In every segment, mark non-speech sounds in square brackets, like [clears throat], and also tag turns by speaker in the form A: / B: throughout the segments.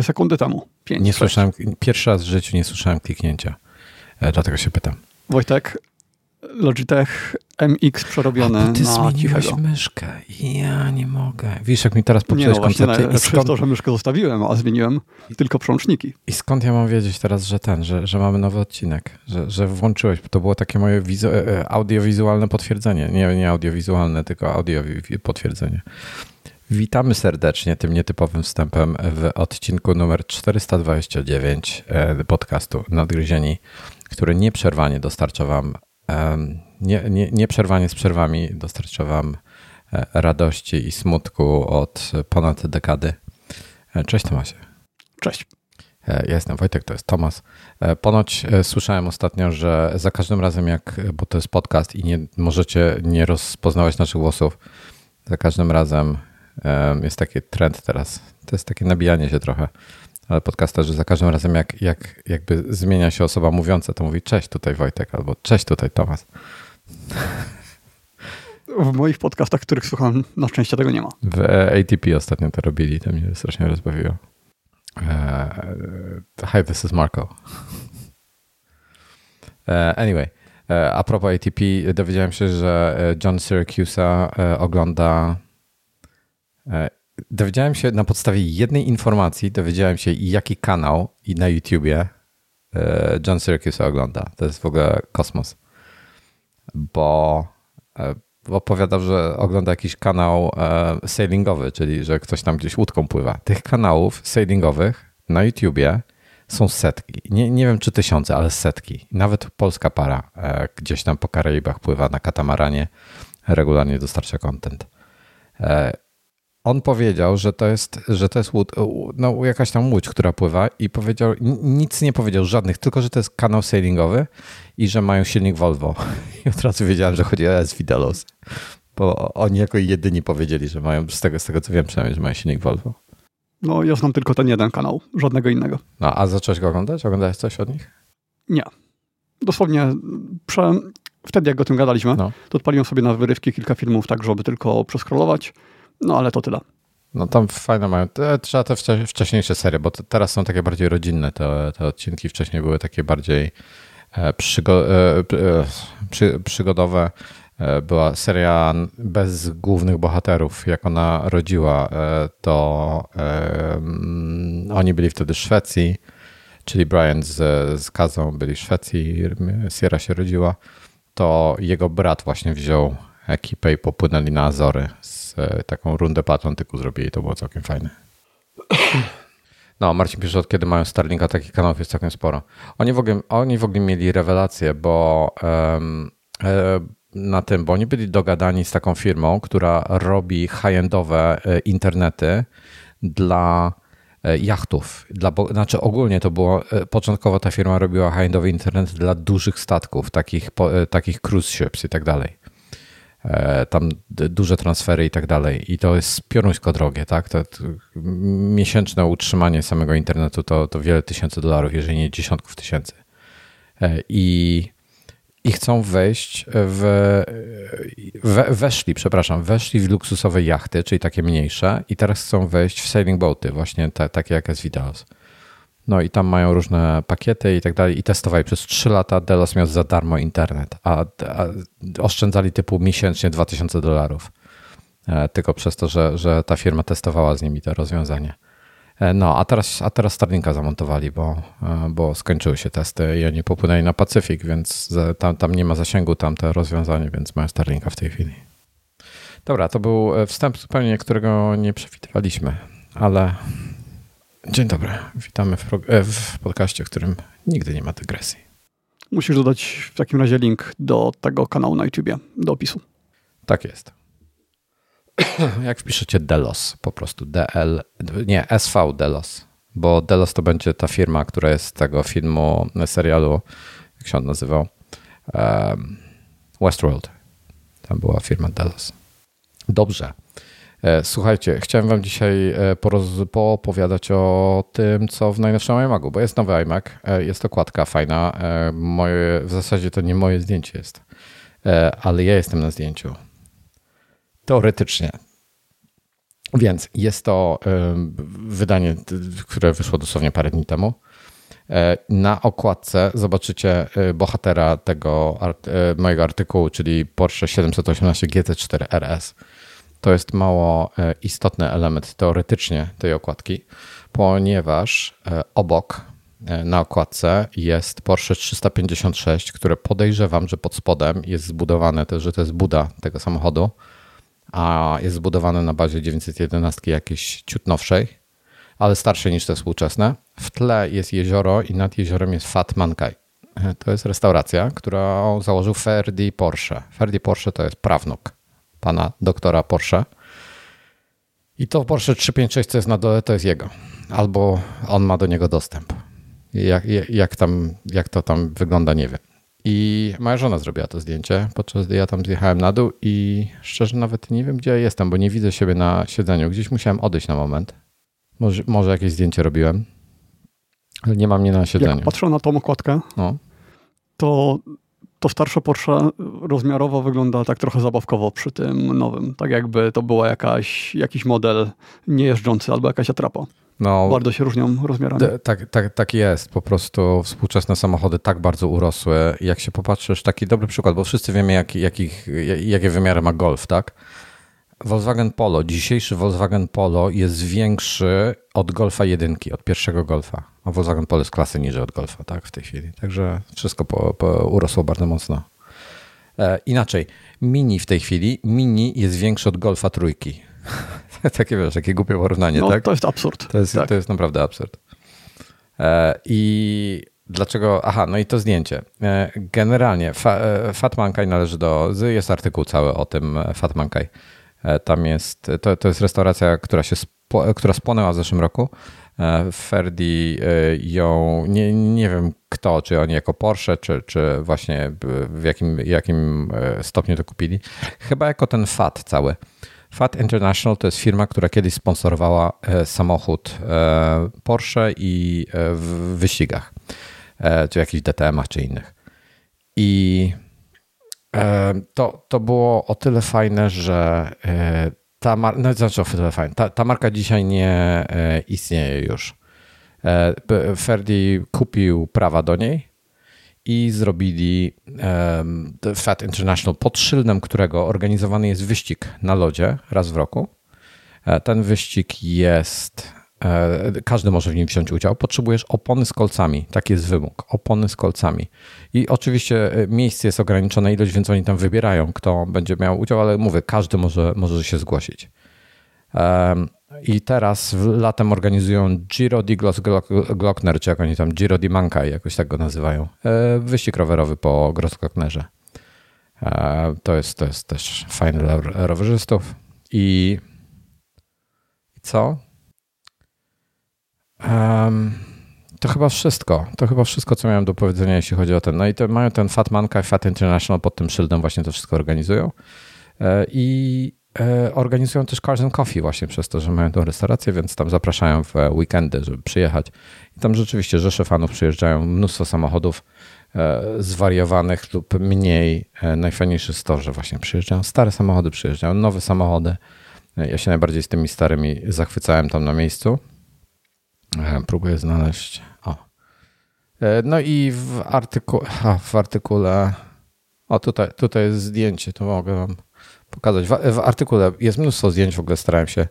A: Kliknąłeś?
B: Cztery sekundy temu. Pięć,
A: nie słyszałem, pierwszy raz w życiu nie słyszałem kliknięcia. E, dlatego się pytam.
B: Wojtek, Logitech MX przerobione
A: A, ty
B: na
A: zmieniłeś
B: cichego.
A: myszkę. Ja nie mogę. Wiesz, jak mi teraz popsułeś
B: no.
A: I
B: najlepsze
A: skąd,
B: to, że myszkę zostawiłem, a zmieniłem tylko przełączniki.
A: I skąd ja mam wiedzieć teraz, że ten, że, że mamy nowy odcinek, że, że włączyłeś? To było takie moje wizu, e, e, audiowizualne potwierdzenie. Nie, nie audiowizualne, tylko audio potwierdzenie. Witamy serdecznie tym nietypowym wstępem w odcinku numer 429 e, podcastu Nadgryzieni, który nieprzerwanie dostarcza Wam, nie, nie, nieprzerwanie z przerwami dostarcza Wam e, radości i smutku od ponad dekady. Cześć Tomasie.
B: Cześć.
A: Ja jestem Wojtek, to jest Tomas. Ponoć słyszałem ostatnio, że za każdym razem, jak, bo to jest podcast i nie możecie nie rozpoznawać naszych głosów, za każdym razem jest taki trend teraz. To jest takie nabijanie się trochę. Ale podcasterzy za każdym razem, jak, jak jakby zmienia się osoba mówiąca, to mówi cześć tutaj Wojtek albo cześć tutaj Tomas.
B: W moich podcastach, których słucham, na szczęście tego nie ma.
A: W ATP ostatnio to robili, to mnie strasznie rozbawiło. hi, this is Marco. anyway, a propos ATP, dowiedziałem się, że John Syracusa ogląda dowiedziałem się na podstawie jednej informacji, dowiedziałem się jaki kanał i na YouTubie John Syracuse ogląda. To jest w ogóle kosmos. Bo, bo opowiadał, że ogląda jakiś kanał sailingowy, czyli że ktoś tam gdzieś łódką pływa. Tych kanałów sailingowych na YouTubie są setki. Nie, nie wiem czy tysiące, ale setki. Nawet polska para gdzieś tam po Karaibach pływa na katamaranie, regularnie dostarcza content on powiedział, że to jest, że to jest łód, no, jakaś tam łódź, która pływa i powiedział, nic nie powiedział, żadnych, tylko, że to jest kanał sailingowy i że mają silnik Volvo. [laughs] I od razu wiedziałem, że chodzi o SV Delos, bo oni jako jedyni powiedzieli, że mają, z tego, z tego co wiem przynajmniej, że mają silnik Volvo.
B: No ja znam tylko ten jeden kanał, żadnego innego.
A: No a zacząłeś go oglądać? Oglądałeś coś od nich?
B: Nie. Dosłownie prze... wtedy jak o tym gadaliśmy, no. to odpaliłem sobie na wyrywki kilka filmów tak, żeby tylko przeskrolować no ale to tyle.
A: No tam fajne mają. Trzeba te wcześniejsze serie, bo teraz są takie bardziej rodzinne te, te odcinki. Wcześniej były takie bardziej przygo, przy, przygodowe. Była seria bez głównych bohaterów. Jak ona rodziła, to um, oni byli wtedy w Szwecji, czyli Brian z, z Kazą byli w Szwecji, Sierra się rodziła. To jego brat właśnie wziął ekipę i popłynęli na Azory taką rundę po Atlantyku zrobili to było całkiem fajne. No, Marcin pisze, od kiedy mają Starlinka, takich kanałów jest całkiem sporo. Oni w ogóle, oni w ogóle mieli rewelację, bo um, na tym, bo oni byli dogadani z taką firmą, która robi high-endowe internety dla jachtów. Dla, znaczy ogólnie to było, początkowo ta firma robiła high-endowy internet dla dużych statków, takich, takich cruise ships i tak dalej tam duże transfery i tak dalej. I to jest pioruńsko drogie, tak? To, to, miesięczne utrzymanie samego internetu to, to wiele tysięcy dolarów, jeżeli nie dziesiątków tysięcy. I, i chcą wejść w, we, weszli, przepraszam, weszli w luksusowe jachty, czyli takie mniejsze i teraz chcą wejść w sailing boaty, właśnie takie jak jest Vidalos. No i tam mają różne pakiety i tak dalej. I testowali przez 3 lata. Delos miał za darmo internet, a, a oszczędzali typu miesięcznie 2000 dolarów. E, tylko przez to, że, że ta firma testowała z nimi to rozwiązanie. E, no, a teraz, a teraz Starlinka zamontowali, bo, e, bo skończyły się testy i oni popłynęli na Pacyfik, więc tam, tam nie ma zasięgu tam te rozwiązanie, więc mają Starlinka w tej chwili. Dobra, to był wstęp zupełnie, którego nie przewidywaliśmy, ale Dzień dobry, witamy w, w podcaście, w którym nigdy nie ma dygresji.
B: Musisz dodać w takim razie link do tego kanału na YouTubie, do opisu.
A: Tak jest. [clears throat] Jak wpiszecie Delos, po prostu DL, nie, SV Delos, bo Delos to będzie ta firma, która jest z tego filmu, serialu, jak się on nazywał, Westworld. Tam była firma Delos. Dobrze. Słuchajcie, chciałem wam dzisiaj poopowiadać o tym, co w najnowszym iMacu, bo jest nowy iMac, jest okładka fajna. Moje, w zasadzie to nie moje zdjęcie jest, ale ja jestem na zdjęciu. Teoretycznie. Więc jest to wydanie, które wyszło dosłownie parę dni temu. E, na okładce zobaczycie e, bohatera tego e, mojego artykułu, czyli Porsche 718 GT4 RS. To jest mało istotny element teoretycznie tej okładki, ponieważ obok na okładce jest Porsche 356, które podejrzewam, że pod spodem jest zbudowane, to, że to jest buda tego samochodu, a jest zbudowane na bazie 911 jakiejś ciut nowszej, ale starszej niż te współczesne. W tle jest jezioro i nad jeziorem jest Fat Mankai. To jest restauracja, którą założył Ferdi Porsche. Ferdi Porsche to jest prawnuk pana doktora Porsche. I to Porsche 356, co jest na dole, to jest jego. Albo on ma do niego dostęp. Jak, jak, tam, jak to tam wygląda, nie wiem. I moja żona zrobiła to zdjęcie, podczas gdy ja tam zjechałem na dół i szczerze nawet nie wiem, gdzie ja jestem, bo nie widzę siebie na siedzeniu. Gdzieś musiałem odejść na moment. Może, może jakieś zdjęcie robiłem, ale nie mam mnie na siedzeniu. Jak
B: patrzę na tą okładkę, no. to to starsze Porsche rozmiarowo wygląda tak trochę zabawkowo przy tym nowym. Tak jakby to była jakaś, jakiś model niejeżdżący albo jakaś atrapa. No, bardzo się różnią rozmiarami.
A: Tak, tak, tak jest. Po prostu współczesne samochody tak bardzo urosły. Jak się popatrzysz, taki dobry przykład, bo wszyscy wiemy, jak, jakich, jakie wymiary ma Golf, tak? Volkswagen Polo, dzisiejszy Volkswagen Polo jest większy od Golfa 1, od pierwszego Golfa. A Volkswagen Polo jest klasy niżej od Golfa, tak, w tej chwili. Także wszystko po, po urosło bardzo mocno. E, inaczej, Mini w tej chwili, Mini jest większy od Golfa trójki. [laughs] takie wiesz, takie głupie porównanie,
B: no,
A: tak?
B: to jest absurd.
A: To jest,
B: tak.
A: to jest naprawdę absurd. E, I dlaczego? Aha, no i to zdjęcie. E, generalnie fa, e, Fat Mankai należy do, jest artykuł cały o tym Fat Mankai. Tam jest, to, to jest restauracja, która się spo, która spłonęła w zeszłym roku. Ferdi ją, nie, nie wiem kto, czy oni jako Porsche, czy, czy właśnie w jakim, jakim stopniu to kupili. Chyba jako ten Fat cały. FAT International to jest firma, która kiedyś sponsorowała e, samochód e, Porsche i e, w wyścigach, czy jakichś DTM-ach, czy innych. I to, to było o tyle fajne, że ta marka, no znaczy o tyle fajne, ta, ta marka dzisiaj nie istnieje już. Ferdi kupił prawa do niej i zrobili Fat International pod szyldem, którego organizowany jest wyścig na lodzie raz w roku. E, ten wyścig jest, e, każdy może w nim wziąć udział. Potrzebujesz opony z kolcami, taki jest wymóg, opony z kolcami. I oczywiście e, miejsce jest ograniczone, ilość, więc oni tam wybierają, kto będzie miał udział, ale mówię, każdy może, może się zgłosić. I teraz latem organizują Giro di Glockner, czy jak oni tam, Giro di Mankaj, jakoś tak go nazywają. E, wyścig rowerowy po Grossglocknerze. E, to jest, to jest też fajny dla rowerzystów. I co? Um, to chyba wszystko. To chyba wszystko, co miałem do powiedzenia, jeśli chodzi o ten. No i to mają ten Fat Manka i Fat International pod tym szyldem właśnie to wszystko organizują. E, I E, organizują też Cars and Coffee właśnie przez to, że mają tą restaurację, więc tam zapraszają w weekendy, żeby przyjechać. I tam rzeczywiście rzesze fanów przyjeżdżają, mnóstwo samochodów e, zwariowanych lub mniej. Najfajniejsze jest to, że właśnie przyjeżdżają stare samochody, przyjeżdżają nowe samochody. Ja się najbardziej z tymi starymi zachwycałem tam na miejscu. Próbuję znaleźć. O. No i w, artyku... w artykule. O, tutaj, tutaj jest zdjęcie, to mogę wam pokazać. W, w, artykule jest mnóstwo zdjęć, w ogóle starałem się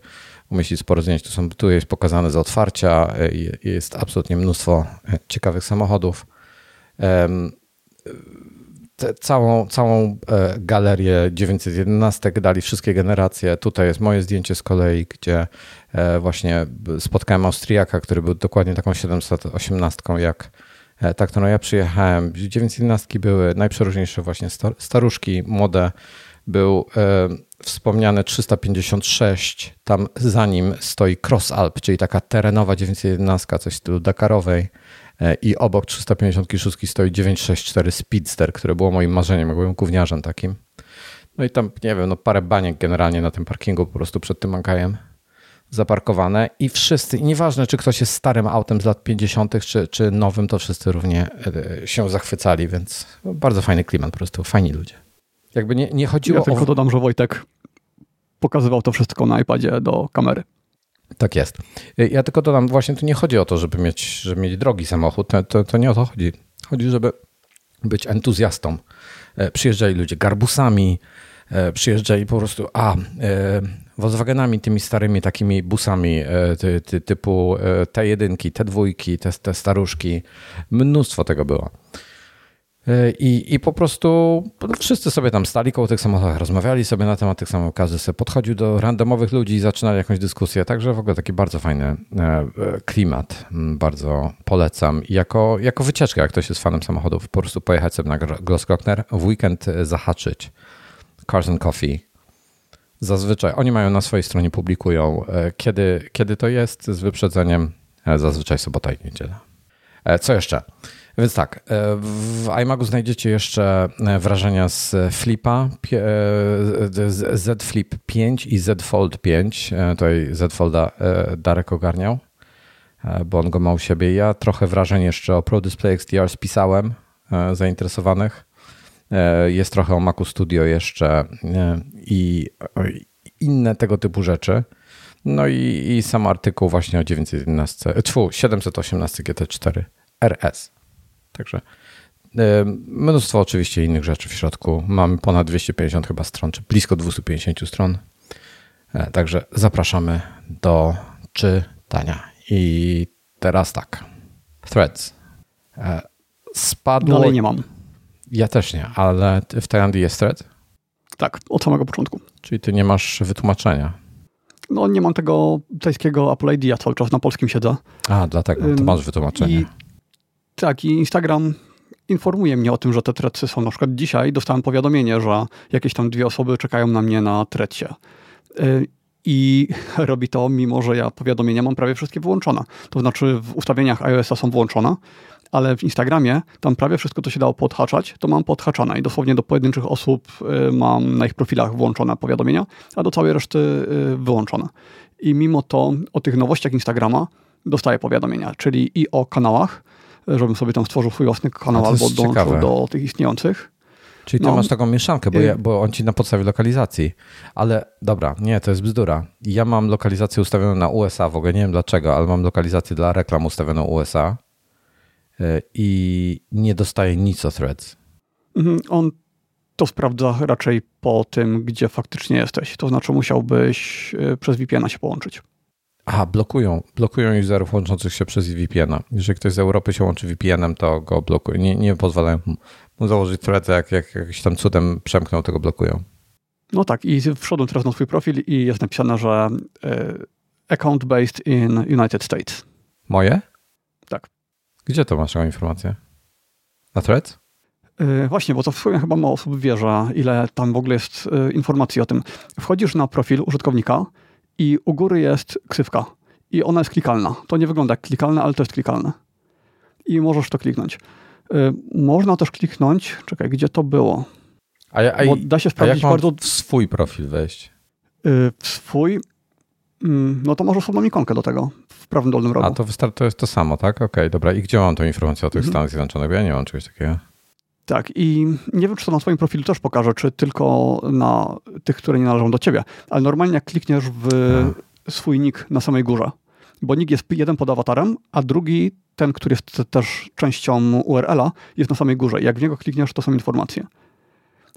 A: umieścić sporo zdjęć. Tu, są, tu jest pokazane z otwarcia, e, jest absolutnie mnóstwo e, ciekawych samochodów. Całą, całą e, galerię 911 dali wszystkie generacje. Tutaj jest moje zdjęcie z kolei, gdzie właśnie spotkałem Austriaka, który był dokładnie taką 718 jak ta, którą ja przyjechałem. 911 były najprzeróżniejsze właśnie staruszki, młode, był e, wspomniany 356, tam za nim stoi Cross Alp, czyli taka terenowa 911, coś w stylu Dakarowej e, i obok 356 stoi 964 Speedster, które było moim marzeniem, byłem gówniarzem takim. No i tam, nie wiem, no parę baniek generalnie na tym parkingu po prostu przed tym Mankajem zaparkowane i wszyscy, i nieważne czy ktoś jest starym autem z lat 50. czy, czy nowym, to wszyscy równie e, się zachwycali, więc bardzo fajny klimat, po prostu fajni ludzie. Jakby nie, nie chodziło
B: ja tylko
A: o...
B: dodam, że Wojtek pokazywał to wszystko na iPadzie do kamery.
A: Tak jest. Ja tylko dodam, właśnie tu nie chodzi o to, żeby mieć, żeby mieć drogi samochód, to, to, to nie o to chodzi. Chodzi, żeby być entuzjastą. E, przyjeżdżali ludzie garbusami, e, przyjeżdżali po prostu, a, e, Volkswagenami, tymi starymi takimi busami ty, ty, typu T1, T2, te, te staruszki. Mnóstwo tego było. I, I po prostu wszyscy sobie tam stali koło tych samochodów, rozmawiali sobie na temat tych samochodów, każdy sobie podchodził do randomowych ludzi i zaczynali jakąś dyskusję, także w ogóle taki bardzo fajny e, klimat, mm, bardzo polecam. I jako, jako wycieczka, jak ktoś jest fanem samochodów, po prostu pojechać sobie na Glossglockner, w weekend zahaczyć Cars and Coffee. Zazwyczaj, oni mają na swojej stronie, publikują, e, kiedy, kiedy to jest z wyprzedzeniem, e, zazwyczaj sobota i niedziela. Co jeszcze? Więc tak, e, w iMagu znajdziecie jeszcze e, wrażenia z Flipa, e, Z Flip 5 i Z Fold 5. Tutaj Z Folda Darek ogarniał, bo on go ma u siebie. Ja trochę wrażeń jeszcze o Pro Display XDR spisałem zainteresowanych. Jest trochę o Macu Studio jeszcze i inne tego typu rzeczy. No i, i sam artykuł właśnie o 911, tfu, 718 GT4 RS. Także e, mnóstwo oczywiście innych rzeczy w środku. Mamy ponad 250 chyba stron, czy blisko 250 stron. E, także zapraszamy do czytania. I teraz tak. Threads. E, spadło.
B: Dalej nie mam.
A: Ja też nie, ale w Tajlandii jest thread?
B: Tak, od samego początku.
A: Czyli ty nie masz wytłumaczenia?
B: No nie mam tego tajskiego Apple ID, ja cały czas na polskim siedzę.
A: A, dlatego, to masz wytłumaczenie. I
B: tak, i Instagram informuje mnie o tym, że te trecy są. Na przykład dzisiaj dostałem powiadomienie, że jakieś tam dwie osoby czekają na mnie na trecie. Y, I robi to, mimo że ja powiadomienia mam prawie wszystkie wyłączone. To znaczy w ustawieniach iOS-a są włączone, ale w Instagramie tam prawie wszystko, co się dało podhaczać, to mam podhaczane i dosłownie do pojedynczych osób y, mam na ich profilach włączone powiadomienia, a do całej reszty y, wyłączone. I mimo to o tych nowościach Instagrama dostaję powiadomienia, czyli i o kanałach, żebym sobie tam stworzył swój własny kanał albo dołączył do tych istniejących.
A: Czyli ty no. masz taką mieszankę, bo, ja, bo on ci na podstawie lokalizacji. Ale dobra, nie, to jest bzdura. Ja mam lokalizację ustawioną na USA, w ogóle nie wiem dlaczego, ale mam lokalizację dla reklam ustawioną USA e, i nie dostaję nic o threads.
B: Mhm, on to sprawdza raczej po tym, gdzie faktycznie jesteś. To znaczy musiałbyś e, przez VPN-a się połączyć.
A: Aha, blokują, blokują userów łączących się przez VPN-a. Jeżeli ktoś z Europy się łączy VPN-em, to go blokują. Nie, nie pozwalają mu założyć thread, jak, jak jakiś tam cudem przemknął, to go blokują.
B: No tak, i wszedłem teraz na swój profil i jest napisane, że y, account based in United States.
A: Moje?
B: Tak.
A: Gdzie to masz taką informację? Na thread?
B: Y, właśnie, bo to w sumie chyba mało osób wie, że ile tam w ogóle jest y, informacji o tym. Wchodzisz na profil użytkownika, i u góry jest ksywka i ona jest klikalna. To nie wygląda jak klikalne, ale to jest klikalne. I możesz to kliknąć. Y, można też kliknąć, czekaj, gdzie to było?
A: A, ja, a, Bo da się sprawdzić bardzo. w swój profil wejść?
B: Y, w swój. Mm, no to możesz osobną ikonkę do tego w prawym dolnym rogu.
A: A to, wystarczy, to jest to samo, tak? Okej, okay, dobra. I gdzie mam tą informację o tych mhm. Stanach Zjednoczonych? Ja nie mam czegoś takiego.
B: Tak, i nie wiem, czy to na swoim profilu też pokażę, czy tylko na tych, które nie należą do ciebie, ale normalnie jak klikniesz w hmm. swój nick na samej górze, bo nick jest jeden pod awatarem, a drugi, ten, który jest też częścią URL-a, jest na samej górze. Jak w niego klikniesz, to są informacje.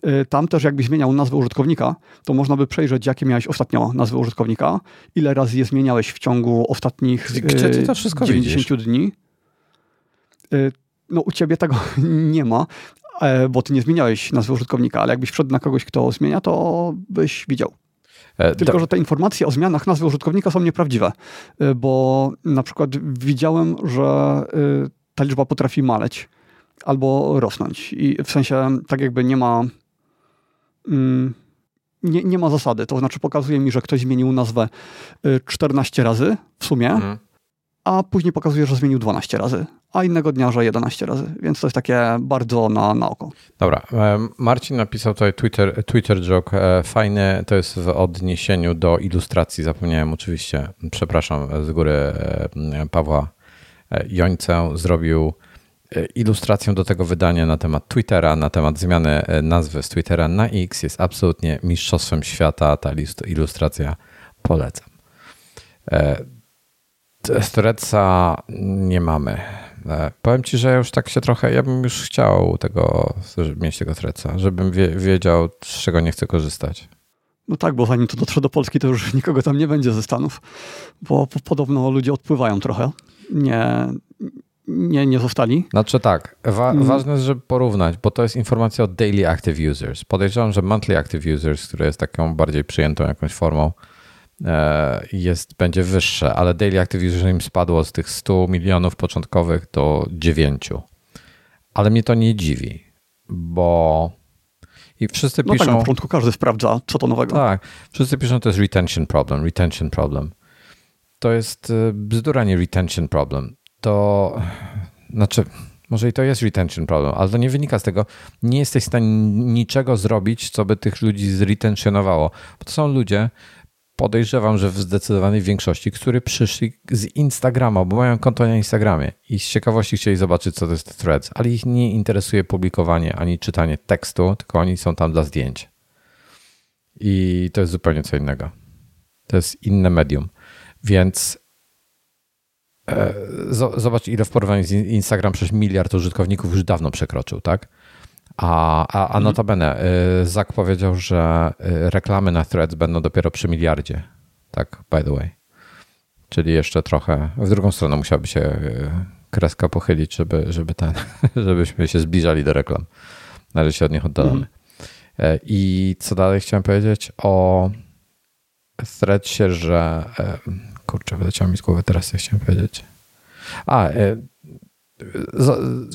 B: Y, tam też jakbyś zmieniał nazwę użytkownika, to można by przejrzeć, jakie miałeś ostatnio nazwę użytkownika, ile razy je zmieniałeś w ciągu ostatnich Gdzie ty to wszystko 90 widzisz? dni. Y, no u ciebie tego [laughs] nie ma, bo ty nie zmieniałeś nazwy użytkownika, ale jakbyś wszedł na kogoś, kto zmienia, to byś widział. E, Tylko, że te informacje o zmianach nazwy użytkownika są nieprawdziwe, e, bo na przykład widziałem, że ta liczba potrafi maleć albo rosnąć. I w sensie tak jakby nie ma. Mm, nie, nie ma zasady. To znaczy pokazuje mi, że ktoś zmienił nazwę 14 razy w sumie, mhm a później pokazuje, że zmienił 12 razy, a innego dnia, że 11 razy, więc to jest takie bardzo na, na oko.
A: Dobra, e, Marcin napisał tutaj Twitter, Twitter joke, e, fajny, to jest w odniesieniu do ilustracji, zapomniałem oczywiście, przepraszam z góry e, Pawła Jońcę, zrobił ilustracją do tego wydania na temat Twittera, na temat zmiany nazwy z Twittera na X jest absolutnie mistrzostwem świata. Ta ilustracja polecam. Threadsa nie mamy. Powiem ci, że już tak się trochę, ja bym już chciał tego, mieć tego Threadsa, żebym wiedział, z czego nie chcę korzystać.
B: No tak, bo zanim to dotrze do Polski, to już [laughs] nikogo tam nie będzie ze Stanów, bo podobno ludzie odpływają trochę. Nie, nie, nie zostali.
A: Znaczy tak, wa mm. ważne jest, żeby porównać, bo to jest informacja o daily active users. Podejrzewam, że monthly active users, które jest taką bardziej przyjętą jakąś formą, e, jest, będzie wyższe, ale daily active users im spadło z tych 100 milionów początkowych do 9. Ale mnie to nie dziwi, bo i wszyscy
B: no
A: piszą.
B: Tak, na początku każdy sprawdza, co to nowego.
A: Tak, wszyscy piszą, to jest retention problem, retention problem. To jest y, bzdura, nie retention problem. To znaczy, może i to jest retention problem, ale to nie wynika z tego. Nie jesteś w stanie niczego zrobić, co by tych ludzi zretentionowało. Bo to są ludzie, podejrzewam, że w zdecydowanej większości, którzy przyszli z Instagrama, bo mają konto na Instagramie i z ciekawości chcieli zobaczyć, co to jest Threads, ale ich nie interesuje publikowanie ani czytanie tekstu, tylko oni są tam dla zdjęć. I to jest zupełnie co innego. To jest inne medium. Więc e, zobacz, ile w porównaniu z Instagram przez miliard użytkowników już dawno przekroczył, tak? A, a, a mhm. notabene, y, Zak powiedział, że y, reklamy na Threads będą dopiero przy miliardzie. Tak, by the way. Czyli jeszcze trochę, w drugą stronę musiałaby się y, kreska pochylić, żeby, żeby ten, [laughs] żebyśmy się zbliżali do reklam. Na razie się od nich oddalamy. Mhm. E, I co dalej chciałem powiedzieć o Threadsie, że kurczę, wyleciało mi z głowy teraz, co chciałem powiedzieć. A,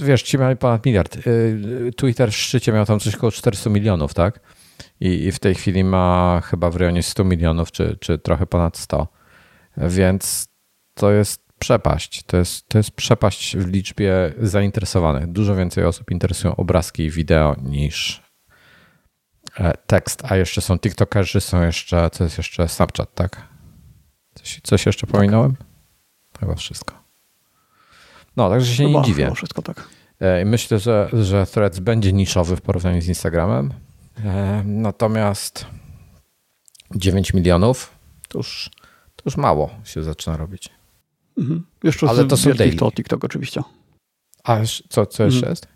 A: wiesz, ci mieli ponad miliard. Y, Twitter w szczycie miał tam coś około 400 milionów, tak? I, I, w tej chwili ma chyba w rejonie 100 milionów, czy, czy trochę ponad 100. Więc to jest przepaść. To jest, to jest przepaść w liczbie zainteresowanych. Dużo więcej osób interesują obrazki i wideo niż e, tekst. A jeszcze są TikTokerzy, są jeszcze, co jest jeszcze Snapchat, tak? Coś, coś jeszcze pominąłem? Chyba wszystko. No, także się Chyba, nie dziwię.
B: Wszystko tak.
A: E, myślę, że, że Threads będzie niszowy w porównaniu z Instagramem. E, natomiast 9 milionów to już, to już mało się zaczyna robić.
B: Mhm. Jeszcze Ale to są daily. to TikTok oczywiście.
A: A co, co jeszcze mhm. jest?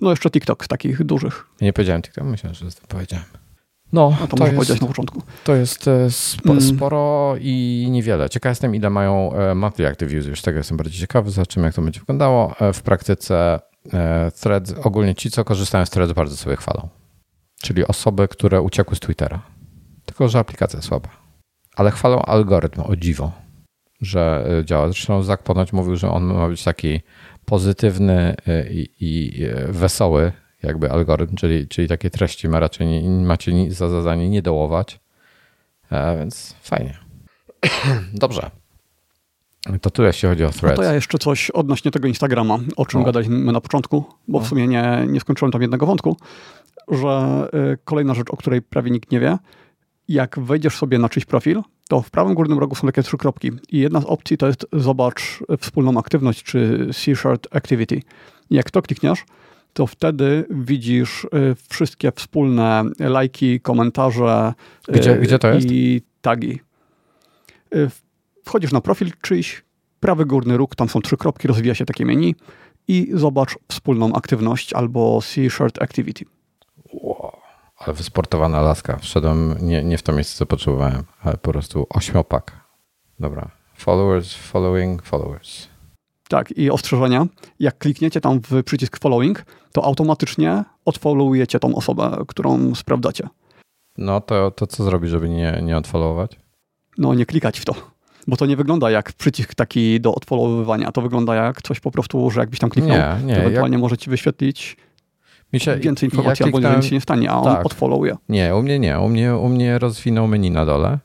B: No jeszcze TikTok takich dużych.
A: nie powiedziałem TikTok, myślałem, że powiedziałem. No,
B: A to, to może jest, powiedzieć na początku.
A: To jest e, spo, mm. sporo i niewiele. Ciekaw jestem, ile mają e, monthly active users. Tego jestem bardziej ciekawy, zobaczymy, jak to będzie wyglądało. E, w praktyce Threads, ogólnie ci, co korzystają z Threads, bardzo sobie chwalą. Czyli osoby, które uciekły z Twittera. Tylko, że aplikacja słaba. Ale chwalą algorytm, o dziwo, że działa. Zresztą Zak ponoć mówił, że on ma być taki pozytywny i, i wesoły, jakby algorytm, czyli, czyli takie treści ma raczej nie, macie za zadanie nie dołować, e, więc fajnie. [coughs] Dobrze. To tyle, jeśli chodzi o threads. No
B: to ja jeszcze coś odnośnie tego Instagrama, o czym no. gadaliśmy na początku, bo no. w sumie nie, nie skończyłem tam jednego wątku, że y, kolejna rzecz, o której prawie nikt nie wie, jak wejdziesz sobie na czyjś profil, to w prawym górnym rogu są takie trzy kropki i jedna z opcji to jest zobacz wspólną aktywność, czy shared activity. I jak to klikniesz, to wtedy widzisz y, wszystkie wspólne lajki, komentarze
A: gdzie, y, gdzie to jest?
B: i tagi. Y, wchodzisz na profil czyjś, prawy górny róg, tam są trzy kropki, rozwija się takie menu i zobacz wspólną aktywność albo see shared activity.
A: Wow, ale wysportowana laska. Wszedłem nie, nie w to miejsce, co potrzebowałem, ale po prostu ośmiopak. Dobra. Followers, following, followers.
B: Tak, i ostrzeżenia. Jak klikniecie tam w przycisk following, to automatycznie odfollowujecie tą osobę, którą sprawdzacie.
A: No to, to co zrobić, żeby nie, nie odfollowować?
B: No nie klikać w to. Bo to nie wygląda jak przycisk taki do odfollowowywania. To wygląda jak coś po prostu, że jakbyś tam kliknął, nie, nie, to ewentualnie jak... może ci wyświetlić się, więcej informacji, ja kliknąłem... albo nic się nie stanie, a on tak. odfollowuje.
A: Nie, u mnie nie. U mnie, u mnie rozwinął menu na dole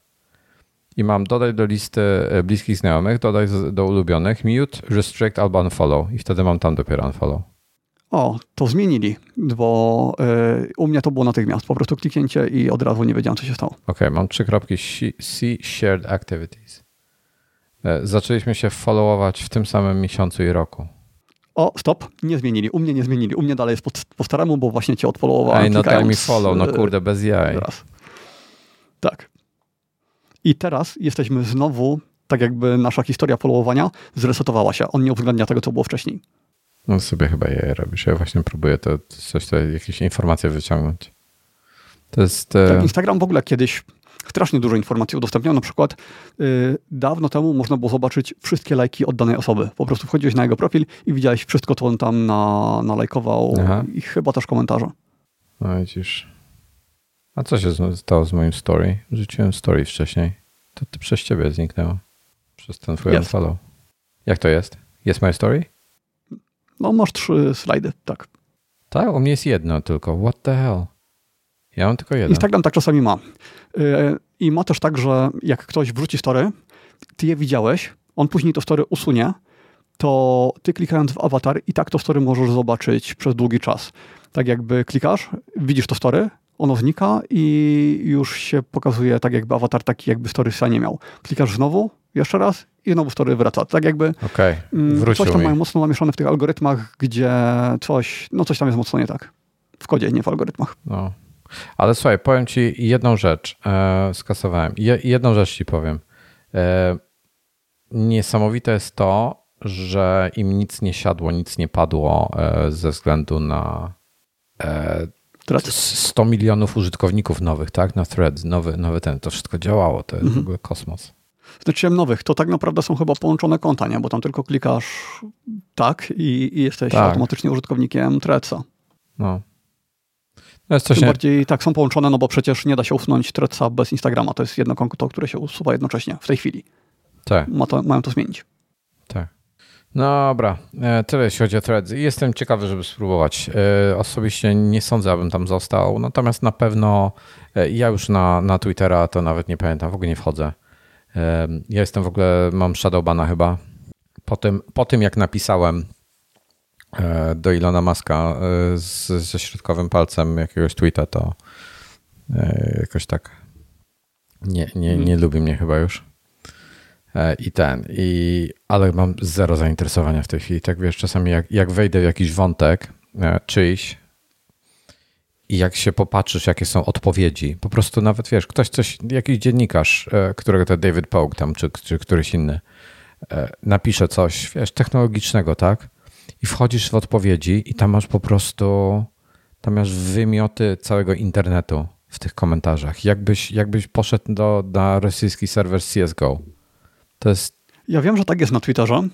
A: i mam dodaj do listy e, bliskich znajomych, dodaj do ulubionych, mute, restrict albo unfollow i wtedy mam tam dopiero unfollow.
B: O, to zmienili, bo y, u mnie to było natychmiast, po prostu kliknięcie i od razu nie wiedziałem, co się stało.
A: Okej, okay, mam trzy kropki see shared activities. E, zaczęliśmy się followować w tym samym miesiącu i roku.
B: O, stop, nie zmienili. U mnie nie zmienili. U mnie dalej jest po, po staremu, bo właśnie cię odpolowowałem.
A: Ej, no daj mi follow, no kurde, bez jaj.
B: Teraz. Tak. I teraz jesteśmy znowu, tak jakby nasza historia followowania zresetowała się. On nie uwzględnia tego, co było wcześniej.
A: No sobie chyba je robisz. Ja właśnie próbuję to coś tutaj, jakieś informacje wyciągnąć. To jest...
B: E, tak, Instagram w ogóle kiedyś strasznie dużo informacji udostępniał. Na przykład yy, dawno temu można było zobaczyć wszystkie lajki od danej osoby. Po prostu wchodziłeś na jego profil i widziałeś wszystko, co on tam na, nalajkował Aha. i chyba też komentarze.
A: No widzisz. A co się stało z moim story? Rzuciłem story wcześniej. To ty przez ciebie zniknęło. Przez ten twój unfollow. Jak to jest? Jest my story?
B: No masz trzy slajdy, tak.
A: Tak? U mnie jest jedno tylko. What the hell? Ja mam tylko jeden.
B: Instagram tak czasami ma. Y, I ma też tak, że jak ktoś wrzuci story, ty je widziałeś, on później to story usunie, to ty klikając w awatar i tak to story możesz zobaczyć przez długi czas. Tak jakby klikasz, widzisz to story, ono znika i już się pokazuje tak jakby awatar taki jakby story nie miał. Klikasz znowu, jeszcze raz i znowu story wraca. Tak jakby
A: okay. Mm,
B: coś tam mi. mają mocno namieszane w tych algorytmach, gdzie coś, no coś tam jest mocno nie tak. W kodzie, nie w algorytmach.
A: No. Ale słuchaj, powiem ci jedną rzecz. E, skasowałem. Je, jedną rzecz ci powiem. E, niesamowite jest to, że im nic nie siadło, nic nie padło e, ze względu na e, 100 milionów użytkowników nowych, tak? Na thread, nowy, nowy ten. To wszystko działało. To jest mhm. w ogóle kosmos.
B: Znaczy nowych, to tak naprawdę są chyba połączone konta, nie? Bo tam tylko klikasz tak i, i jesteś tak. automatycznie użytkownikiem Threadsa.
A: No.
B: No jest coś Tym nie... bardziej tak są połączone, no bo przecież nie da się usunąć Threadsa bez Instagrama. To jest jedno konto, które się usuwa jednocześnie w tej chwili.
A: Tak.
B: Ma to, mają to zmienić.
A: Tak. No dobra, e, tyle jeśli chodzi o Threads. Jestem ciekawy, żeby spróbować. E, osobiście nie sądzę, abym tam został, natomiast na pewno e, ja już na, na Twittera to nawet nie pamiętam, w ogóle nie wchodzę. Ja jestem w ogóle, mam Shadowbana chyba. Po tym, po tym jak napisałem do Ilona Maska z, ze środkowym palcem jakiegoś tweeta, to jakoś tak nie, nie, nie hmm. lubi mnie chyba już. I ten, i, ale mam zero zainteresowania w tej chwili. Tak wiesz, czasami jak, jak wejdę w jakiś wątek czyjś i jak się popatrzysz, jakie są odpowiedzi, po prostu nawet wiesz, ktoś coś, jakiś dziennikarz, którego to David Pogue tam, czy, czy któryś inny, napisze coś, wiesz, technologicznego, tak? i wchodzisz w odpowiedzi i tam masz po prostu, tam masz wymioty całego internetu w tych komentarzach. Jakbyś, jakbyś poszedł do, na rosyjski serwer CSGO. To jest...
B: Ja wiem, że tak jest na Twitterze,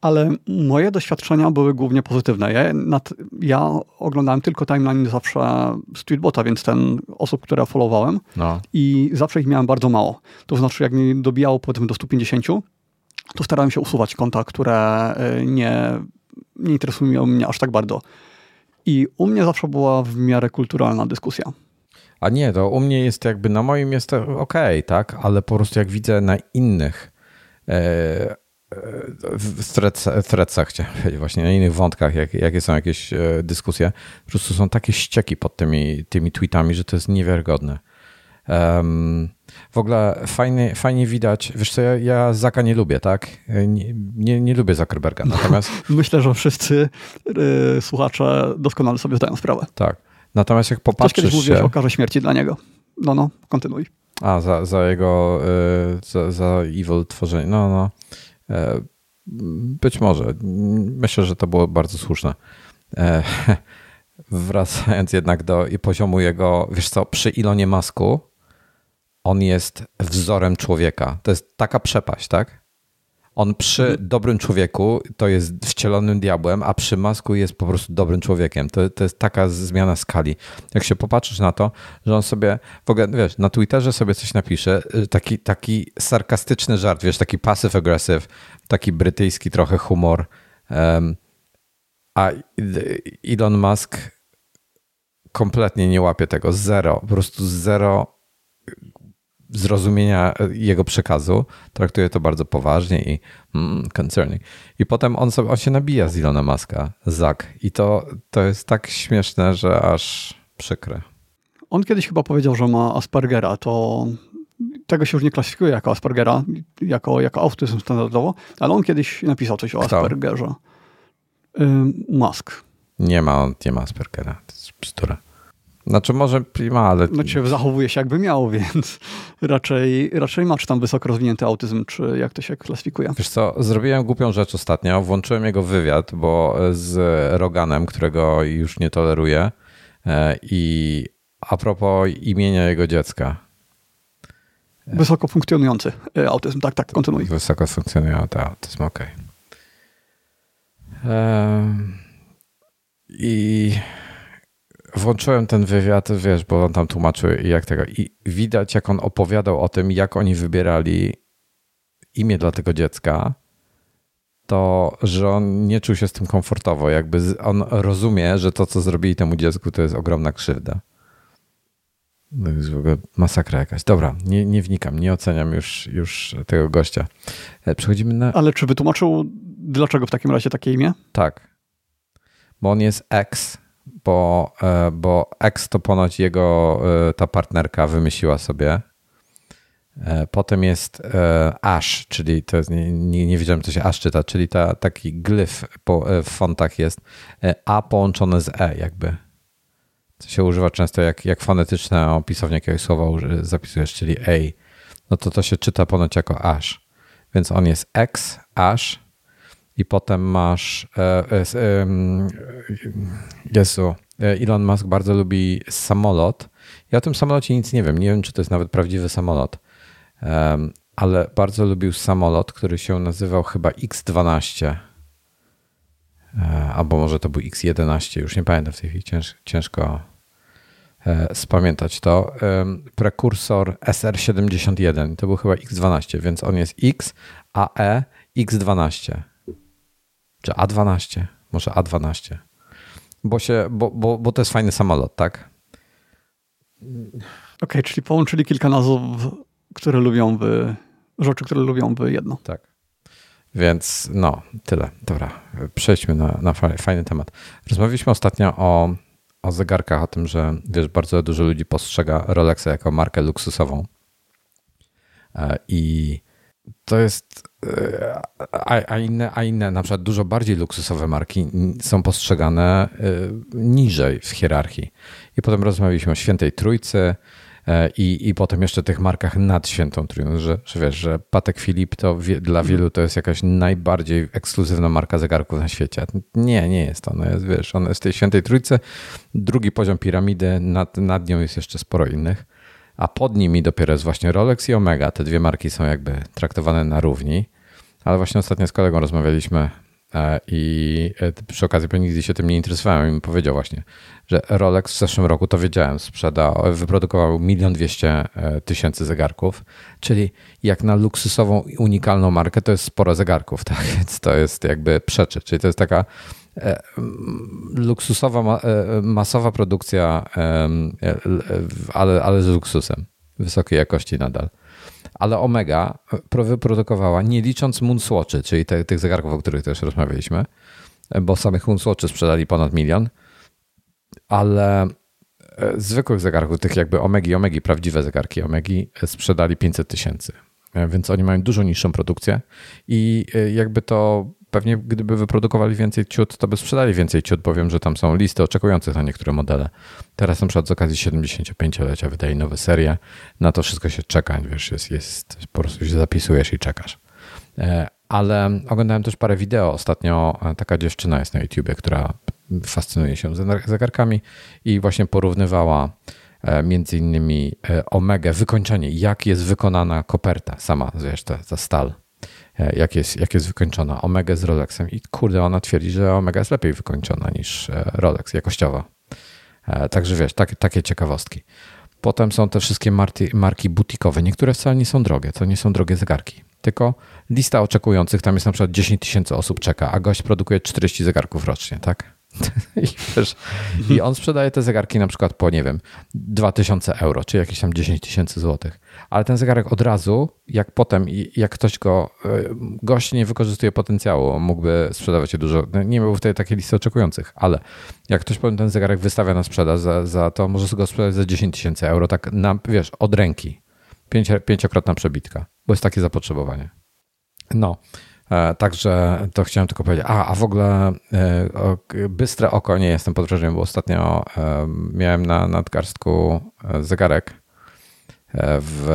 B: ale moje doświadczenia były głównie pozytywne. Ja, nad, ja oglądałem tylko timeline zawsze z Tweetbota, więc ten osób, które followowałem no. i zawsze ich miałem bardzo mało. To znaczy, jak mi dobijało powiedzmy do 150, to starałem się usuwać konta, które y, nie nie interesują mnie aż tak bardzo. I u mnie zawsze była w miarę kulturalna dyskusja.
A: A nie, to u mnie jest jakby na moim jest ok, tak, ale po prostu jak widzę na innych e, e w threadsach, właśnie na innych wątkach, jak, jakie są jakieś e, dyskusje, po prostu są takie ścieki pod tymi, tymi tweetami, że to jest niewiarygodne. Um, w ogóle fajnie, fajnie widać, wiesz co, ja, ja Zaka nie lubię, tak? Nie, nie, nie lubię Zuckerberga, natomiast... [laughs]
B: Myślę, że wszyscy yy, słuchacze doskonale sobie zdają sprawę.
A: Tak, natomiast jak popatrzysz Coś kiedyś
B: mówiłeś o karze śmierci dla niego. No, no, kontynuuj.
A: A, za, za jego, yy, za, za evil tworzenie, no, no. Yy, być może. Myślę, że to było bardzo słuszne. E, [laughs] wracając jednak do poziomu jego, wiesz co, przy Ilonie Masku, on jest wzorem człowieka. To jest taka przepaść, tak? On przy dobrym człowieku to jest wcielonym diabłem, a przy masku jest po prostu dobrym człowiekiem. To, to jest taka zmiana skali. Jak się popatrzysz na to, że on sobie, w ogóle, wiesz, na Twitterze sobie coś napisze, y, taki, taki sarkastyczny żart, wiesz, taki passive-aggressive, taki brytyjski trochę humor. Um, a Elon Musk kompletnie nie łapie tego. Zero. Po prostu zero zrozumienia jego przekazu, traktuje to bardzo poważnie i mm, concerning. I potem on, sobie, on się nabija z Ilona Maska, Zak. I to, to jest tak śmieszne, że aż przykre.
B: On kiedyś chyba powiedział, że ma Aspergera. To tego się już nie klasyfikuje jako Aspergera, jako, jako autyzm standardowo, ale on kiedyś napisał coś o Kto? Aspergerze. Musk.
A: Nie ma, on nie ma Aspergera. To jest bzdura. Znaczy może ma, ale...
B: Znaczy zachowuje się jakby miał, [laughs] więc raczej, raczej ma czy tam wysoko rozwinięty autyzm, czy jak to się klasyfikuje.
A: Wiesz co, zrobiłem głupią rzecz ostatnio, włączyłem jego wywiad, bo z Roganem, którego już nie toleruję e, i a propos imienia jego dziecka.
B: Wysoko funkcjonujący e, autyzm, tak, tak, kontynuuj.
A: Wysoko funkcjonujący autyzm, okej. Okay. I włączyłem ten wywiad, wiesz, bo on tam tłumaczył jak tego i widać, jak on opowiadał o tym, jak oni wybierali imię dla tego dziecka, to, że on nie czuł się z tym komfortowo, jakby on rozumie, że to, co zrobili temu dziecku, to jest ogromna krzywda. To jest w ogóle masakra jakaś. Dobra, nie, nie wnikam, nie oceniam już, już tego gościa. E, przechodzimy na...
B: Ale czy wytłumaczył, dlaczego w takim razie takie imię?
A: Tak. Bo on jest ex bo, e, bo X to ponoć jego e, ta partnerka wymyśliła sobie. E, potem jest Ash, czyli to jest, nie, nie, wiedziałem, co się Ash czyta, czyli ta, taki glyf po, w fontach jest A połączone z E jakby. Co się używa często jak, jak fonetyczne opisownie jakiegoś słowa zapisujesz, czyli A. No to to się czyta ponoć jako Ash. Więc on jest X, Ash, i potem masz e, e, Jezu, e, Elon Musk bardzo lubi samolot. Ja o tym samolocie nic nie wiem. Nie wiem, czy to jest nawet prawdziwy samolot, ale bardzo lubił samolot, który się nazywał chyba X-12. Albo może to był X-11, już nie pamiętam w tej chwili, Cięż, ciężko spamiętać to. Prekursor SR-71 to był chyba X-12, więc on jest X, AE, X-12 czy A12, może A12. Bo, się, bo, bo, bo to jest fajny samolot, tak?
B: Okej, okay, czyli połączyli kilka nazw, które lubią w, rzeczy, które lubią w jedno.
A: Tak. Więc no, tyle. Dobra, przejdźmy na, na fajny temat. Rozmawialiśmy ostatnio o, o zegarkach, o tym, że wiesz, bardzo dużo ludzi postrzega Rolexa jako markę luksusową. E, I to jest a, a, inne, a inne, na przykład dużo bardziej luksusowe marki są postrzegane y, niżej w hierarchii. I potem rozmawialiśmy o Świętej Trójcy e, i, i potem jeszcze tych markach nad Świętą Trójcą, że, że wiesz, że Patek Filip to wie, dla wielu to jest jakaś najbardziej ekskluzywna marka zegarków na świecie. Nie, nie jest. Ona jest, wiesz, ona jest w tej Świętej Trójcy. Drugi poziom piramidy, nad, nad nią jest jeszcze sporo innych a pod nimi dopiero jest właśnie Rolex i Omega. Te dwie marki są jakby traktowane na równi. Ale właśnie ostatnio z kolegą rozmawialiśmy e, i e, przy okazji, bo nigdy się tym nie interesowałem, i mi powiedział właśnie, że Rolex w zeszłym roku, to wiedziałem, sprzedał, wyprodukował milion dwieście e, tysięcy zegarków, czyli jak na luksusową unikalną markę, to jest sporo zegarków, [laughs] tak? Więc to jest jakby przeczy, czyli to jest taka luksusowa, masowa produkcja, ale, ale z luksusem, wysokiej jakości nadal ale Omega wyprodukowała, nie licząc Moonswatchy, czyli te, tych zegarków, o których też rozmawialiśmy, bo samych Moonswatchy sprzedali ponad milion, ale e, zwykłych zegarków, tych jakby Omegi, Omegi, prawdziwe zegarki Omegi sprzedali 500 tysięcy. E, więc oni mają dużo niższą produkcję i e, jakby to pewnie gdyby wyprodukowali więcej ciut, to by sprzedali więcej ciut, bo wiem, że tam są listy oczekujących na niektóre modele. Teraz na przykład z okazji 75-lecia wydaje nowe serie, na to wszystko się czeka, wiesz, jest, jest, po prostu się zapisujesz i czekasz. E, ale oglądałem też parę wideo. Ostatnio e, taka dziewczyna jest na YouTubie, która fascynuje się zegarkami i właśnie porównywała e, między innymi Omega, wykończenie, jak jest wykonana koperta sama, wiesz, ta, ta stal jak jest, jak jest wykończona Omega z Rolexem i kurde, ona twierdzi, że Omega jest lepiej wykończona niż e, Rolex jakościowo. E, także wiesz, tak, takie ciekawostki. Potem są te wszystkie marki, marki butikowe. Niektóre wcale nie są drogie, to nie są drogie zegarki. Tylko lista oczekujących, tam jest na przykład 10 tysięcy osób czeka, a gość produkuje 40 zegarków rocznie, tak? [laughs] I, wiesz, I on sprzedaje te zegarki na przykład po, nie wiem, 2000 euro, czy jakieś tam 10 tysięcy złotych. Ale ten zegarek od razu, jak potem, jak ktoś go, e, gość nie wykorzystuje potencjału, mógłby sprzedawać je dużo, no, nie miałby wtedy takiej listy oczekujących, ale jak ktoś potem ten zegarek wystawia na sprzedaż za, za to, może go sprzedać za 10 tysięcy euro, tak na, wiesz, od ręki. Pięć, pięciokrotna przebitka, bo jest takie zapotrzebowanie. No, Także to chciałem tylko powiedzieć. A, a w ogóle bystre oko, nie jestem pod wrażeniem, bo ostatnio miałem na nadgarstku zegarek w,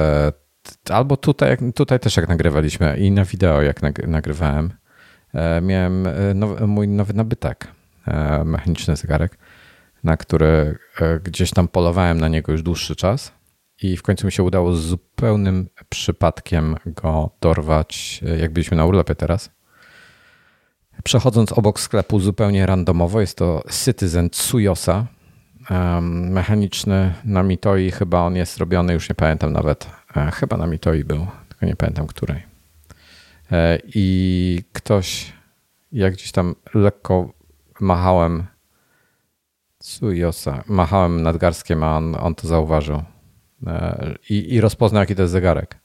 A: albo tutaj, tutaj też jak nagrywaliśmy i na wideo jak nagrywałem E, miałem e, nowy, mój nowy nabytek, e, mechaniczny zegarek, na który gdzieś tam polowałem na niego już dłuższy czas i w końcu mi się udało zupełnym przypadkiem go dorwać, jak byliśmy na urlopie teraz. Przechodząc obok sklepu zupełnie randomowo, jest to Citizen Tsuyosa, mechaniczny na Mitoi, chyba on jest robiony, już nie pamiętam nawet, chyba na Mitoi był, tylko nie pamiętam której. E, i ktoś, jak gdzieś tam lekko machałem Suyosa, machałem nadgarstkiem, a on, on to zauważył e, i, i rozpoznał, jaki to jest zegarek.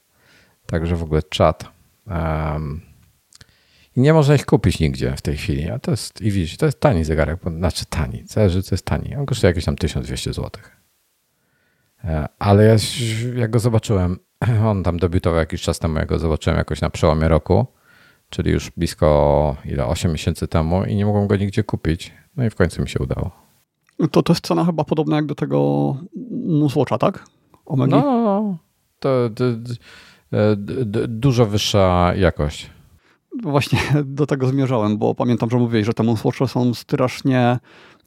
A: Także w ogóle czat. Um, I nie można ich kupić nigdzie w tej chwili. A to jest, i widzisz, to jest tani zegarek, znaczy tani, zależy, co jest tani. On kosztuje jakieś tam 1200 zł. E, ale ja, jak go zobaczyłem, [clears throat] On tam debiutował jakiś czas temu, jak go zobaczyłem jakoś na przełomie roku, czyli już blisko ile 8 miesięcy temu i nie mogłem go nigdzie kupić. No i w końcu mi się udało.
B: To, to jest cena chyba podobna jak do tego Muswatcha, tak?
A: Omegi? No, to dużo wyższa jakość.
B: Właśnie [laughs] do tego zmierzałem, bo pamiętam, że mówiłeś, że te Muswatche są strasznie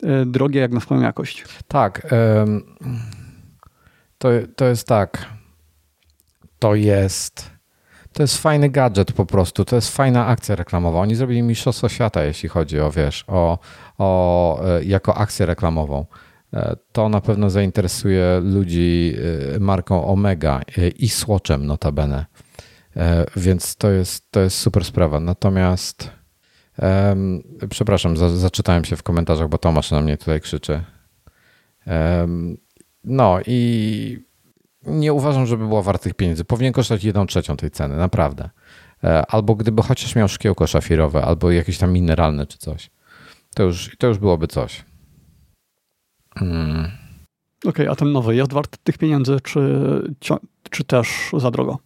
B: e, drogie jak na swoją jakość.
A: Tak. To, to jest tak to jest to jest fajny gadżet po prostu, to jest fajna akcja reklamowa. Oni zrobili mistrzostwo świata, jeśli chodzi o, wiesz, o, o e, jako akcję reklamową. E, to na pewno zainteresuje ludzi e, marką Omega i Swatchem notabene. Więc to jest, to jest super sprawa. Natomiast um, przepraszam, za, zaczytałem się w komentarzach, bo Tomasz na mnie tutaj krzyczy. Um, no i nie uważam, żeby była wartych pieniędzy. Powinien kosztować jedną trzecią tej ceny, naprawdę. E, albo gdyby chociaż miał szkiełko szafirowe, albo jakieś tam mineralne czy coś. To już, to już byłoby coś.
B: Hmm. Okej, okay, a ten nowy jest wart tych pieniędzy, czy, czy też za drogo?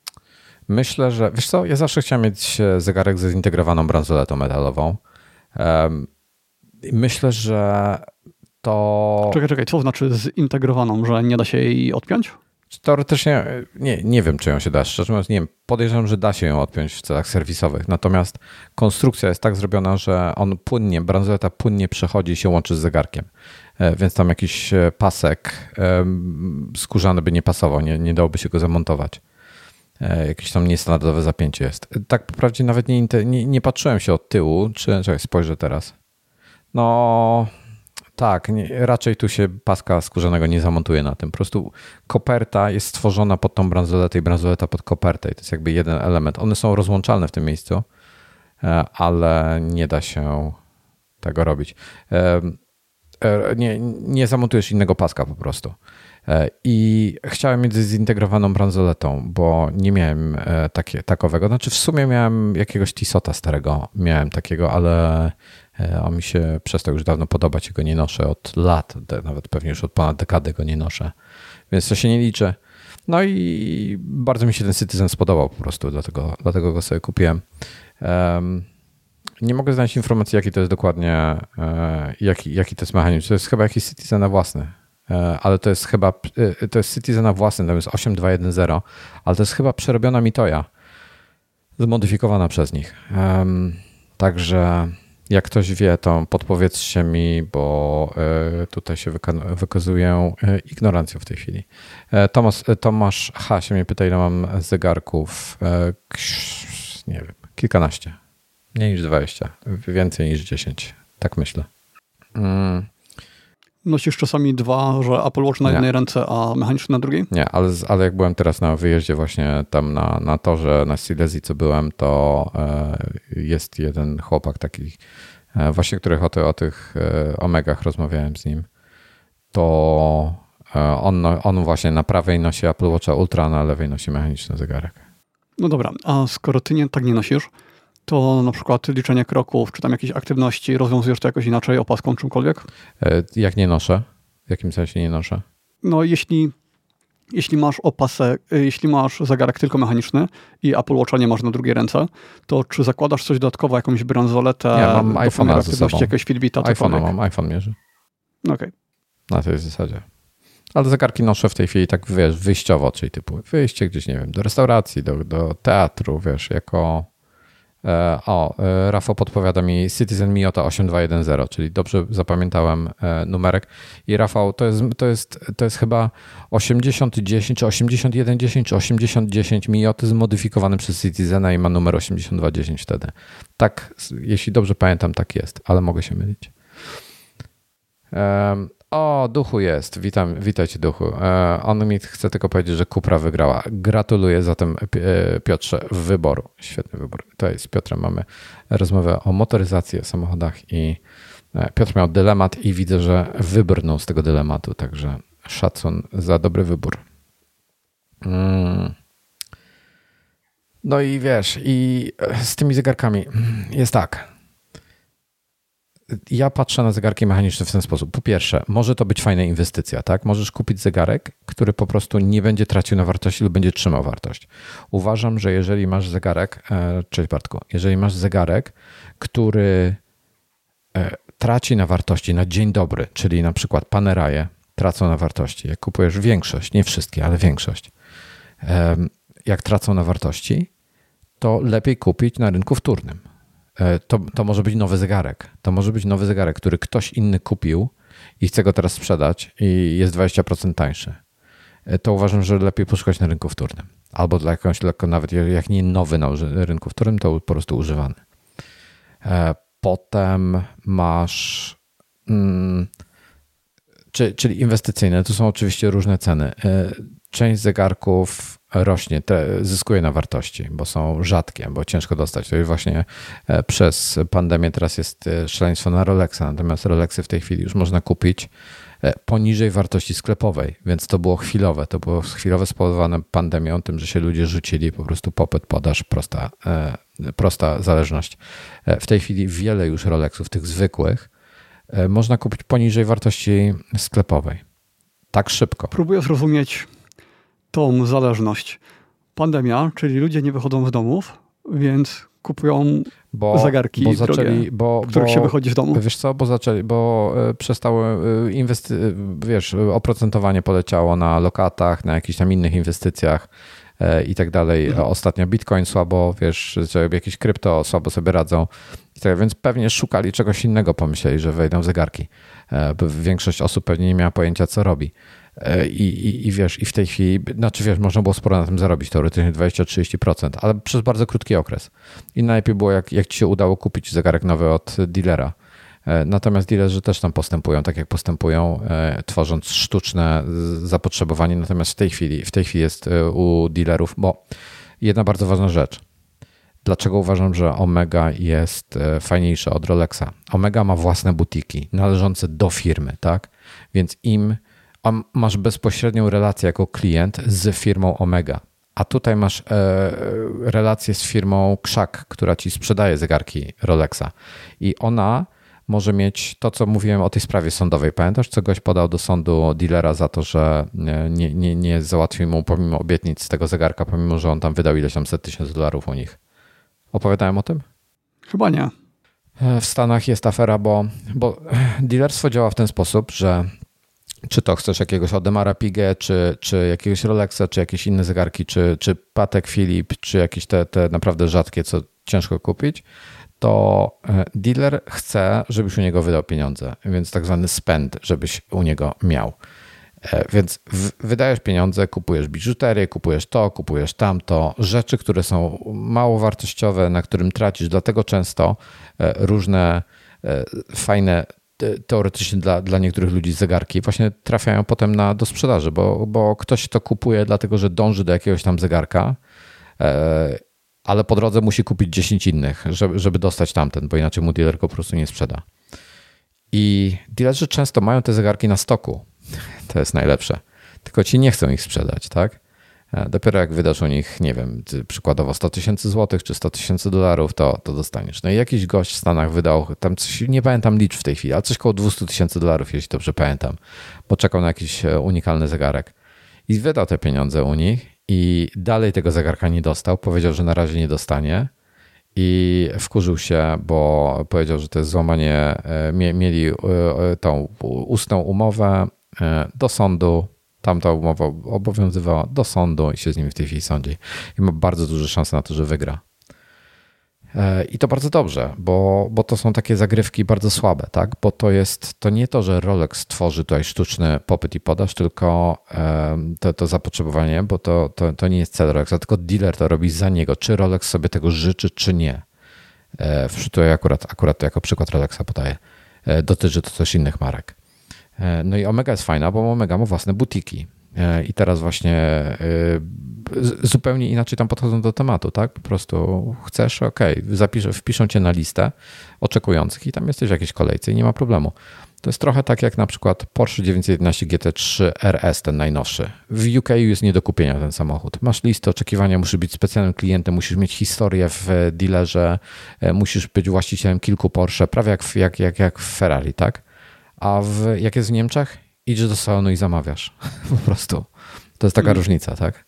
A: Myślę, że wiesz co, ja zawsze chciałem mieć zegarek ze zintegrowaną bransoletą metalową. Myślę, że to.
B: Czekaj, czekaj, co znaczy zintegrowaną, że nie da się jej odpiąć?
A: Teoretycznie nie, nie wiem, czy ją się da. Szczerze mówiąc, nie wiem. Podejrzewam, że da się ją odpiąć w celach serwisowych. Natomiast konstrukcja jest tak zrobiona, że on płynnie, bransoleta płynnie przechodzi i się łączy z zegarkiem. E, więc tam jakiś e, pasek skórzany by nie pasował, nie, nie dałoby się go zamontować. E, jakieś tam niestandardowe zapięcie jest. Tak po prawdzie nawet nie, nie, nie patrzyłem się od tyłu, czy czekaj, spojrzę teraz. No, tak, nie, raczej tu się paska skórzanego nie zamontuje na tym. Po prostu koperta jest stworzona pod tą bransoletę i bransoleta pod kopertę i to jest jakby jeden element. One są rozłączalne w tym miejscu, e, ale nie da się tego robić. E, e, nie, nie zamontujesz innego paska po prostu. I chciałem mieć zintegrowaną bransoletą, bo nie miałem takie, takowego. Znaczy w sumie miałem jakiegoś Tisota starego, miałem takiego, ale E, on mi się przestał już dawno podobać i go nie noszę od lat, nawet pewnie już od ponad dekady go nie noszę, więc to się nie liczy. No i bardzo mi się ten Citizen spodobał po prostu, dlatego, dlatego go sobie kupiłem. Nie mogę znaleźć informacji, jaki to jest dokładnie, e, jaki, jaki to jest mechanizm. To jest chyba jakiś Citizena własny, e, ale to jest chyba, to jest Citizena własny, to jest 8210, ale to jest chyba przerobiona Mitoja, zmodyfikowana przez nich. Także jak ktoś wie, to podpowiedzcie mi, bo e, tutaj się wykazuję e, ignorancją w tej chwili. E, Tomasz, Tomasz H. się mnie pyta, ile mam zegarków. Nie wiem, kilkanaście. Mniej niż 20, więcej niż 10. Tak myślę. Mm.
B: Nosisz czasami dwa, że Apple Watch na jednej nie. ręce, a mechaniczny na drugiej?
A: Nie, ale, ale jak byłem teraz na wyjeździe właśnie tam na, na torze, na Silesii, co byłem, to e, jest jeden chłopak taki, e, właśnie których o, ty, o tych e, Omegach rozmawiałem z nim, to on, no, on właśnie na prawej nosi Apple Watcha Ultra, a na lewej nosi mechaniczny zegarek.
B: No dobra, a skoro ty nie, tak nie nosisz, to na przykład liczenie kroków, czy tam jakieś aktywności, rozwiązujesz to jakoś inaczej opaską czymkolwiek?
A: E, jak nie noszę? W jakim sensie nie noszę?
B: No jeśli jeśli masz opasek, jeśli masz zegarek tylko mechaniczny i Apple Watcha nie masz na drugiej ręce, to czy zakładasz coś dodatkowo, jakąś bransoletę,
A: ja mam iPhone'a ze sobą.
B: jakiegoś Fitbita?
A: iPhone'a mam, iPhone mierzy.
B: Okej. Okay.
A: Na tej zasadzie. Ale zegarki noszę w tej chwili tak, wiesz, wyjściowo, czyli typu wyjście gdzieś, nie wiem, do restauracji, do, do teatru, wiesz, jako o, e, Rafał podpowiada mi Citizen Miota 8210, czyli dobrze zapamiętałem e, numerek. I Rafał, to jest, to jest, to jest chyba 8010, czy 8110, czy 8010 Mioty zmodyfikowany przez Citizena i ma numer 8210 wtedy. Tak, jeśli dobrze pamiętam, tak jest, ale mogę się mylić. O, duchu jest. Witam, witajcie duchu. E, on mi chce tylko powiedzieć, że Kupra wygrała. Gratuluję zatem e, Piotrze wyboru. Świetny wybór. Tutaj z Piotrem mamy rozmowę o motoryzacji, o samochodach i e, Piotr miał dylemat i widzę, że wybrnął z tego dylematu, także szacun za dobry wybór. Mm. No i wiesz, i z tymi zegarkami jest tak ja patrzę na zegarki mechaniczne w ten sposób. Po pierwsze, może to być fajna inwestycja, tak? Możesz kupić zegarek, który po prostu nie będzie tracił na wartości lub będzie trzymał wartość. Uważam, że jeżeli masz zegarek, e, cześć Bartku, jeżeli masz zegarek, który e, traci na wartości na dzień dobry, czyli na przykład Paneraje tracą na wartości, jak kupujesz większość, nie wszystkie, ale większość, jak tracą na wartości, to lepiej kupić na rynku wtórnym to, to może być nowy zegarek. To może być nowy zegarek, który ktoś inny kupił i chce go teraz sprzedać i jest 20% tańszy. E, to uważam, że lepiej poszukać na rynku wtórnym. Albo dla jakiegoś lekko, nawet jak nie nowy na rynku wtórnym, to po prostu używany. E, potem masz. Mm, czyli inwestycyjne. Tu są oczywiście różne ceny. Część zegarków rośnie, te, zyskuje na wartości, bo są rzadkie, bo ciężko dostać. To jest właśnie e, przez pandemię teraz jest e, szaleństwo na Rolexa, natomiast Rolexy w tej chwili już można kupić e, poniżej wartości sklepowej, więc to było chwilowe. To było chwilowe spowodowane pandemią, tym, że się ludzie rzucili, po prostu popyt, podaż, prosta, prosta zależność. W tej chwili wiele już Rolexów, tych zwykłych, można kupić poniżej wartości sklepowej. Tak szybko.
B: Próbuję zrozumieć tą zależność. Pandemia, czyli ludzie nie wychodzą z domów, więc kupują bo, zegarki, bo zaczęli, drogie, bo, których bo, się wychodzi z domu.
A: Wiesz co, bo zaczęli, bo e, przestały e, inwesty, e, wiesz, oprocentowanie poleciało na lokatach, na jakichś tam innych inwestycjach i tak dalej. Mhm. Ostatnio Bitcoin słabo, wiesz, jakieś krypto słabo sobie radzą. I tak, więc pewnie szukali czegoś innego, pomyśleli, że wejdą zegarki. Większość osób pewnie nie miała pojęcia, co robi. E, I, i, I wiesz, i w tej chwili, znaczy wiesz, można było sporo na tym zarobić, teoretycznie 20-30%, ale przez bardzo krótki okres. I najlepiej było, jak, jak ci się udało kupić zegarek nowy od dealera. E, natomiast dealerzy też tam postępują, tak jak postępują, e, tworząc sztuczne zapotrzebowanie. Natomiast w tej chwili, w tej chwili jest u dealerów, bo jedna bardzo ważna rzecz. Dlaczego uważam, że Omega jest fajniejsza od Rolexa? Omega ma własne butiki należące do firmy, tak? Więc im masz bezpośrednią relację jako klient z firmą Omega. A tutaj masz e, relację z firmą Krzak, która ci sprzedaje zegarki Rolexa. I ona może mieć to, co mówiłem o tej sprawie sądowej. Pamiętasz, co goś podał do sądu dealera za to, że nie, nie, nie załatwił mu pomimo obietnic z tego zegarka, pomimo, że on tam wydał ileś tam set tysięcy dolarów u nich. Opowiadałem o tym?
B: Chyba nie.
A: E, w Stanach jest afera, bo, bo dealerstwo działa w ten sposób, że czy to chcesz jakiegoś Audemara Piguet, czy, czy jakiegoś Rolexa, czy jakieś inne zegarki, czy, czy Patek Philippe, czy jakieś te, te naprawdę rzadkie, co ciężko kupić, to e, dealer chce, żebyś u niego wydał pieniądze, więc tak zwany spend, żebyś u niego miał. E, więc wydajesz pieniądze, kupujesz biżuterię, kupujesz to, kupujesz tamto, rzeczy, które są mało wartościowe, na którym tracisz, dlatego często e, różne fajne teoretycznie dla, dla niektórych ludzi zegarki właśnie trafiają potem na, do sprzedaży, bo, bo ktoś to kupuje dlatego, że dąży do jakiegoś tam zegarka, e, ale po drodze musi kupić 10 innych, żeby, żeby dostać tamten, bo inaczej mu dealer po prostu nie sprzeda. I dealerzy często mają te zegarki na stoku. [laughs] To jest najlepsze. Tylko ci nie chcą ich sprzedać, tak? E, dopiero jak wydasz u nich, nie wiem, przykładowo 100 tysięcy złotych czy 100 tysięcy dolarów, to, to dostaniesz. No i jakiś gość w Stanach wydał, tam coś, nie pamiętam liczb w tej chwili, ale coś koło 200 tysięcy dolarów, jeśli dobrze pamiętam, bo czekał na jakiś e, unikalny zegarek. i wydał te pieniądze u nich i dalej tego zegarka nie dostał. Powiedział, że na razie nie dostanie i wkurzył się, bo powiedział, że to jest złamanie. E, mieli tą ustną umowę do sądu. Tamta umowa obowiązywała do sądu i się z nimi w tej chwili sądzi. I ma bardzo duże szanse na to, że wygra. E, I to bardzo dobrze, bo, bo to są takie zagrywki bardzo słabe, tak? Bo to jest to nie to, że Rolex tworzy tutaj sztuczny popyt i podaż, tylko to, to zapotrzebowanie, bo to, to, to nie jest cel Rolexa, tylko dealer to robi za niego. Czy Rolex sobie tego życzy, czy nie. E, tutaj akurat, akurat jako przykład Rolexa podaję. E, dotyczy to też innych marek. No i Omega jest fajna, bo Omega ma własne butiki. I teraz właśnie zupełnie inaczej tam podchodzą do tematu, tak? Po prostu chcesz, ok, zapiszę, wpiszą cię na listę oczekujących i tam jesteś w jakiejś kolejce i nie ma problemu. To jest trochę tak jak na przykład Porsche 911 GT3 RS, ten najnowszy. W UK jest nie do kupienia ten samochód. Masz listę oczekiwania, musisz być specjalnym klientem, musisz mieć historię w dealerze, e, musisz być właścicielem kilku Porsche, prawie jak, jak, jak, jak w Ferrari, tak? A w, jak jest w Niemczech, idziesz do salonu i zamawiasz. [laughs] po prostu. To jest taka mm. różnica, tak?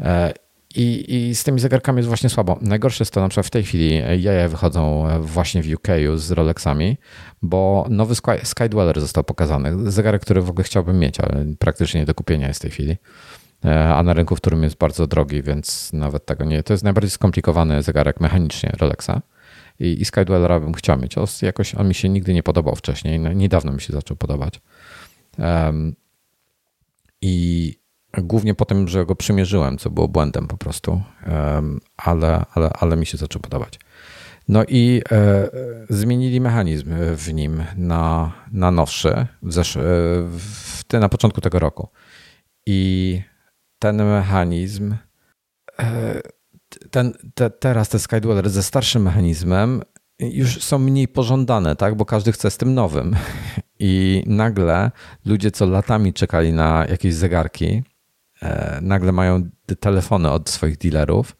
A: E, I, I z tymi zegarkami jest właśnie słabo. Najgorsze jest to na przykład w tej chwili jaja wychodzą właśnie w UK z Rolexami, bo nowy Sky, Skydweller został pokazany. Zegarek, który w ogóle chciałbym mieć, ale praktycznie nie do kupienia jest w tej chwili. E, a na rynku, w którym jest bardzo drogi, więc nawet tego nie. To jest najbardziej skomplikowany zegarek mechanicznie Rolexa. I, i Skydwellera bym chciał mieć. O, jakoś on mi się nigdy nie podobał wcześniej. No, niedawno mi się zaczął podobać. Um, I Głównie po tym, że go przymierzyłem, co było błędem po prostu, ale, ale, ale mi się zaczął podobać. No i e, zmienili mechanizm w nim na, na nowszy w zesz- e, w, na początku tego roku. I ten mechanizm, e, ten, te, teraz te Skydweller ze starszym mechanizmem już są mniej pożądane, tak? bo każdy chce z tym nowym. [laughs] I nagle ludzie, co latami czekali na jakieś zegarki, E, nagle mają telefony od swoich dealerów,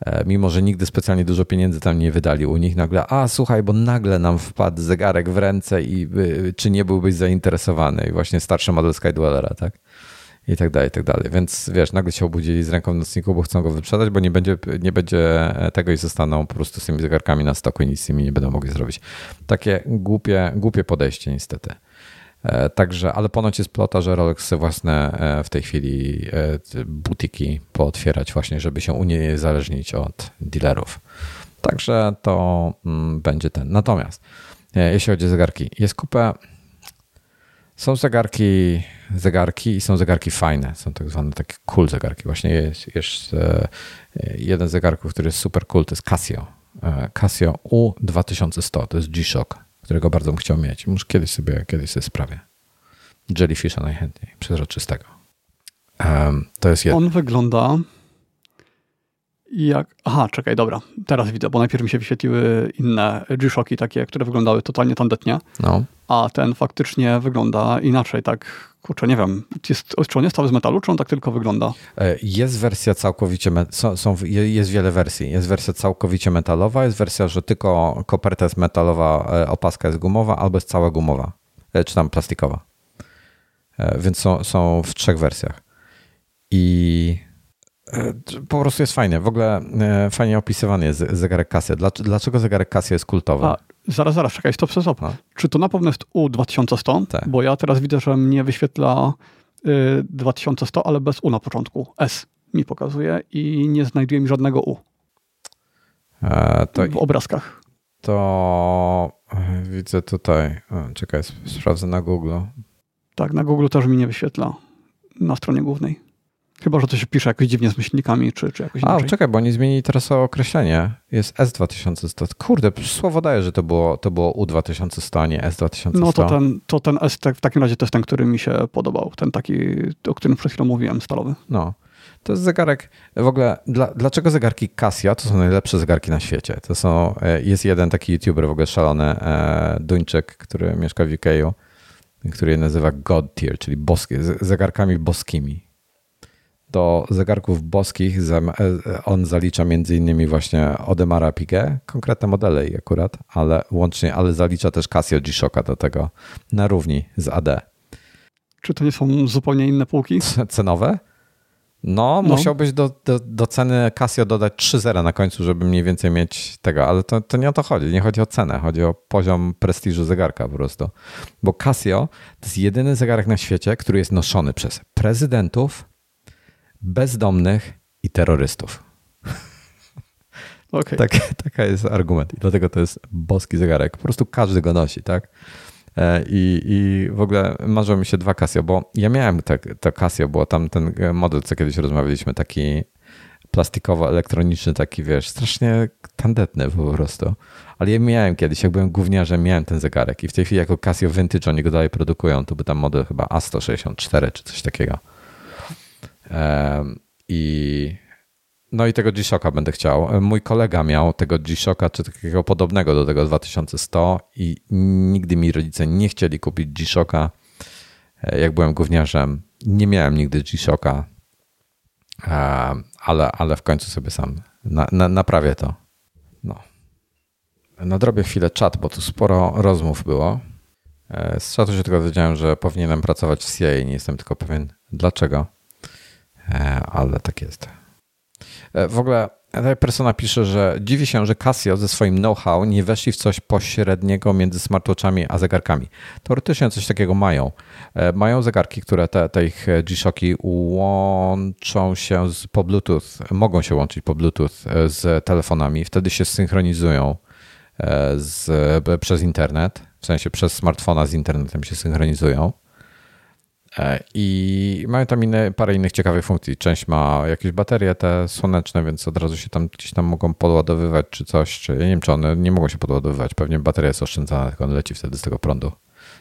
A: e, mimo że nigdy specjalnie dużo pieniędzy tam nie wydali u nich, nagle, a słuchaj, bo nagle nam wpadł zegarek w ręce i czy nie byłbyś zainteresowany? I właśnie starszy model Skydwellera, tak? I tak dalej, i tak dalej. Więc wiesz, nagle się obudzili z ręką w nocniku, bo chcą go wyprzedać, bo nie będzie, nie będzie tego i zostaną po prostu z tymi zegarkami na stoku i nic z nimi nie będą mogli zrobić. Takie głupie, głupie podejście niestety. E, także, ale ponoć jest plota, że Rolex chce własne e, w tej chwili e, butiki pootwierać właśnie, żeby się uniezależnić od dealerów. Także to mm, będzie ten. Natomiast jeśli chodzi o zegarki, jest kupę są zegarki, zegarki i są zegarki fajne. Są tak zwane takie cool zegarki. Właśnie jest, jest jeden z zegarków, który jest super cool, to jest Casio. Casio U2100, to jest G-Shock którego bardzo bym chciał mieć. Muszę kiedyś sobie, kiedyś sobie sprawię. Jellyfisha najchętniej, przezroczystego. Um, to jest
B: jeden. On wygląda jak... Aha, czekaj, dobra. Teraz widzę, bo najpierw mi się wyświetliły inne G-Shocki takie, które wyglądały totalnie tandetnie. No. A ten faktycznie wygląda inaczej, tak kurczę, nie wiem, jest, czy on jest cały z metalu, czy on tak tylko wygląda?
A: E, jest wersja całkowicie, są, są, jest wiele wersji. Jest wersja całkowicie metalowa, jest wersja, że tylko koperta jest metalowa, e, opaska jest gumowa, albo jest cała gumowa, e, czy tam plastikowa. Więc są, są w trzech wersjach. I po prostu jest fajny. W ogóle fajnie opisywany jest zegarek Casio. Dlaczego zegarek Casio jest kultowy? A,
B: Zaraz, zaraz, czekaj, stop, stop. stop. Czy to na pewno jest U2100? Tak. Bo ja teraz widzę, że mnie wyświetla y, 2100, ale bez U na początku. S mi pokazuje i nie znajduje mi żadnego U. E, w obrazkach.
A: To e, widzę tutaj. Czekaj, sprawdzę na Google.
B: Tak, na Google też mi nie wyświetla na stronie głównej. Chyba, że to się pisze jakoś dziwnie z myślnikami, czy, czy jakoś inaczej.
A: A, czekaj, bo oni zmienili teraz określenie. Jest S2100. Kurde, słowo daje, że to było, to było U2100, a nie S2100.
B: No to ten, to ten S w takim razie to jest ten, który mi się podobał. Ten taki, o którym przed chwilą mówiłem, stalowy.
A: No. To jest zegarek, w ogóle, dla, dlaczego zegarki Casio to są najlepsze zegarki na świecie? To są, e, jest jeden taki youtuber w ogóle szalony, e, Duńczyk, który mieszka w UK, który je nazywa God Tier, czyli boskie, zegarkami boskimi do zegarków boskich e, on zalicza między innymi właśnie Odemara Piguet, konkretne modele i akurat, ale łącznie, ale zalicza też Casio G-Shocka do tego na równi z AD.
B: Czy to nie są zupełnie inne półki?
A: Cenowe? No, no, musiałbyś do, do, do ceny Casio dodać 3 na końcu, żeby mniej więcej mieć tego, ale to, to nie o to chodzi. Nie chodzi o cenę, chodzi o poziom prestiżu zegarka po prostu. Bo Casio to jest jedyny zegarek na świecie, który jest noszony przez prezydentów, bezdomnych i terrorystów. [laughs] Okay. Tak, taka jest argument i dlatego to jest boski zegarek. Po prostu każdy go nosi, tak? E, I, I w ogóle marzą mi się dwa Casio, bo ja miałem te, te Casio, bo tam ten model, co kiedyś rozmawialiśmy, taki plastikowo-elektroniczny, taki wiesz, strasznie tandetny po prostu. Ale ja miałem kiedyś, jak byłem gówniarzem, miałem ten zegarek i w tej chwili jako Casio Vintage oni go dalej produkują, to by tam model chyba A164 czy coś takiego. I no i tego G-Shocka będę chciał. Mój kolega miał tego G-Shocka, czy takiego podobnego do tego 2100 i nigdy mi rodzice nie chcieli kupić G-Shocka. E, jak byłem gówniarzem, nie miałem nigdy G-Shocka, ale, ale w końcu sobie sam na, na, naprawię to. No. Nadrobię chwilę czat, bo tu sporo rozmów było. E, z czatu się tylko dowiedziałem, że powinienem pracować w CIA. Nie jestem tylko pewien dlaczego, ale tak jest. E, w ogóle ta persona pisze, że dziwi się, że Casio ze swoim know-how nie weszli w coś pośredniego między smartwatchami a zegarkami. Teoretycznie coś takiego mają. E, mają zegarki, które te, te ich G-Shocki łączą się z, po Bluetooth, mogą się łączyć po Bluetooth e, z telefonami, wtedy się synchronizują z, przez internet, w sensie przez smartfona z internetem się synchronizują. E, I mają tam inne, parę innych ciekawych funkcji. Część ma jakieś baterie te słoneczne, więc od razu się tam gdzieś tam mogą podładowywać czy coś. Czy, ja nie wiem, czy one nie mogą się podładowywać. Pewnie bateria jest oszczędzana, tylko on leci wtedy z tego prądu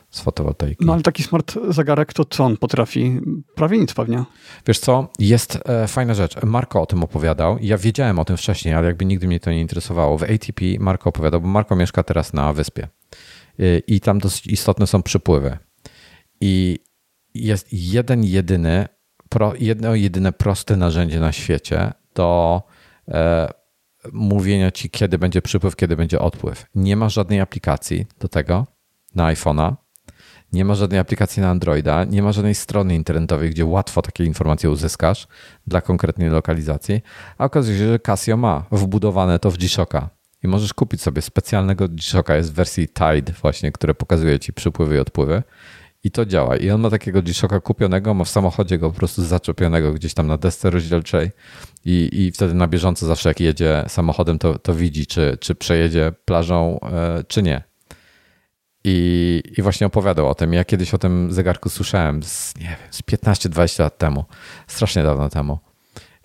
A: z fotowoltaiki.
B: No ale taki smart zegarek to co on potrafi? Prawie nic pewnie.
A: Wiesz co, jest e, fajna rzecz. Marko o tym opowiadał. Ja wiedziałem o tym wcześniej, ale jakby nigdy mnie to nie interesowało. W ATP Marko opowiadał, bo Marko mieszka teraz na wyspie. E, I tam dosyć istotne są przypływy. I jest jeden jedyny, pro, jedno jedyne proste narzędzie na świecie do e, mówienia ci, kiedy będzie przypływ, kiedy będzie odpływ. Nie ma żadnej aplikacji do tego na iPhone'a, nie ma żadnej aplikacji na Androida, nie ma żadnej strony internetowej, gdzie łatwo takie informacje uzyskasz dla konkretnej lokalizacji, a okazuje się, że Casio ma wbudowane to w G-Shocka. I możesz kupić sobie specjalnego G-Shocka, jest w wersji Tide właśnie, które pokazuje ci przypływy i odpływy i to działa. I on ma takiego G-Shocka kupionego, ma w samochodzie go po prostu zaczepionego gdzieś tam na desce rozdzielczej i, i wtedy na bieżąco zawsze jak jedzie samochodem, to, to widzi, czy, czy przejedzie plażą, e, czy nie. I, I właśnie opowiadał o tym. Ja kiedyś o tym zegarku słyszałem z, nie wiem, z 15-20 lat temu. Strasznie dawno temu.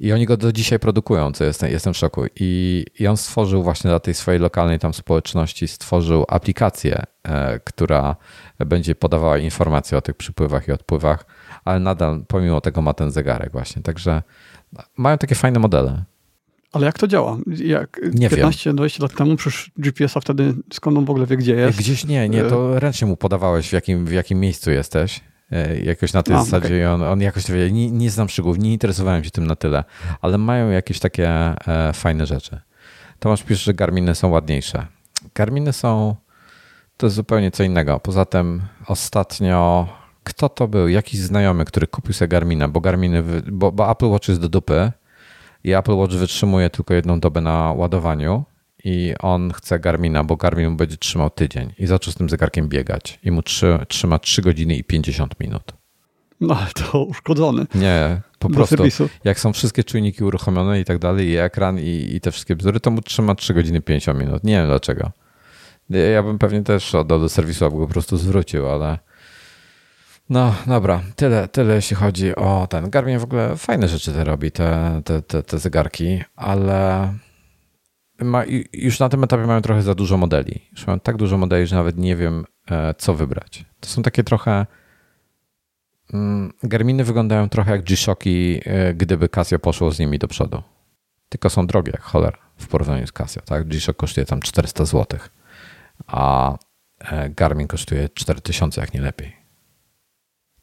A: I oni go do dzisiaj produkują, co jestem, jestem w szoku. I, I on stworzył właśnie dla tej swojej lokalnej tam społeczności, stworzył aplikację, e, która będzie podawała informacje o tych przypływach i odpływach, ale nadal pomimo tego ma ten zegarek właśnie. Także mają takie fajne modele.
B: Ale jak to działa? Jak nie 15-20 lat temu przecież GPS-a wtedy skąd on w ogóle wie, gdzie jest?
A: Gdzieś nie, nie, to e, ręcznie mu podawałeś, w jakim, w jakim miejscu jesteś. E, jakoś na tej A, zasadzie okay. on, on jakoś to wie, nie, nie znam szczegółów, nie interesowałem się tym na tyle, ale mają jakieś takie e, fajne rzeczy. Tomasz pisze, że Garminy są ładniejsze. Garminy są to jest zupełnie co innego. Poza tym ostatnio kto to był? Jakiś znajomy, który kupił sobie Garmina, bo Garminy, bo, bo Apple Watch jest do dupy i Apple Watch wytrzymuje tylko jedną dobę na ładowaniu i on chce Garmina, bo Garmin mu będzie trzymał tydzień i zaczął z tym zegarkiem biegać i mu trzy, trzyma 3 godziny i 50 minut.
B: No ale to uszkodzony.
A: Nie, po prostu serwisu. jak są wszystkie czujniki uruchomione i tak dalej i ekran i, i te wszystkie bzdury, to mu trzyma 3 godziny 50 minut. Nie wiem dlaczego. Ja bym pewnie też oddał do serwisu, albo go po prostu zwrócił, ale no dobra, tyle, tyle jeśli chodzi o ten. Garmin w ogóle fajne rzeczy te robi, te, te, te, te zegarki, ale ma, już na tym etapie mają trochę za dużo modeli. Już mają tak dużo modeli, że nawet nie wiem, e, co wybrać. To są takie trochę. Mm, Garminy wyglądają trochę jak G-Shocki, e, gdyby Casio poszło z nimi do przodu. Tylko są drogie, jak cholera, w porównaniu z Casio. Tak? G-Shock kosztuje tam 400 zł, a e, Garmin kosztuje 4000, jak nie lepiej.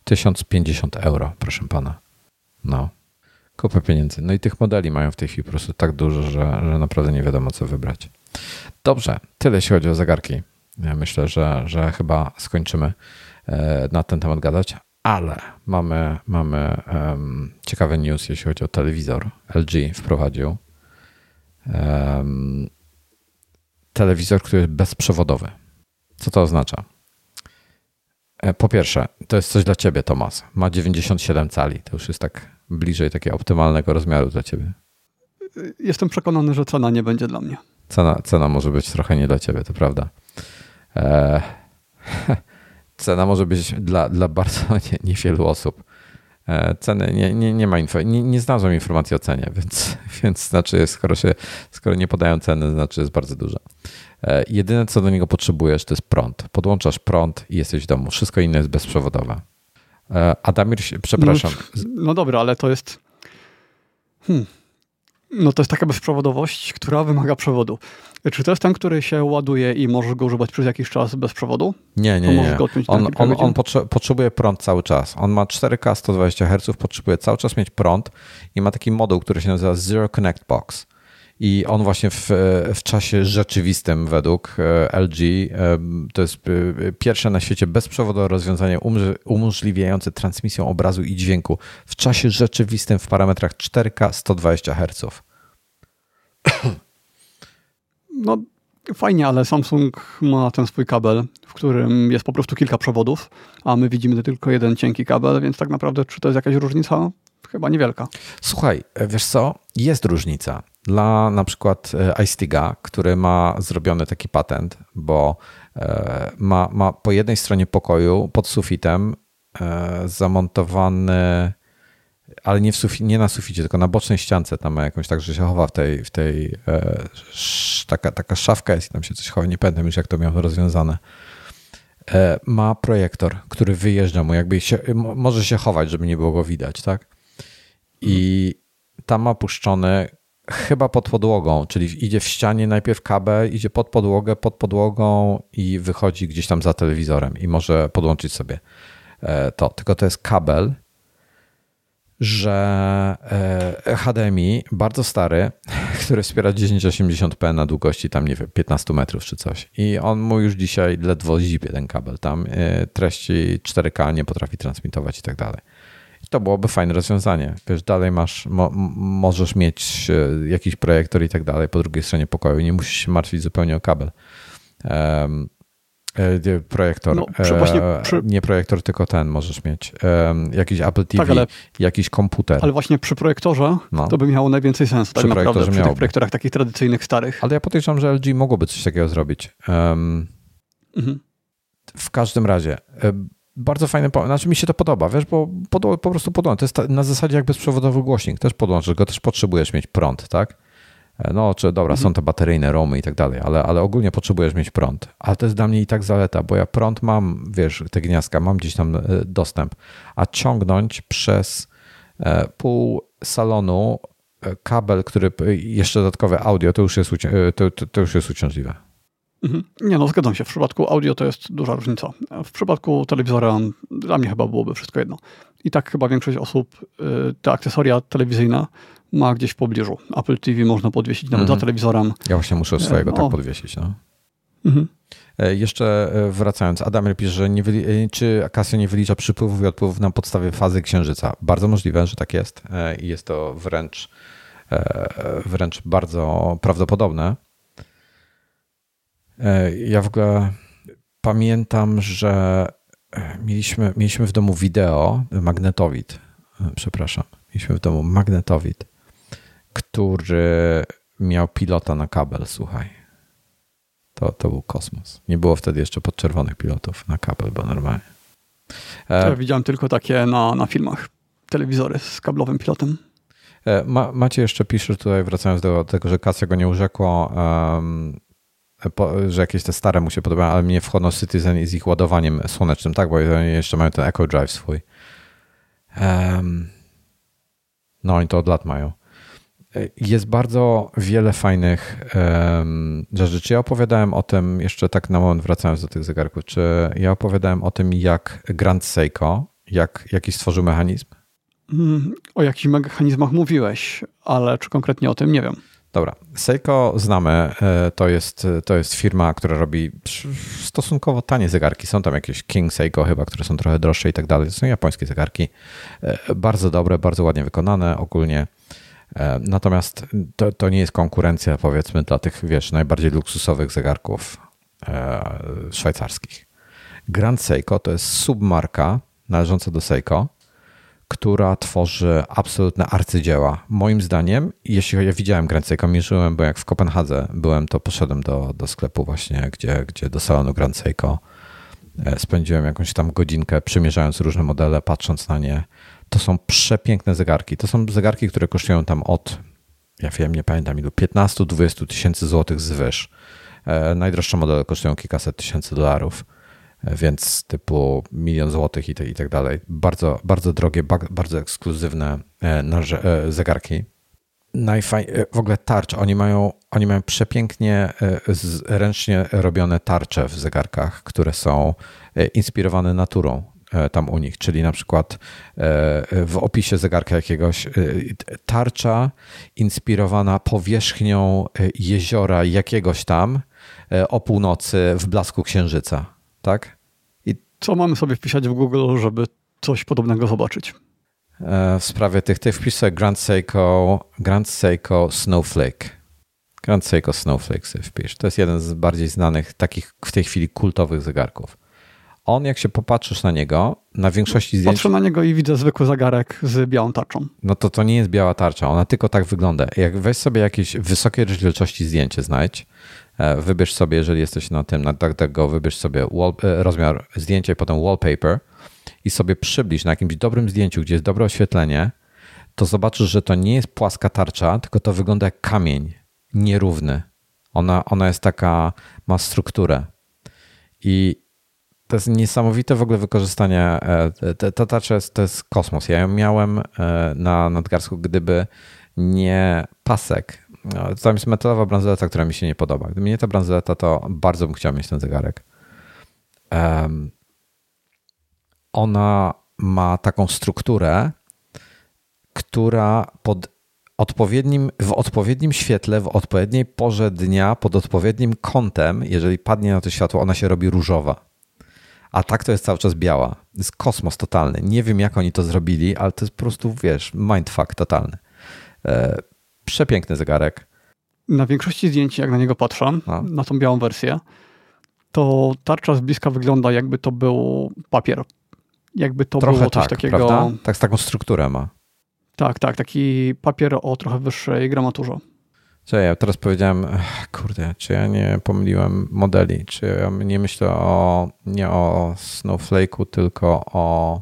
A: 1050 euro, proszę pana. No kupę pieniędzy. No i tych modeli mają w tej chwili po prostu tak dużo, że, że naprawdę nie wiadomo, co wybrać. Dobrze, tyle jeśli chodzi o zegarki. Ja myślę, że, że chyba skończymy e, na ten temat gadać. ale mamy, mamy um, ciekawy news, jeśli chodzi o telewizor. LG wprowadził um, telewizor, który jest bezprzewodowy. Co to oznacza? E, po pierwsze, to jest coś dla ciebie, Tomas. Ma 97 cali. To już jest tak bliżej takiego optymalnego rozmiaru dla ciebie.
B: Jestem przekonany, że cena nie będzie dla mnie.
A: Cena, cena może być trochę nie dla ciebie, to prawda. E, [laughs] cena może być dla, dla bardzo [laughs] nie, niewielu osób. E, ceny nie, nie, nie ma info, nie, nie znalazłem informacji o cenie, [laughs] więc, więc znaczy, skoro, się, skoro nie podają ceny, znaczy jest bardzo duża. E, jedyne, co do niego potrzebujesz, to jest prąd. Podłączasz prąd i jesteś w domu. Wszystko inne jest bezprzewodowe. Adamir, przepraszam.
B: No, no dobra, ale to jest. Hmm. No to jest taka bezprzewodowość, która wymaga przewodu. Czy to jest ten, który się ładuje i możesz go używać przez jakiś czas bez przewodu?
A: Nie, nie, nie. On, on, on potrze potrzebuje prąd cały czas. On ma 4K 120 Hz, potrzebuje cały czas mieć prąd i ma taki moduł, który się nazywa Zero Connect Box. I on właśnie w, w czasie rzeczywistym według e, LG e, to jest e, pierwsze na świecie bezprzewodowe rozwiązanie umożliwiające transmisję obrazu i dźwięku w czasie rzeczywistym w parametrach 4K 120 Hz.
B: No fajnie, ale Samsung ma ten swój kabel, w którym jest po prostu kilka przewodów, a my widzimy tylko jeden cienki kabel, więc tak naprawdę czy to jest jakaś różnica? Chyba niewielka.
A: Słuchaj, wiesz co? Jest różnica. Dla na przykład e, iStiga, który ma zrobiony taki patent, bo e, ma, ma po jednej stronie pokoju pod sufitem e, zamontowany ale nie, w sufi, nie na suficie, tylko na bocznej ściance tam ma jakąś tak, że się chowa w tej, w tej taka, taka szafka jest i tam się coś chowa, nie pamiętam już jak to miał rozwiązane. Ma projektor, który wyjeżdża mu, jakby się, może się chować, żeby nie było go widać, tak? I tam ma puszczony chyba pod podłogą, czyli idzie w ścianie najpierw kabel, idzie pod podłogę, pod podłogą i wychodzi gdzieś tam za telewizorem i może podłączyć sobie e, to. Tylko to jest kabel, że e, HDMI bardzo stary, [laughs] który wspiera 1080p na długości tam, nie wiem, 15 metrów czy coś. I on mu już dzisiaj ledwo zipie ten kabel tam. E, treści 4K nie potrafi transmitować i tak dalej. To byłoby fajne rozwiązanie. Wiesz, dalej masz, mo, możesz mieć e, jakiś projektor i tak dalej po drugiej stronie pokoju. Nie musisz się martwić zupełnie o kabel. Um, projektor. No, przy, właśnie, e, przy... Nie projektor, tylko ten możesz mieć. Jakiś Apple TV, tak, ale, jakiś komputer.
B: Ale właśnie przy projektorze no. to by miało najwięcej sensu. Tak przy naprawdę, przy tych projektorach takich tradycyjnych, starych.
A: Ale ja podejrzewam, że LG mogłoby coś takiego zrobić. Um, mhm. W każdym razie, bardzo fajny pomysł. Znaczy mi się to podoba, wiesz, bo po, po prostu podłącz. To jest na zasadzie jak bezprzewodowy głośnik. Też podłączysz go, też potrzebujesz mieć prąd, tak? E, no, czy dobra, mhm. są te bateryjne romy i tak dalej, ale, ale ogólnie potrzebujesz mieć prąd. Ale to jest dla mnie i tak zaleta, bo ja prąd mam, wiesz, te gniazdka, mam gdzieś tam e, dostęp, a ciągnąć przez e, pół salonu kabel, który jeszcze dodatkowe audio, to już jest, to, to, to już jest uciążliwe.
B: Mhm. Nie, no zgadzam się. W przypadku audio to jest duża różnica. W przypadku telewizora dla mnie chyba byłoby wszystko jedno. I tak chyba większość osób te akcesoria telewizyjne ma gdzieś w pobliżu. Apple TV można podwiesić nawet mm. za telewizorem.
A: Ja właśnie muszę swojego tak no. tak podwiesić. No. Mhm. E, jeszcze e, wracając, Adam pisze, że nie wyli- czy Casio nie wylicza przypływów i odpływów na podstawie fazy księżyca. Bardzo możliwe, że tak jest e, i jest to wręcz, wręcz bardzo prawdopodobne. Ja w ogóle pamiętam, że mieliśmy, mieliśmy w domu wideo, magnetowid, przepraszam, mieliśmy w domu magnetowid który miał pilota na kabel, słuchaj. To, to był kosmos. Nie było wtedy jeszcze podczerwonych pilotów na kabel, bo normalnie.
B: E, ja widziałem tylko takie na, na filmach telewizory z kablowym pilotem.
A: E, ma, Macie jeszcze pisze tutaj, wracając do tego, że Casio go nie urzekło, um, że jakieś te stare mu się podobają, ale mnie w Citizen z ich ładowaniem słonecznym, tak, bo jeszcze mają ten Echo Drive swój. Um, no oni to od lat mają. Jest bardzo wiele fajnych um, rzeczy. Czy ja opowiadałem o tym, jeszcze tak na moment wracając do tych zegarków, czy ja opowiadałem o tym, jak Grand Seiko, jak, jaki stworzył mechanizm?
B: Mm, o jakich mechanizmach mówiłeś, ale czy konkretnie o tym nie wiem.
A: Dobra, Seiko znamy, to jest, to jest firma, która robi stosunkowo tanie zegarki. Są tam jakieś King Seiko chyba, które są trochę droższe i tak dalej. To są japońskie zegarki. Bardzo dobre, bardzo ładnie wykonane ogólnie. Natomiast to, to nie jest konkurencja powiedzmy dla tych, wiesz, najbardziej luksusowych zegarków szwajcarskich. Grand Seiko to jest submarka należąca do Seiko, która tworzy absolutne arcydzieła. Moim zdaniem, jeśli ja widziałem Grand Seiko, mierzyłem, bo jak w Kopenhadze byłem, to poszedłem do, do sklepu właśnie, gdzie, gdzie do salonu Grand Seiko. E, spędziłem jakąś tam godzinkę przymierzając różne modele, patrząc na nie. To są przepiękne zegarki. To są zegarki, które kosztują tam od, ja wiem, nie pamiętam ilu, 15-20 tysięcy złotych zwyż. E, najdroższe modele kosztują kilkaset tysięcy dolarów więc typu milion złotych i, tak dalej. Bardzo, bardzo drogie, bardzo ekskluzywne e, e, zegarki. Najfaj... E, w ogóle tarcz. Oni mają, oni mają przepięknie ręcznie robione tarcze w zegarkach, które są inspirowane naturą tam u nich, czyli na przykład w opisie zegarka jakiegoś tarcza inspirowana powierzchnią jeziora jakiegoś tam o północy w blasku księżyca tak?
B: I co mamy sobie wpisać w Google, żeby coś podobnego zobaczyć?
A: E, w sprawie tych, tych sobie Grand Seiko, Grand Seiko Snowflake. Grand Seiko Snowflake sobie wpisz. To jest jeden z bardziej znanych, takich w tej chwili kultowych zegarków. On, jak się popatrzysz na niego, na większości zdjęć...
B: Patrzę na niego i widzę zwykły zegarek z białą tarczą.
A: No to to nie jest biała tarcza, ona tylko tak wygląda. Jak weź sobie jakieś wysokiej rozdzielczości zdjęcie znajdź, wybierz sobie, jeżeli jesteś na tym, na tego, wybierz sobie wall, e, rozmiar zdjęcia i potem wallpaper i sobie przybliż na jakimś dobrym zdjęciu, gdzie jest dobre oświetlenie, to zobaczysz, że to nie jest płaska tarcza, tylko to wygląda jak kamień, nierówny. Ona, ona jest taka, ma strukturę. I to jest niesamowite w ogóle wykorzystanie. E, ta tarcza jest, to jest kosmos. Ja ją miałem na nadgarstku, gdyby nie pasek, tam jest metalowa bransoleta, która mi się nie podoba. Gdyby nie ta bransoleta, to bardzo bym chciał mieć ten zegarek. Um, ona ma taką strukturę, która pod odpowiednim, w odpowiednim świetle, w odpowiedniej porze dnia, pod odpowiednim kątem, jeżeli padnie na to światło, ona się robi różowa. A tak to jest cały czas biała. To jest kosmos totalny. Nie wiem, jak oni to zrobili, ale to jest po prostu, wiesz, mindfuck totalny. Przepiękny zegarek.
B: Na większości zdjęć, jak na niego patrzę, no. na tą białą wersję, to tarcza z bliska wygląda jakby to był papier. Jakby to
A: trochę
B: było
A: coś
B: tak, takiego.
A: Prawda? Tak, z taką strukturę ma.
B: Tak, tak, taki papier o trochę wyższej gramaturze.
A: Co ja teraz powiedziałem, kurde, czy ja nie pomyliłem modeli, czy ja nie myślę o, nie o Snowflake'u, tylko o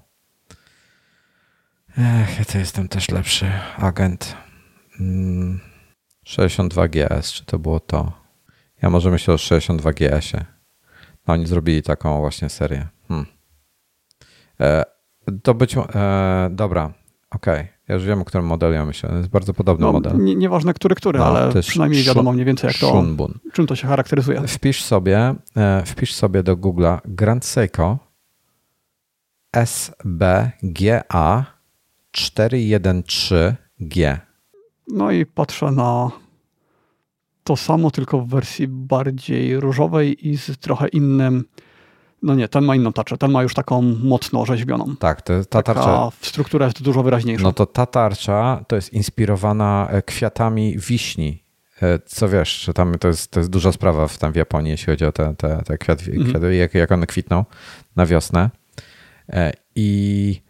A: Ech, ja to jestem też lepszy agent. 62GS, czy to było to? Ja może myślę o 62GS-ie. No, oni zrobili taką właśnie serię. Hmm. E, to być e, dobra, okej. Okay. Ja już wiem, o którym modelu ja myślę. To jest bardzo podobny
B: no,
A: model.
B: Nie, nieważne który, który, no, ale przynajmniej wiadomo mniej więcej, jak to, Shunbun. czym to się charakteryzuje.
A: Wpisz sobie, e, wpisz sobie do Google'a Grand Seiko SBGA 413G.
B: No i patrzę na to samo, tylko w wersji bardziej różowej i z trochę innym. No nie, ten ma inną tarczę. Ten ma już taką mocno rzeźbioną.
A: Tak, to, ta Taka tarcza.
B: Struktura jest dużo wyraźniejsza.
A: No to ta tarcza to jest inspirowana e, kwiatami wiśni. E, co wiesz, że tam to jest, to jest duża sprawa w, tam w Japonii, jeśli chodzi o te, te, te kwiaty, mhm. kwiaty jak, jak one kwitną na wiosnę. E, I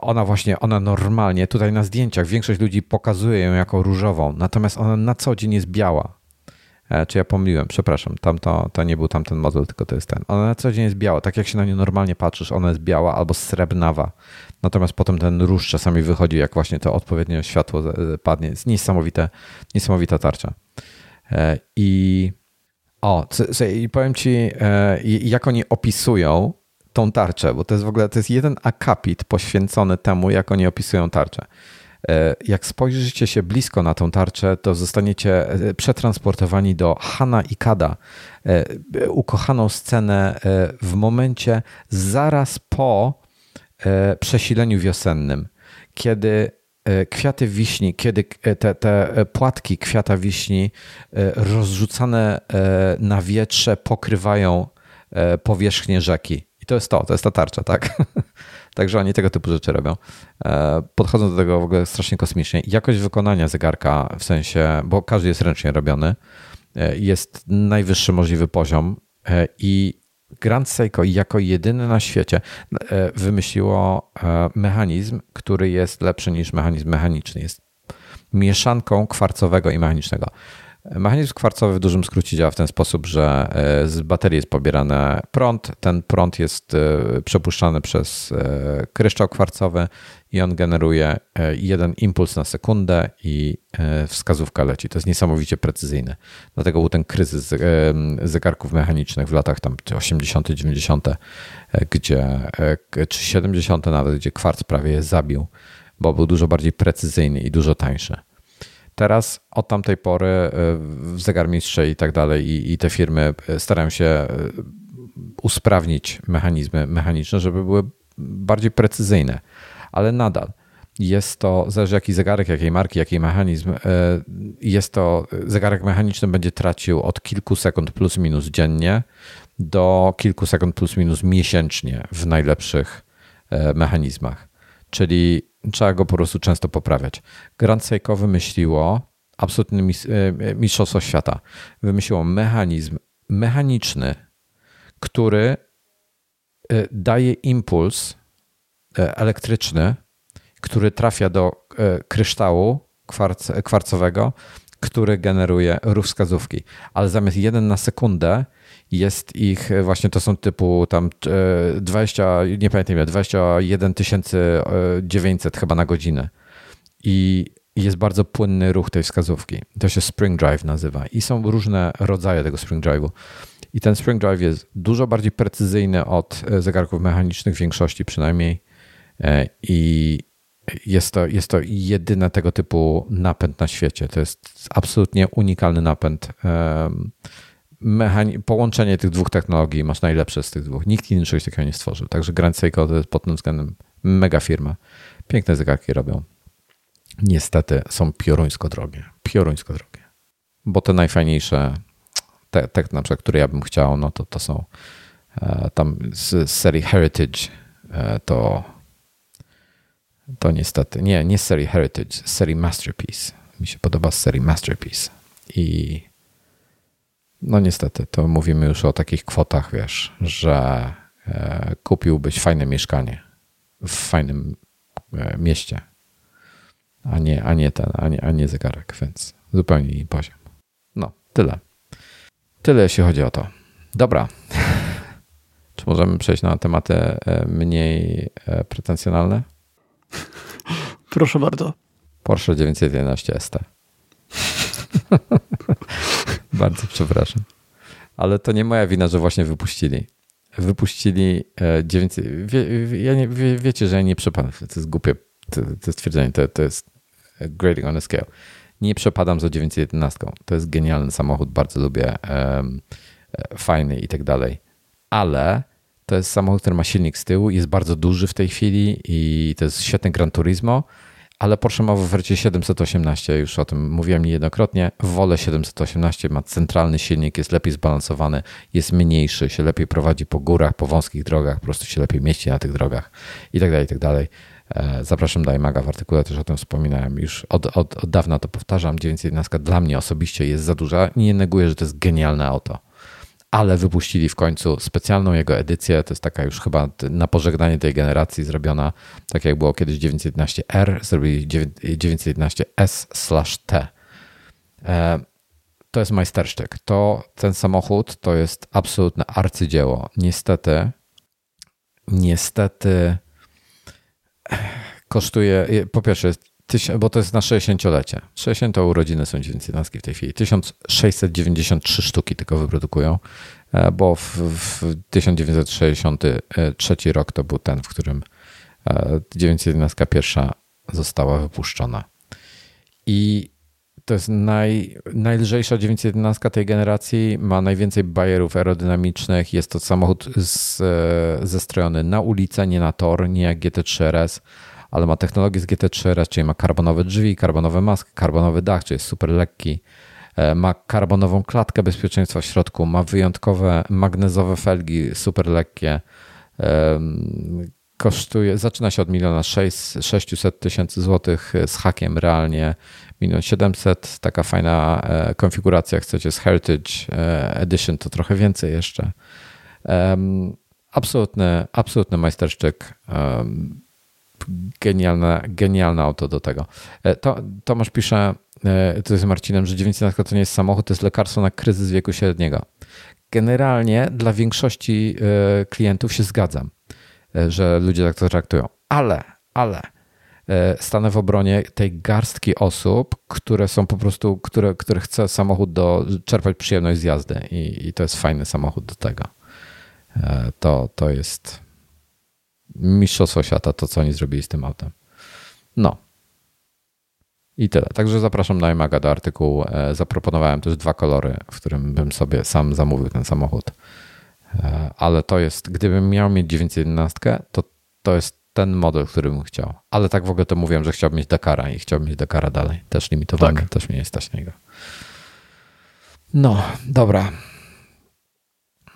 A: ona właśnie, ona normalnie, tutaj na zdjęciach większość ludzi pokazuje ją jako różową, natomiast ona na co dzień jest biała. E, czy ja pomyliłem? Przepraszam, tam to, to nie był tamten model, tylko to jest ten. Ona na co dzień jest biała. Tak jak się na nią normalnie patrzysz, ona jest biała albo srebrnawa. Natomiast potem ten róż czasami wychodzi, jak właśnie to odpowiednie światło e, padnie. Jest niesamowite, niesamowita tarcza. I o, i powiem ci, jak oni opisują tą tarczę, bo to jest w ogóle to jest jeden akapit poświęcony temu, jak oni opisują tarczę. E, jak spojrzycie się blisko na tą tarczę, to zostaniecie e, przetransportowani do Hana i Kada, e, ukochaną scenę w momencie zaraz po przesileniu wiosennym, kiedy kwiaty wiśni, kiedy te, te płatki kwiata wiśni rozrzucane na wietrze pokrywają powierzchnię rzeki. I to jest to, to jest ta tarcza, tak? [laughs] Także oni tego typu rzeczy robią. Podchodzą do tego w ogóle strasznie kosmicznie. Jakość wykonania zegarka, w sensie, bo każdy jest ręcznie robiony, jest najwyższy możliwy poziom i Grand Seiko jako jedyny na świecie e, wymyśliło e, mechanizm, który jest lepszy niż mechanizm mechaniczny. Jest mieszanką kwarcowego i mechanicznego. Mechanizm kwarcowy w dużym skrócie działa w ten sposób, że e, z baterii jest pobierany prąd, ten prąd jest e, przepuszczany przez e, kryształ kwarcowy i on generuje jeden impuls na sekundę i wskazówka leci. To jest niesamowicie precyzyjne. Dlatego był ten kryzys zegarków mechanicznych w latach tam 80., 90., gdzie, czy 70. nawet, gdzie kwarc prawie zabił, bo był dużo bardziej precyzyjny i dużo tańszy. Teraz od tamtej pory e, zegarmistrze i tak dalej i, i te firmy e, starają się e, usprawnić mechanizmy mechaniczne, żeby były bardziej precyzyjne, ale nadal jest to, zależy jaki zegarek, jakiej marki, jaki mechanizm, jest to, zegarek mechaniczny będzie tracił od kilku sekund plus minus dziennie do kilku sekund plus minus miesięcznie w najlepszych mechanizmach. Czyli trzeba go po prostu często poprawiać. Grand Seiko wymyśliło absolutny e, mistrzostwo świata. Wymyśliło mechanizm mechaniczny, który e, daje impuls e, elektryczny, który trafia do kryształu kwarc, kwarcowego, który generuje ruch wskazówki. Ale zamiast jeden na sekundę jest ich e, właśnie, to są typu tam 20, e, nie pamiętam ile, 21 900 chyba na godzinę. I jest bardzo płynny ruch tej wskazówki. To się Spring Drive nazywa. I są różne rodzaje tego Spring Drive'u. I ten Spring Drive jest dużo bardziej precyzyjny od e, zegarków mechanicznych, w większości przynajmniej. I jest to, jest to jedyny tego typu napęd na świecie. To jest absolutnie unikalny napęd połączenie tych dwóch technologii masz najlepsze z tych dwóch. Nikt inny czegoś takiego nie stworzył. Także Grand Seiko to jest pod tym względem mega firma. Piękne zegarki robią. Niestety są pioruńsko drogie. Pioruńsko drogie. Bo te najfajniejsze, te, te na przykład, które ja bym chciał, no to, to są e, tam z, z serii Heritage e, to to niestety, nie, nie z serii Heritage, z serii Masterpiece. Mi się podoba z serii Masterpiece. I no niestety, to mówimy już o takich kwotach, wiesz, że e, kupiłbyś fajne mieszkanie w fajnym e, mieście, a nie, a nie ten, a nie, a nie zegarek, więc zupełnie inny poziom. No, tyle. Tyle, jeśli chodzi o to. Dobra. Czy możemy przejść na tematy e, mniej pretensjonalne?
B: Proszę bardzo.
A: Porsche 911 ST. [laughs] Bardzo przepraszam. Ale to nie moja wina, że właśnie wypuścili. Wypuścili 900. E, wie, ja nie, wie, wiecie, że ja nie przepadam. To jest głupie to, to stwierdzenie. To, to jest grading on a scale. Nie przepadam za 911. To jest genialny samochód. Bardzo lubię. Um, fajny i tak dalej. Ale to jest samochód, który ma silnik z tyłu, jest bardzo duży w tej chwili i to jest świetny Gran Turismo ale Porsche ma w ofercie 718, już o tym mówiłem niejednokrotnie. Wolę 718, ma centralny silnik, jest lepiej zbalansowany, jest mniejszy, się lepiej prowadzi po górach, po wąskich drogach, po prostu się lepiej mieści na tych drogach i tak dalej, i tak. E, zapraszam do iMaga, w artykule też o tym wspominałem. Już od, od, od dawna to powtarzam. 911 dla mnie osobiście jest za duża. Nie neguję, że to jest genialne auto ale wypuścili w końcu specjalną jego edycję. To jest taka już chyba na pożegnanie tej generacji zrobiona, tak jak było kiedyś 911R, zrobili 911S/T. E, to jest majstersztyk. To, ten samochód to jest absolutne arcydzieło. Niestety, niestety kosztuje, po pierwsze bo to jest na 60-lecie. 60 urodziny są 911 w tej chwili. 1693 sztuki tylko wyprodukują, e, bo w, w 1963 rok to był ten, w którym 911 e, pierwsza została wypuszczona. I to jest naj, najlżejsza 911 tej generacji, ma najwięcej bajerów aerodynamicznych. Jest to samochód z, e, zestrojony na ulicę, nie na tor, nie jak GT3 RS ale ma technologię z GT3 RS, czyli ma karbonowe drzwi, karbonowe maski, karbonowy dach, czyli jest super lekki. E, ma karbonową klatkę bezpieczeństwa w środku, ma wyjątkowe magnezowe felgi, super lekkie. Kosztuje, zaczyna się od miliona 600 tysięcy złotych z hakiem realnie milion 700. Taka fajna e, konfiguracja, chcecie z Heritage e, Edition, to trochę więcej jeszcze. Absolutny, absolutny majsterszczyk. Genialne, genialne auto do tego. To, Tomasz pisze, E, to jest Marcinem, że 900 to nie jest samochód, to jest lekarstwo na kryzys wieku średniego. Generalnie dla większości e, klientów się zgadzam, e, że ludzie tak to traktują. Ale, ale stanę w obronie tej garstki osób, które są po prostu, które, które chce samochód do czerpać przyjemność z jazdy i, i to jest fajny samochód do tego. To, to jest mistrzostwo świata, to co oni zrobili z tym autem. No, i tyle. Także zapraszam na iMaga do artykułu. E, zaproponowałem też dwa kolory, w którym bym sobie sam zamówił ten samochód. E, ale to jest, gdybym miał mieć 911, to to jest ten model, który bym chciał. Ale tak w ogóle to mówiłem, że chciałbym mieć Dakara i chciałbym mieć Dakara dalej. Też limitowany, tak. też mnie nie stać niego. No, dobra.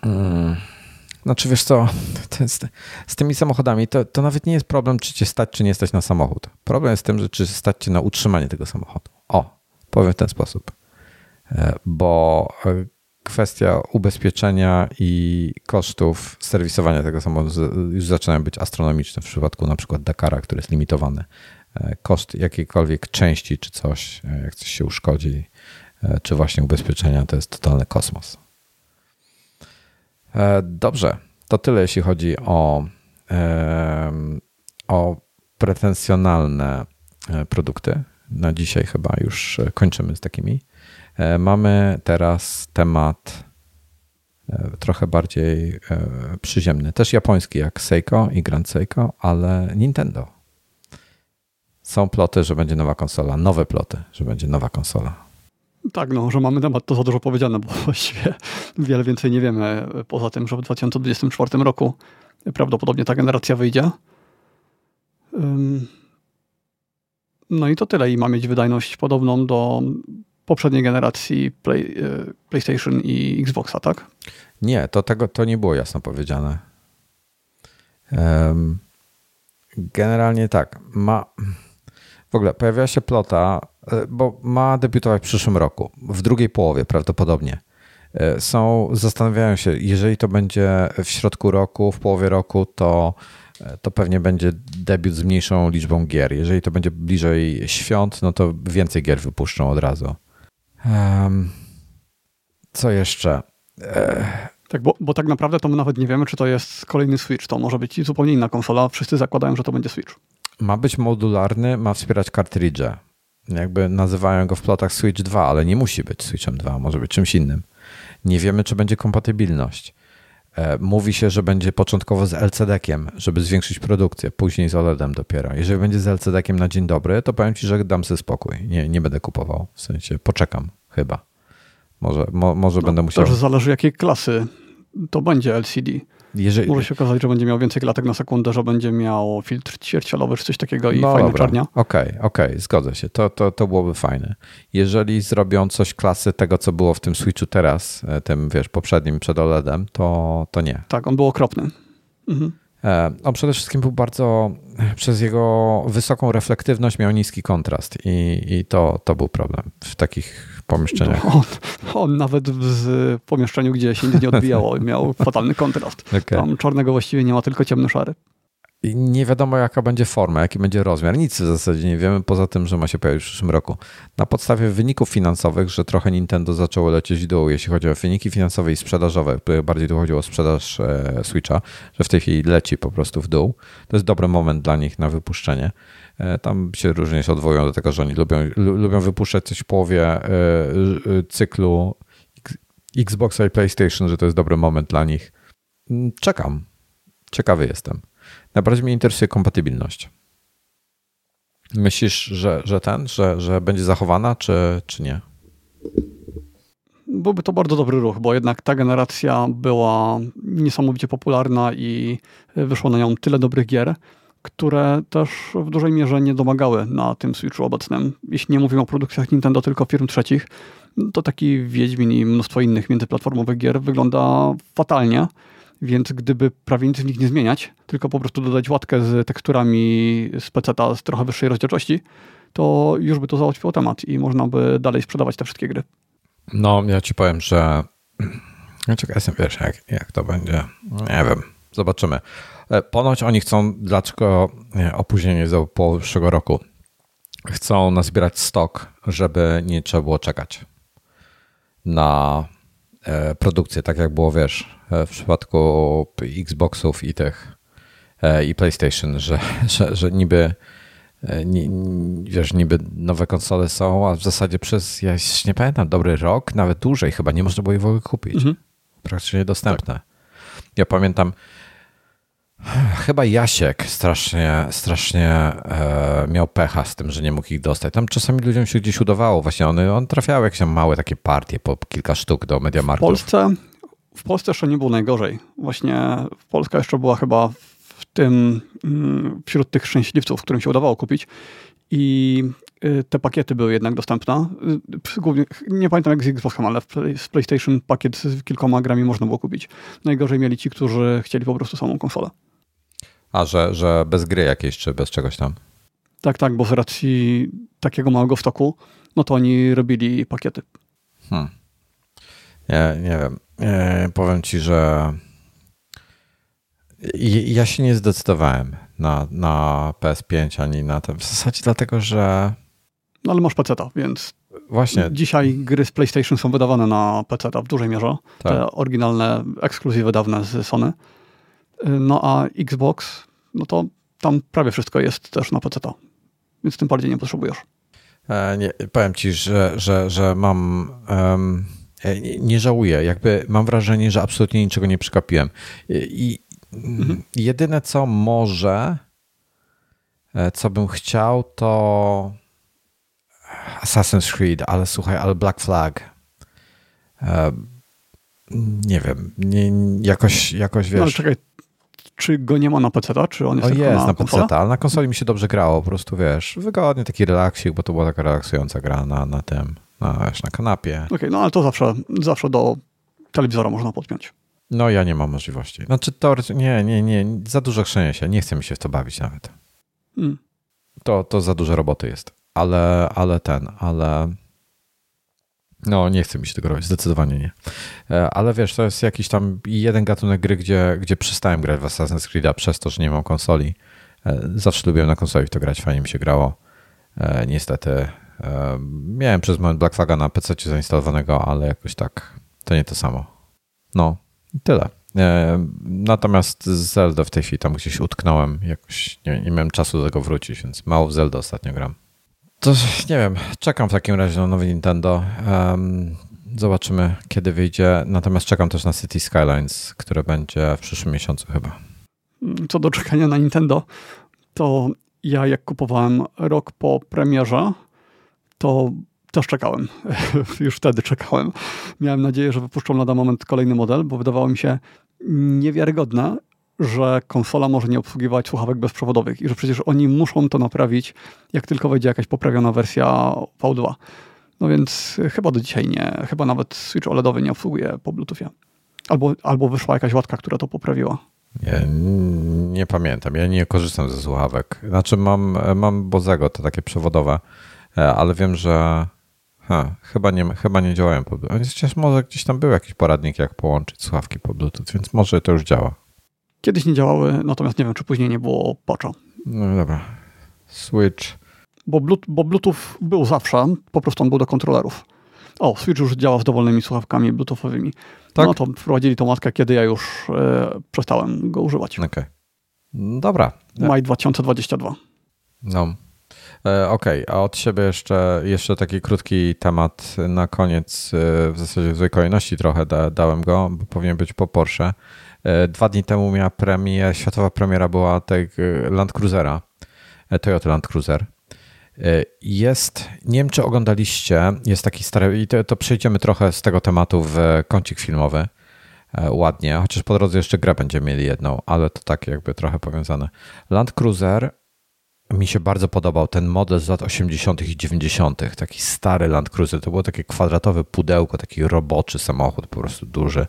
A: Hmm. Znaczy wiesz co, z, z, tymi samochodami to, to nawet nie jest problem, czy cię stać, czy nie stać na samochód. Problem jest w tym, że czy stać cię na utrzymanie tego samochodu. O, powiem w ten sposób. E, bo e, kwestia ubezpieczenia i kosztów serwisowania tego samochodu już zaczynają być astronomiczne w przypadku na przykład Dakara, który jest limitowany. E, koszt jakiejkolwiek części czy coś, jak coś się uszkodzi, czy właśnie ubezpieczenia, to jest totalny kosmos. E, dobrze, to tyle jeśli chodzi o, o pretensjonalne e, produkty. Na dzisiaj chyba już kończymy z takimi. E, mamy teraz temat trochę bardziej przyziemny. Też japoński, jak Seiko i Grand Seiko, ale Nintendo. Są ploty, że będzie nowa konsola, nowe ploty, że będzie nowa konsola.
B: Tak, no, że mamy temat, to za dużo powiedziane, bo [laughs] właściwie wiele więcej nie wiemy. Poza tym, że w 2024 roku prawdopodobnie ta generacja wyjdzie. No i to tyle. I ma mieć wydajność podobną do poprzedniej generacji Play, e, PlayStation i Xboxa, tak?
A: Nie, to tego to nie było jasno powiedziane. Generalnie tak. Ma. W ogóle pojawiła się plota, E, bo ma debiutować w przyszłym roku, w drugiej połowie prawdopodobnie. E, są, zastanawiają się, jeżeli to będzie w środku roku, w połowie roku, to, e, to pewnie będzie debiut z mniejszą liczbą gier. Jeżeli to będzie bliżej świąt, no to więcej gier wypuszczą od razu. Co jeszcze?
B: Tak, bo, bo tak naprawdę to my nawet nie wiemy, czy to jest kolejny Switch. To może być zupełnie inna konsola. Wszyscy zakładają, że to będzie Switch.
A: Ma być modularny, ma wspierać kartridże jakby nazywają go w plotach Switch 2, ale nie musi być Switchem 2, może być czymś innym. Nie wiemy, czy będzie kompatybilność. E, mówi się, że będzie początkowo z LCD-kiem, żeby zwiększyć produkcję, później z OLED-em dopiero. Jeżeli będzie z LCD-kiem na dzień dobry, to powiem Ci, że dam sobie spokój. Nie, nie będę kupował. W sensie poczekam chyba. Może, mo, może no, będę musiał.
B: To zależy jakiej klasy to będzie LCD. Jeżeli... Może się okazać, że będzie miał więcej klatek na sekundę, że będzie miał filtr ćwierćfalowy czy coś takiego i no fajna czarnia.
A: Okej, okay, okej, okay, zgodzę się. To, to, to byłoby fajne. Jeżeli zrobią coś klasy tego, co było w tym Switchu teraz, e, tym wiesz, poprzednim przed OLEDem, to, to nie.
B: Tak, on był okropny. Mhm.
A: E, on przede wszystkim był bardzo, przez jego wysoką reflektywność miał niski kontrast i, i to, to był problem w takich pomieszczeniach.
B: No, on, on, nawet w pomieszczeniu, gdzie się nie odbijało, [laughs] miał fatalny kontrast. Okay. Tam czarnego właściwie nie ma, tylko ciemno-szary.
A: I nie wiadomo, jaka będzie forma, jaki będzie rozmiar. Nic w zasadzie nie wiemy, poza tym, że ma się pojawić w przyszłym roku. Na podstawie wyników finansowych, że trochę Nintendo zaczęło lecieć w dół, jeśli chodzi o wyniki finansowe i sprzedażowe, bardziej tu chodziło o sprzedaż e, Switcha, że w tej chwili leci po prostu w dół. To jest dobry moment dla nich na wypuszczenie. E, tam się różnie się odwołują do tego, że oni lubią, lubią wypuszczać coś w połowie e, cyklu Xboxa i PlayStation, że to jest dobry moment dla nich. Mm, czekam. Ciekawy jestem. Najbardziej mnie interesuje kompatybilność. Myślisz, że, że ten, że, że będzie zachowana, czy, czy nie?
B: Byłby to bardzo dobry ruch, bo jednak ta generacja była niesamowicie popularna i wyszło na nią tyle dobrych gier, które też w dużej mierze nie domagały na tym Switchu obecnym. Jeśli nie mówimy o produkcjach Nintendo, tylko firm trzecich, to taki Wiedźmin i mnóstwo innych międzyplatformowych gier wygląda fatalnie, więc gdyby prawie nic w nich nie zmieniać, tylko po prostu dodać łatkę z teksturami z PC z trochę wyższej rozdzielczości, to już by to załatwiło temat i można by dalej sprzedawać te wszystkie gry.
A: No, ja ci powiem, że [clears throat] czekaj, jestem wiesz, jak, jak to będzie. Nie wiem, zobaczymy. E, ponoć oni chcą, dlaczego opóźnienie do połowy przyszłego roku? Chcą nazbierać stok, żeby nie trzeba było czekać na e, produkcję, tak jak było, wiesz, e, w przypadku Xboxów i tych i PlayStation, że, [laughs] że, że niby wiesz, niby nowe konsole są, a w zasadzie przez, ja nie pamiętam, dobry rok, nawet dłużej chyba nie można było ich w ogóle kupić. Mhm. Praktycznie niedostępne. Tak. Ja pamiętam, Chyba Jasiek strasznie, strasznie e, miał pecha z tym, że nie mógł ich dostać. Tam czasami ludziom się gdzieś udawało. Właśnie on, on trafiał jakieś małe takie partie po kilka sztuk do Mediamarktów.
B: W Polsce, w Polsce jeszcze nie było najgorzej. Właśnie Polska jeszcze była chyba w tym, mm, wśród tych szczęśliwców, którym się udawało kupić. I y, te pakiety były jednak dostępne. Y, głównie, nie pamiętam jak z Xboxem, ale z PlayStation pakiet z kilkoma grami można było kupić. Najgorzej mieli ci, którzy chcieli po prostu samą konsolę.
A: A, że, że bez gry jakiejś, czy bez czegoś tam?
B: Tak, tak, bo z racji takiego małego stoku, no to oni robili pakiety. Hmm.
A: Nie, nie wiem. Nie, powiem ci, że ja się nie zdecydowałem na, na PS5 ani na to. W zasadzie dlatego, że.
B: No ale masz PC, więc.
A: Właśnie.
B: Dzisiaj gry z PlayStation są wydawane na PC w dużej mierze. Tak. Te oryginalne, ekskluzywy dawne z Sony. No a Xbox, no to tam prawie wszystko jest też na PC, więc tym bardziej nie potrzebujesz.
A: E, nie, powiem ci, że, że, że mam. Um, nie, nie żałuję. Jakby mam wrażenie, że absolutnie niczego nie przekapiłem. I, mhm. jedyne co może, e, co bym chciał, to Assassin's Creed, ale słuchaj, ale Black Flag. E, nie wiem, nie, jakoś, jakoś wiesz. No,
B: czekaj, czy go nie ma na PC, czy on jest, o,
A: jest
B: na,
A: na PC, ale na konsoli mi się dobrze grało, po prostu wiesz, wygodnie taki relaksik, bo to była taka relaksująca gra na, na tym, na, wiesz, na kanapie.
B: Okej, okay, no ale to zawsze, zawsze do telewizora można podpiąć.
A: No ja nie mam możliwości. Znaczy teoretycznie, nie, nie, nie, za dużo chrzenia się, nie chce mi się w to bawić nawet. Hmm. To, to za dużo roboty jest, ale, ale ten, ale no, nie chce mi się tego robić, zdecydowanie nie. E, ale wiesz, to jest jakiś tam jeden gatunek gry, gdzie, gdzie przestałem grać w Assassin's Creed przez to, że nie mam konsoli. E, zawsze lubiłem na konsoli w to grać, fajnie mi się grało. E, niestety miałem przez moment Black Flaga na PC zainstalowanego, ale jakoś tak to nie to samo. No, tyle. Natomiast z Zelda w tej chwili tam gdzieś utknąłem, jakoś nie, nie miałem czasu do tego wrócić, więc mało w Zelda ostatnio gram. To nie wiem, czekam w takim razie na nowy Nintendo. Um, zobaczymy, kiedy wyjdzie. Natomiast czekam też na City Skylines, które będzie w przyszłym miesiącu chyba.
B: Co do czekania na Nintendo, to ja jak kupowałem rok po premierze, to też czekałem. [laughs] Już wtedy czekałem. Miałem nadzieję, że wypuszczą lada moment kolejny model, bo wydawało mi się niewiarygodne, że konsola może nie obsługiwać słuchawek bezprzewodowych i że przecież oni muszą to naprawić, jak tylko wejdzie jakaś poprawiona wersja V2. No więc chyba do dzisiaj nie, chyba nawet Switch OLEDowy nie obsługuje po Bluetoothie. Albo, albo wyszła jakaś łatka, która to poprawiła.
A: Nie, nie pamiętam. Ja nie korzystam ze słuchawek. Znaczy mam, mam Bozego, to takie przewodowe, e, ale wiem, że ha, chyba, nie, chyba nie działają po Bluetooth. Chociaż może gdzieś tam był jakiś poradnik, jak połączyć słuchawki po Bluetooth, więc może to już działa.
B: Kiedyś nie działały, natomiast nie wiem, czy później nie było patcha.
A: No dobra. Switch.
B: Bo, bo Bluetooth był zawsze, po prostu on był do kontrolerów. O, Switch już działa z dowolnymi słuchawkami bluetoothowymi. Tak? No to wprowadzili tą matkę, kiedy ja już e, przestałem go używać.
A: Okej. Okay. Dobra.
B: Maj 2022.
A: No. E, okej, okay. a od siebie jeszcze, jeszcze taki krótki temat na koniec, e, w zasadzie w złej kolejności trochę da, dałem go, bo powinien być po Porsche. E, dwa dni temu miała premię, światowa premiera była tego Land Cruisera, e, Toyota Land Cruiser. E, jest, nie wiem czy oglądaliście, jest taki stary, i to, to przejdziemy trochę z tego tematu w kącik filmowy. ładnie, chociaż po drodze jeszcze grę będziemy mieli jedną, ale to tak jakby trochę powiązane. Land Cruiser mi się bardzo podobał ten model z lat 80. i 90., taki stary Land Cruiser. To było takie kwadratowe pudełko, taki roboczy samochód, po prostu duży,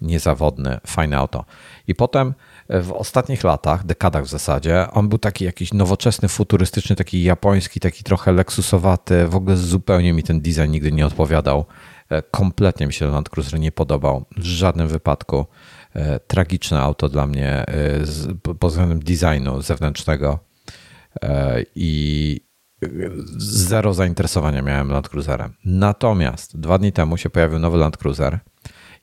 A: niezawodny, fajne auto. I potem w ostatnich latach, dekadach w zasadzie, on był taki jakiś nowoczesny, futurystyczny, taki japoński, taki trochę leksusowaty. W ogóle zupełnie mi ten design nigdy nie odpowiadał. E, kompletnie mi się Land Cruiser nie podobał w żadnym wypadku. E, tragiczne auto dla mnie e, pod względem designu zewnętrznego i zero zainteresowania miałem Land Cruiserem. Natomiast dwa dni temu się pojawił nowy Land Cruiser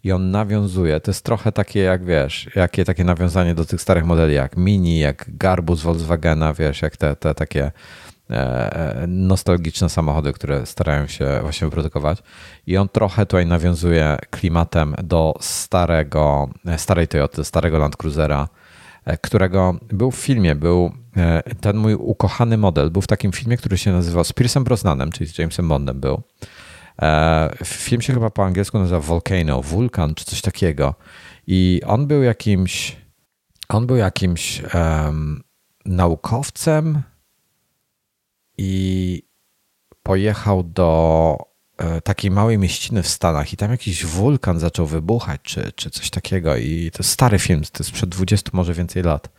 A: i on nawiązuje, to jest trochę takie jak wiesz, jakie takie nawiązanie do tych starych modeli jak Mini, jak Garbus Volkswagena, wiesz, jak te, te takie e, nostalgiczne samochody, które starają się właśnie wyprodukować. I on trochę tutaj nawiązuje klimatem do starego, starej Toyota, starego Land Cruisera, e, którego był w filmie, był e, ten mój ukochany model, był w takim filmie, który się nazywał z Piersem Brosnanem, czyli z Jamesem Bondem był. E, film się chyba po angielsku nazywa Volcano, wulkan czy coś takiego. I on był jakimś, on był jakimś um, naukowcem i pojechał do e, takiej małej mieściny w Stanach i tam jakiś wulkan zaczął wybuchać, czy, czy coś takiego. I to stary film, to jest przed 20 może więcej lat.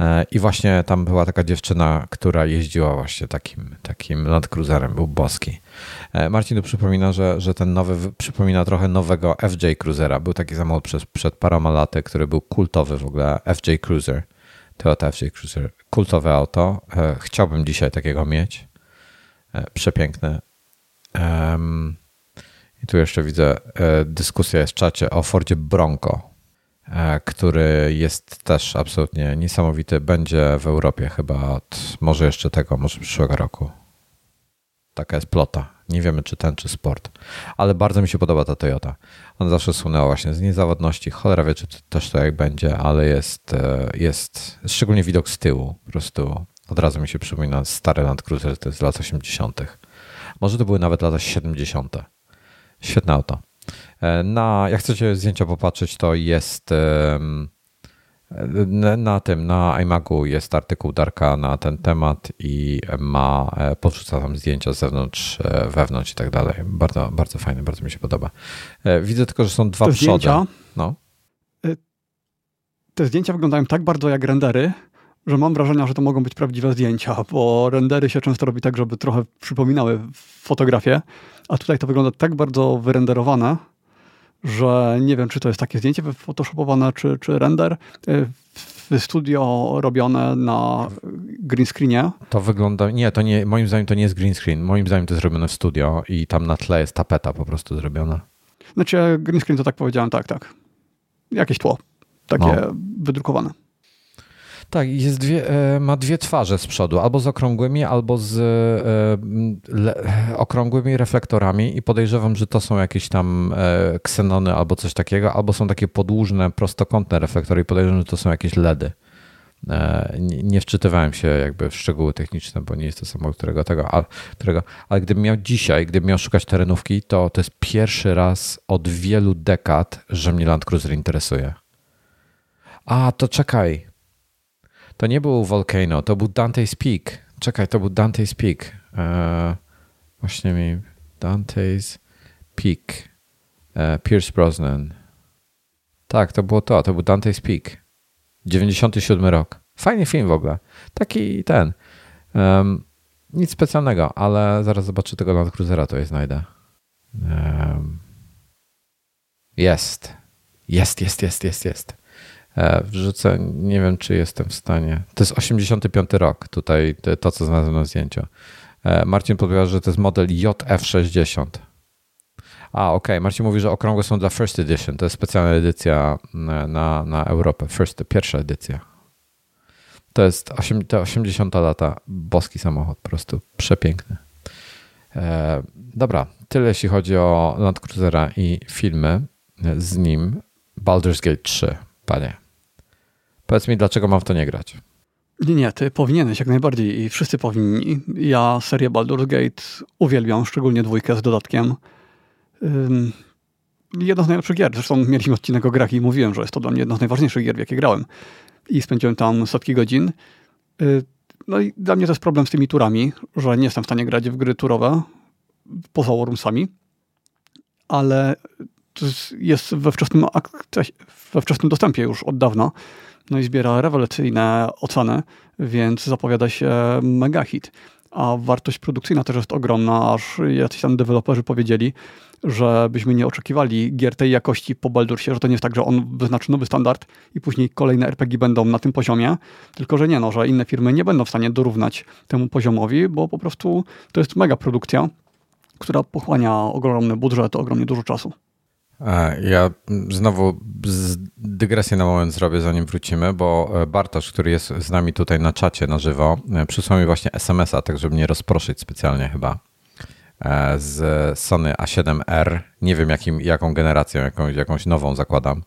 A: E, I właśnie tam była taka dziewczyna, która jeździła właśnie takim, takim Land Cruiserem, był boski. E, Marcin tu przypomina, że, że ten nowy przypomina trochę nowego FJ Cruisera. Był taki samochód przed, przed paroma laty, który był kultowy w ogóle, FJ Cruiser. Toyota FJ Cruiser, kultowe auto. E, chciałbym dzisiaj takiego mieć. Przepiękny. I tu jeszcze widzę, dyskusja jest w czacie o Fordzie Bronco. E, który jest też absolutnie niesamowity. Będzie w Europie chyba od może jeszcze tego, może przyszłego roku. Taka jest plota. Nie wiemy, czy ten, czy sport. Ale bardzo mi się podoba ta Toyota. Ona zawsze słynęła właśnie z niezawodności. Cholera wie, czy też to jak będzie, ale jest, e, jest szczególnie widok z tyłu. Po prostu od razu mi się przypomina stary Land Cruiser to jest z lat 80. Może to były nawet lata 70. Świetne auto. E, na, jak chcecie zdjęcia popatrzeć, to jest na tym, na iMagu jest artykuł Darka na ten temat i ma, e, podrzuca tam zdjęcia z zewnątrz, e, wewnątrz i tak dalej. Bardzo, bardzo fajne, bardzo mi się podoba. Widzę tylko, że są dwa
B: te
A: przody.
B: Zdjęcia, no. Te zdjęcia wyglądają tak bardzo jak rendery, że mam wrażenie, że to mogą być prawdziwe zdjęcia, bo rendery się często robi tak, żeby trochę przypominały fotografię, a tutaj to wygląda tak bardzo wyrenderowane, że nie wiem, czy to jest takie zdjęcie photoshopowane, czy, czy render y, w studio robione na green screenie.
A: To wygląda, nie, to nie, moim zdaniem to nie jest green screen, moim zdaniem to jest zrobione w studio i tam na tle jest tapeta po prostu zrobiona.
B: Znaczy green screen to tak powiedziałem, tak, tak. Jakieś tło, takie no. wydrukowane.
A: Tak, jest dwie, e, ma dwie twarze z przodu, albo z okrągłymi, albo z e, le, okrągłymi reflektorami i podejrzewam, że to są jakieś tam e, ksenony albo coś takiego, albo są takie podłużne, prostokątne reflektory i podejrzewam, że to są jakieś LEDy. Nie, wczytywałem się jakby w szczegóły techniczne, bo nie jest to samo którego tego, ale, którego, ale gdybym miał dzisiaj, gdybym miał szukać terenówki, to to jest pierwszy raz od wielu dekad, że mnie Land Cruiser interesuje. A, to czekaj. To nie był Volcano, to był Dante's Peak. Czekaj, to był Dante's Peak. Eee, właśnie mi Dante's Peak. Eee, Pierce Brosnan. Tak, to było to. To był Dante's Peak. 97 rok. Fajny film w ogóle. Taki ten. Um, nic specjalnego, ale zaraz zobaczę tego Land Cruisera, to je znajdę. Um, jest. Jest, jest, jest, jest, jest. E, wrzucę, nie wiem czy jestem w stanie. To jest 85 rok, tutaj to, co znalazłem na zdjęciu. E, Marcin podpowiada, że to jest model JF60. A, okej. Okay. Marcin mówi, że okrągłe są dla First Edition. To jest specjalna edycja na, na Europę. First, pierwsza edycja. To jest 8, te 80 lata. Boski samochód. Po prostu przepiękny. E, dobra. Tyle jeśli chodzi o Land Cruisera i filmy z nim. Baldur's Gate 3. Panie. Powiedz mi, dlaczego mam w to nie grać?
B: Nie, nie, ty powinieneś jak najbardziej i wszyscy powinni. Ja serię Baldur's Gate uwielbiam, szczególnie dwójkę z dodatkiem. jedna z najlepszych gier. Zresztą mieliśmy odcinek o grach i mówiłem, że jest to dla mnie jedna z najważniejszych gier, w jakie grałem. I spędziłem tam setki godzin. Y, no i dla mnie to jest problem z tymi turami, że nie jestem w stanie grać w gry turowe poza Wormsami, ale jest we wczesnym, we wczesnym dostępie już od dawna. No i zbiera rewelacyjne oceny, więc zapowiada się mega hit. A wartość produkcyjna też jest ogromna, aż jacyś tam deweloperzy powiedzieli, żebyśmy nie oczekiwali gier tej jakości po Baldursie, że to nie jest tak, że on wyznaczy nowy standard i później kolejne RPG będą na tym poziomie, tylko że nie, no, że inne firmy nie będą w stanie dorównać temu poziomowi, bo po prostu to jest mega produkcja, która pochłania ogromny budżet, ogromnie dużo czasu.
A: Ja znowu dygresję na moment zrobię, zanim wrócimy, bo e, Bartosz, który jest z nami tutaj na czacie na żywo, e, przysłał mi właśnie SMS-a, tak żeby mnie rozproszyć specjalnie chyba e, z Sony A7R. Nie wiem jakim, jaką generacją, jakąś, jakąś nową zakładam.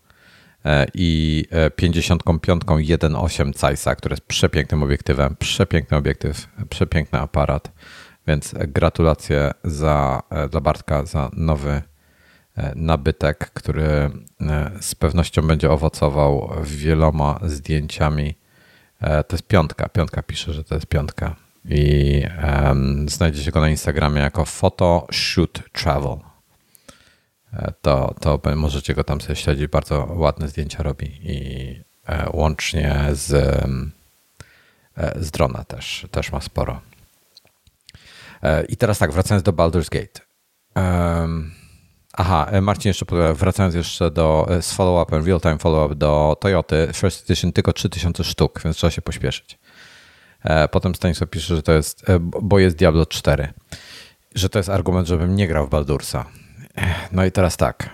A: I 55 1.8 Zeissa, który jest przepięknym obiektywem. Przepiękny obiektyw, przepiękny aparat. Więc gratulacje za, dla Bartka za nowy nabytek, który e, z pewnością będzie owocował wieloma zdjęciami. E, to jest piątka. Piątka pisze, że to jest piątka. I um, znajdziecie go na Instagramie jako Photo Shoot Travel. To, to możecie go tam sobie śledzić. Bardzo ładne zdjęcia robi i łącznie z, z drona też, też ma sporo. I teraz tak, wracając do Baldur's Gate. Um, Aha, e, Marcin jeszcze wracając jeszcze do e, z follow-upem, real-time follow-up do Toyoty, First Edition tylko 3000 sztuk, więc trzeba się pośpieszyć. E, potem Stanisław pisze, że to jest, bo jest Diablo 4, że to jest argument, żebym nie grał w Baldursa. No i teraz tak,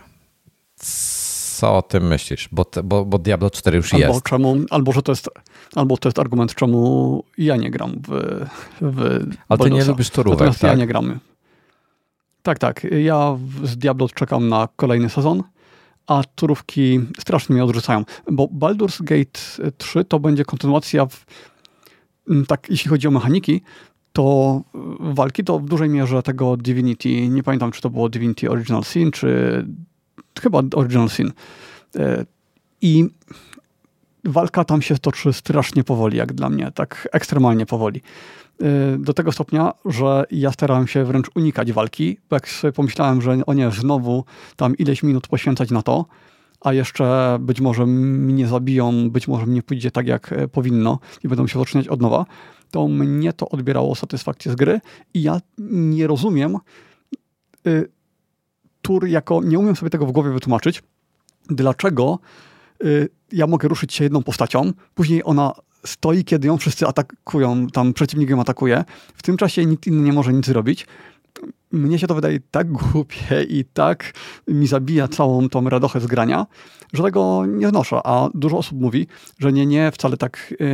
A: co o tym myślisz? Bo, bo, bo Diablo 4 już
B: albo
A: jest.
B: Czemu, albo, że to jest, albo to jest argument, czemu ja nie gram w, w
A: Ale ty nie lubisz turówek,
B: Natomiast
A: tak?
B: ja nie gram. Tak, tak. Ja z Diablo czekam na kolejny sezon, a turówki strasznie mnie odrzucają, bo Baldur's Gate 3 to będzie kontynuacja, w, tak jeśli chodzi o mechaniki, to walki to w dużej mierze tego Divinity, nie pamiętam czy to było Divinity Original Sin, czy chyba Original Sin. E, I walka tam się toczy strasznie powoli, jak dla mnie, tak ekstremalnie powoli. Y, do tego stopnia, że ja starałem się wręcz unikać walki, bo jak sobie pomyślałem, że o nie, znowu tam ileś minut poświęcać na to, a jeszcze być może mnie zabiją, być może mnie pójdzie tak, jak e, powinno i będą się zaczynać od nowa, to mnie to odbierało satysfakcję z gry i ja nie rozumiem y, tur jako, nie umiem sobie tego w głowie wytłumaczyć, dlaczego y, ja mogę ruszyć się jedną postacią, później ona stoi, kiedy ją wszyscy atakują, tam przeciwnik ją atakuje. W tym czasie nikt inny nie może nic zrobić. Mnie się to wydaje tak głupie i tak mi zabija całą tą radochę z grania, że tego nie znoszę. A dużo osób mówi, że nie, nie, wcale tak yy,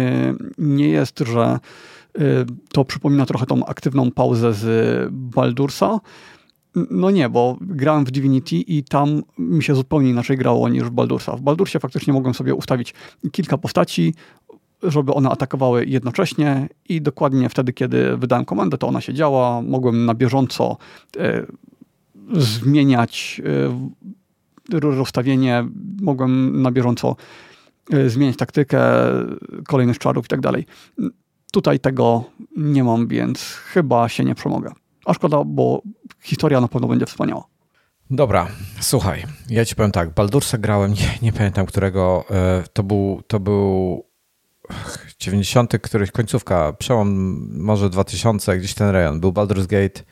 B: nie jest, że yy, to przypomina trochę tą aktywną pauzę z Baldursa. No nie, bo grałem w Divinity i tam mi się zupełnie inaczej grało niż w Baldursa. W Baldursie faktycznie mogłem sobie ustawić kilka postaci, żeby one atakowały jednocześnie i dokładnie wtedy, kiedy wydałem komendę, to ona się działa. Mogłem na bieżąco e, zmieniać e, rozstawienie, mogłem na bieżąco e, zmieniać taktykę kolejnych czarów i tak dalej. Tutaj tego nie mam, więc chyba się nie przemogę. A szkoda, bo historia na pewno będzie wspaniała.
A: Dobra, słuchaj, ja ci powiem tak, Baldursa grałem, [laughs] nie, nie pamiętam którego, to był, to był 90. któryś końcówka, przełom może 2000, gdzieś ten rejon. Był Baldur's Gate,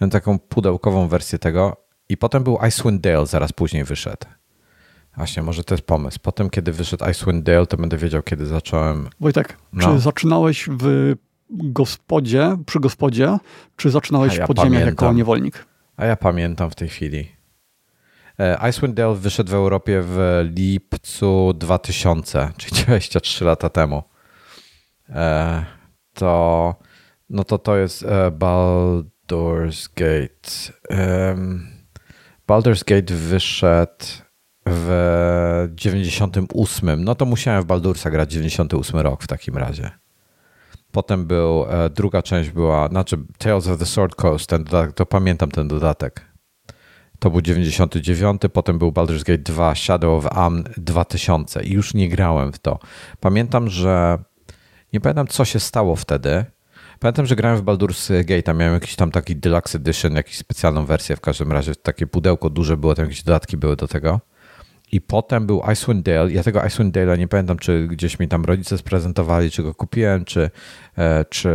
A: miałem taką pudełkową wersję tego i potem był Icewind Dale, zaraz później wyszedł. Właśnie, może to jest pomysł. Potem, kiedy wyszedł Icewind Dale, to będę wiedział, kiedy zacząłem.
B: Wojtek, no. czy zaczynałeś w gospodzie, przy gospodzie, czy zaczynałeś ja w podziemiach pamiętam. jako niewolnik?
A: A ja pamiętam w tej chwili. E, Icewind Dale wyszedł w Europie w lipcu 2000, czyli [laughs] 23 lata temu. E, to no to to jest e, Baldur's Gate. Baldur's Gate wyszedł w 98. No to musiałem w Baldursa grać 98 rok w takim razie. Potem był, druga część była, znaczy Tales of the Sword Coast, ten dodatek, to pamiętam ten dodatek. To był 99, potem był Baldur's Gate 2, Shadow of Amn 2000 i już nie grałem w to. Pamiętam, że nie pamiętam co się stało wtedy. Pamiętam, że grałem w Baldur's Gate, a miałem jakiś tam taki deluxe edition, jakąś specjalną wersję w każdym razie. Takie pudełko duże było, tam jakieś dodatki były do tego. I potem był Icewind Dale. Ja tego Icewind Dale'a nie pamiętam, czy gdzieś mi tam rodzice sprezentowali, czy go kupiłem, czy, e, czy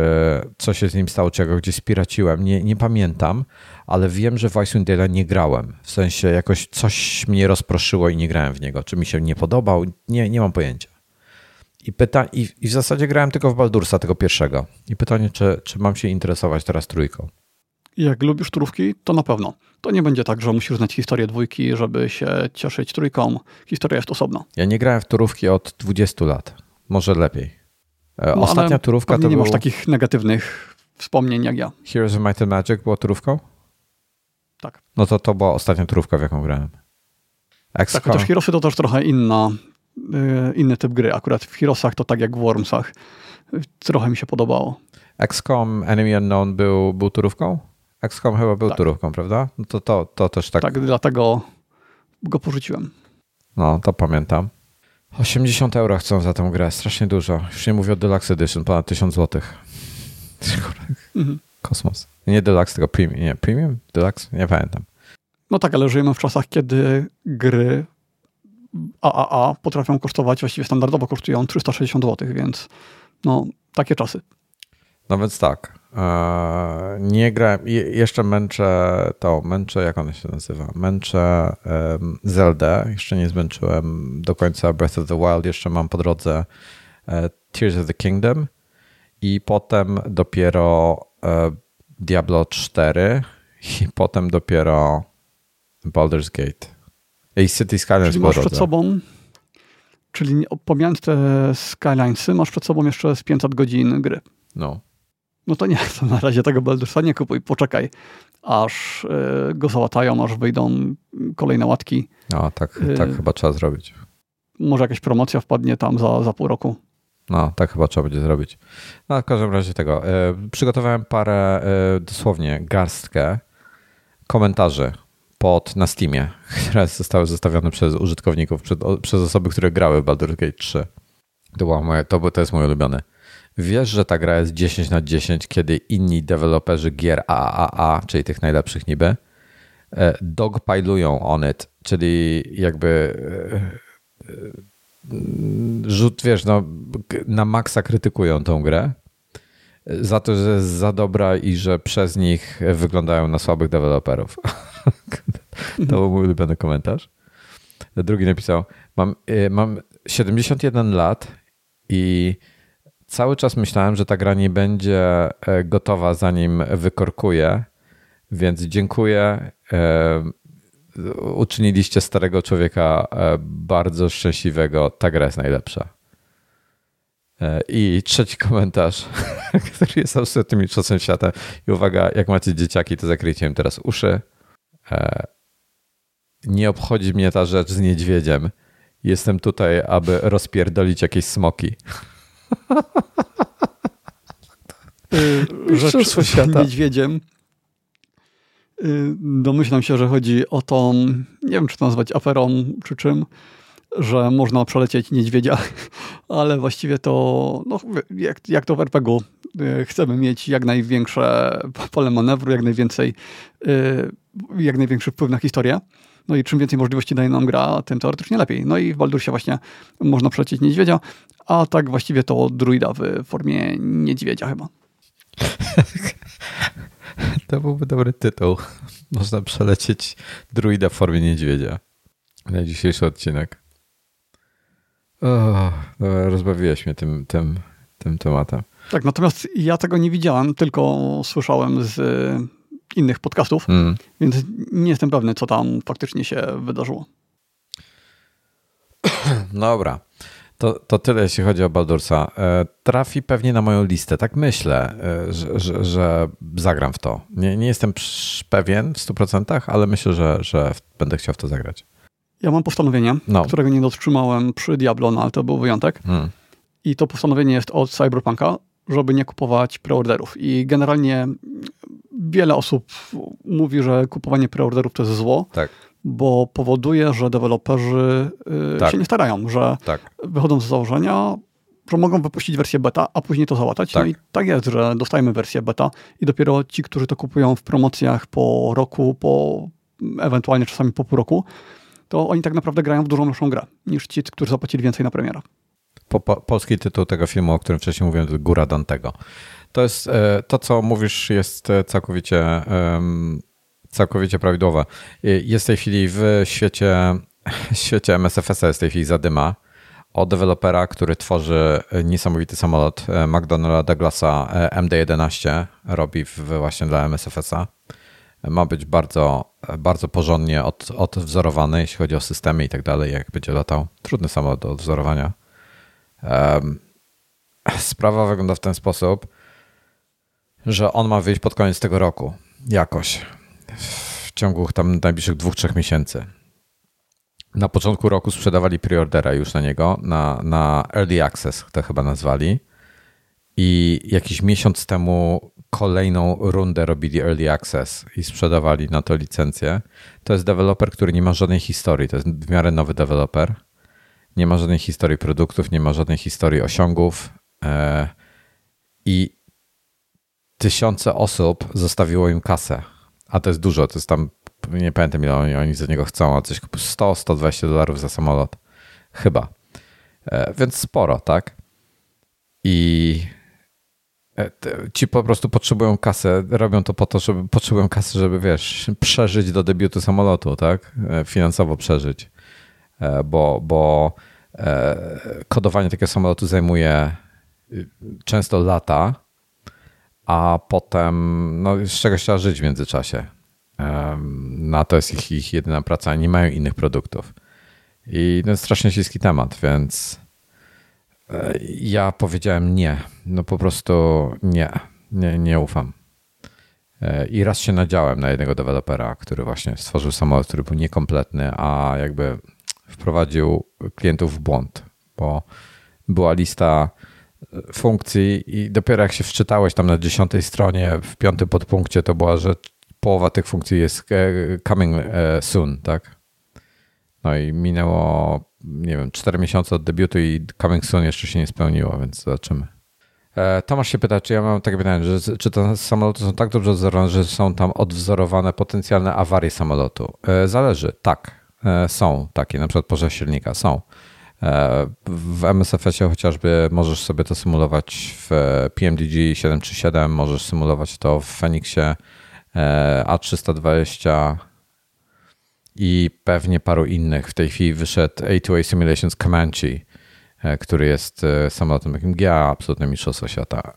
A: co się z nim stało, czy ja go gdzieś spiraciłem. Nie, nie pamiętam, ale wiem, że w Icewind Dale'a nie grałem. W sensie jakoś coś mnie rozproszyło i nie grałem w niego. Czy mi się nie podobał? Nie, nie mam pojęcia. I, pyta, i, I w zasadzie grałem tylko w Baldursa, tego pierwszego. I pytanie, czy, czy mam się interesować teraz trójką?
B: Jak lubisz turówki, to na pewno. To nie będzie tak, że musisz znać historię dwójki, żeby się cieszyć trójką. Historia jest osobna.
A: Ja nie grałem w turówki od 20 lat. Może lepiej. E, no, Ostatnia turówka to
B: nie
A: był...
B: masz takich negatywnych wspomnień jak ja.
A: Heroes of Might and Magic było turówką?
B: Tak.
A: No to to była ostatnia turówka, w jaką grałem.
B: XCOM. Tak, chociaż Heroesy to też trochę inna, yy, inny typ gry. Akurat w Heroesach to tak jak w Wormsach. Trochę mi się podobało.
A: XCOM Enemy Unknown był, był turówką? XCOM chyba był tak. turówką, prawda? No to, to, to też tak.
B: Tak, dlatego go porzuciłem.
A: No, to pamiętam. 80 euro chcą za tę grę, strasznie dużo. Już nie mówię o Deluxe Edition, ponad 1000 zł. [laughs] Mhm. Kosmos. Nie Deluxe, tylko Premium. Nie, Premium? Deluxe? Nie pamiętam.
B: No tak, ale żyjemy w czasach, kiedy gry AAA potrafią kosztować, właściwie standardowo kosztują 360 zł, więc no, takie czasy.
A: No więc tak. E, nie grałem, jeszcze męczę to, męczę, jak ona się nazywa? Męczę um, Zelda, jeszcze nie zmęczyłem do końca Breath of the Wild, jeszcze mam po drodze e, Tears of the Kingdom i potem dopiero e, Diablo 4 i [laughs] potem dopiero Baldur's Gate. I City Skylines
B: czyli masz przed sobą, czyli pomijając te Skylinesy, masz przed sobą jeszcze z 500 godzin gry.
A: No.
B: No to nie, to na razie tego Baldursa nie kupuj, poczekaj, aż y, go załatają, aż wyjdą kolejne łatki.
A: No, tak, y, tak chyba trzeba zrobić.
B: Może jakaś promocja wpadnie tam za, za pół roku.
A: No, tak chyba trzeba będzie zrobić. No, w każdym razie tego. Y, przygotowałem parę, dosłownie garstkę komentarzy pod na Steamie, [laughs] które zostały zostawione przez użytkowników, przed, przez osoby, które grały w Baldur's Gate 3. To, było moje, to, to jest mój ulubiony. Wiesz, że ta gra jest 10 na 10, kiedy inni deweloperzy gier AAA, czyli tych najlepszych niby, e, dogpilują on it, czyli jakby e, e, rzut, wiesz, no, na maksa krytykują tą grę za to, że jest za dobra i że przez nich wyglądają na słabych deweloperów. [laughs] to był mój ulubiony komentarz. Drugi napisał, mam, mam 71 lat i cały czas myślałem, że ta gra nie będzie e, gotowa zanim wykorkuje, więc dziękuję. E, uczyniliście starego człowieka e, bardzo szczęśliwego. Ta gra jest najlepsza. I trzeci komentarz, [laughs] który jest absolutnym mistrzostwem świata. I uwaga, jak macie dzieciaki, to zakryjcie im teraz uszy. Nie obchodzi mnie ta rzecz z niedźwiedziem. Jestem tutaj, aby rozpierdolić jakieś smoki.
B: Y, rzecz z niedźwiedziem. Y, domyślam się, że chodzi o tą, nie wiem czy to nazwać aferą czy czym, że można przelecieć niedźwiedzia, [laughs] ale właściwie to, no, jak, jak to w RPG-u, y, chcemy mieć jak największe pole manewru, jak najwięcej, jak największy wpływ na historię. No i czym więcej możliwości daje nam gra, tym teoretycznie lepiej. No i w Baldursie właśnie można przelecieć niedźwiedzia, a tak właściwie to druida w formie niedźwiedzia chyba. [laughs]
A: To byłby dobry tytuł. Można przelecieć druida w formie niedźwiedzia na dzisiejszy odcinek. Oh, rozbawiłeś mnie tym, tym, tym tematem.
B: Tak, natomiast ja tego nie widziałem, tylko słyszałem z innych podcastów, mm. więc nie jestem pewny, co tam faktycznie się wydarzyło. [coughs]
A: Dobra. To, to tyle, jeśli chodzi o Baldursa. E, trafi pewnie na moją listę, tak myślę, e, że, że, że zagram w to. Nie, nie jestem pewien w 100%, ale myślę, że, że będę chciał w to zagrać.
B: Ja mam postanowienie, no. którego nie dotrzymałem przy Diablo, no ale to był wyjątek. Hmm. I to postanowienie jest od Cyberpunka, żeby nie kupować preorderów. I generalnie wiele osób mówi, że kupowanie preorderów to jest zło,
A: tak.
B: bo powoduje, że deweloperzy y, tak. się nie starają, że
A: tak.
B: wychodzą z założenia, że mogą wypuścić wersję beta, a później to załatać. No tak. No i tak jest, że dostajemy wersję beta i dopiero ci, którzy to kupują w promocjach po roku, po ewentualnie czasami po pół roku, to oni tak naprawdę grają w dużą lepszą grę niż ci, którzy zapłacili więcej na premiera.
A: Po, po, polski tytuł tego filmu, o którym wcześniej mówiłem, to Góra Dantego. To jest, e, to co mówisz jest e, całkowicie, całkowicie prawidłowe. Jest w tej chwili w świecie, [laughs] świecie MSFS jest w tej chwili zadyma o dewelopera, który tworzy niesamowity samolot e, McDonnella Douglasa MD-11, robi właśnie dla MSFS-a. Ma być bardzo, bardzo porządnie od, odwzorowany, jeśli chodzi o systemy i tak dalej, jak będzie latał. Trudny samolot do odwzorowania. [laughs] Sprawa wygląda w ten sposób, że on ma wyjść pod koniec tego roku. Jakoś. W ciągu tam najbliższych dwóch, trzech miesięcy. Na początku roku sprzedawali preordera już na niego, na, na Early Access to chyba nazwali. I jakiś miesiąc temu kolejną rundę robili Early Access i sprzedawali na to licencję. To jest deweloper, który nie ma żadnej historii. To jest w miarę nowy deweloper. Nie ma żadnej historii produktów, nie ma żadnej historii osiągów. E, I tysiące osób zostawiło im kasę. A to jest dużo, to jest tam, nie pamiętam ile oni, oni za niego chcą, a coś 100-120 dolarów za samolot. Chyba. E, więc sporo, tak? I e, ci po prostu potrzebują kasę, robią to po to, żeby potrzebują kasy, żeby wiesz, przeżyć do debiutu samolotu, tak? Finansowo przeżyć. Bo, bo kodowanie takiego samolotu zajmuje y, często lata, a potem no, z czegoś trzeba żyć w międzyczasie. No to jest ich, ich jedyna praca, nie mają innych produktów. I to jest strasznie śliski temat, więc e, ja powiedziałem nie. No po prostu nie, nie, nie ufam. E, I raz się nadziałem na jednego dewelopera, który właśnie stworzył samolot, który był niekompletny, a jakby wprowadził klientów w błąd, bo była lista funkcji i dopiero jak się wczytałeś tam na dziesiątej stronie, w piątym podpunkcie to była, że połowa tych funkcji jest e, coming e, soon, tak? No i minęło, nie wiem, 4 miesiące od debiutu i coming soon jeszcze się nie spełniło, więc zobaczymy. E, Tomasz się pyta, czy ja mam takie pytanie, że, czy te samoloty są tak dobrze odwzorowane, że są tam odwzorowane potencjalne awarie samolotu? Zależy, tak, są takie, na przykład pożar silnika, są. W MSFS-ie chociażby możesz sobie to symulować w PMDG 737, możesz symulować to w Phoenixie e, A320 i pewnie paru innych. W tej chwili wyszedł A2A Simulations Comanche, e, który jest e, samolotem takim GA, absolutne mistrzostwo świata.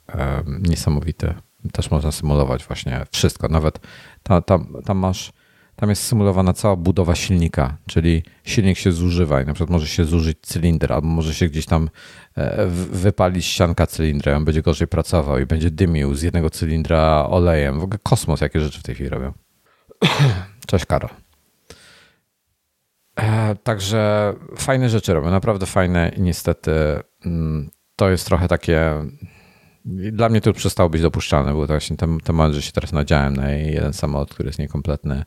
A: Niesamowity. Też można symulować właśnie wszystko. Nawet tam, tam, tam masz tam jest symulowana cała budowa silnika, czyli silnik się zużywa i na przykład może się zużyć cylinder, albo może się gdzieś tam e, wypalić ścianka cylindra, on będzie gorzej pracował i będzie dymił z jednego cylindra olejem. W ogóle kosmos, jakie rzeczy w tej chwili robią. Cześć Karol. E, także fajne rzeczy robią, naprawdę fajne i niestety mm, to jest trochę takie dla mnie to przestało być dopuszczalne. Był to właśnie ten temat, że się teraz nadziałem na jeden samolot, który jest niekompletny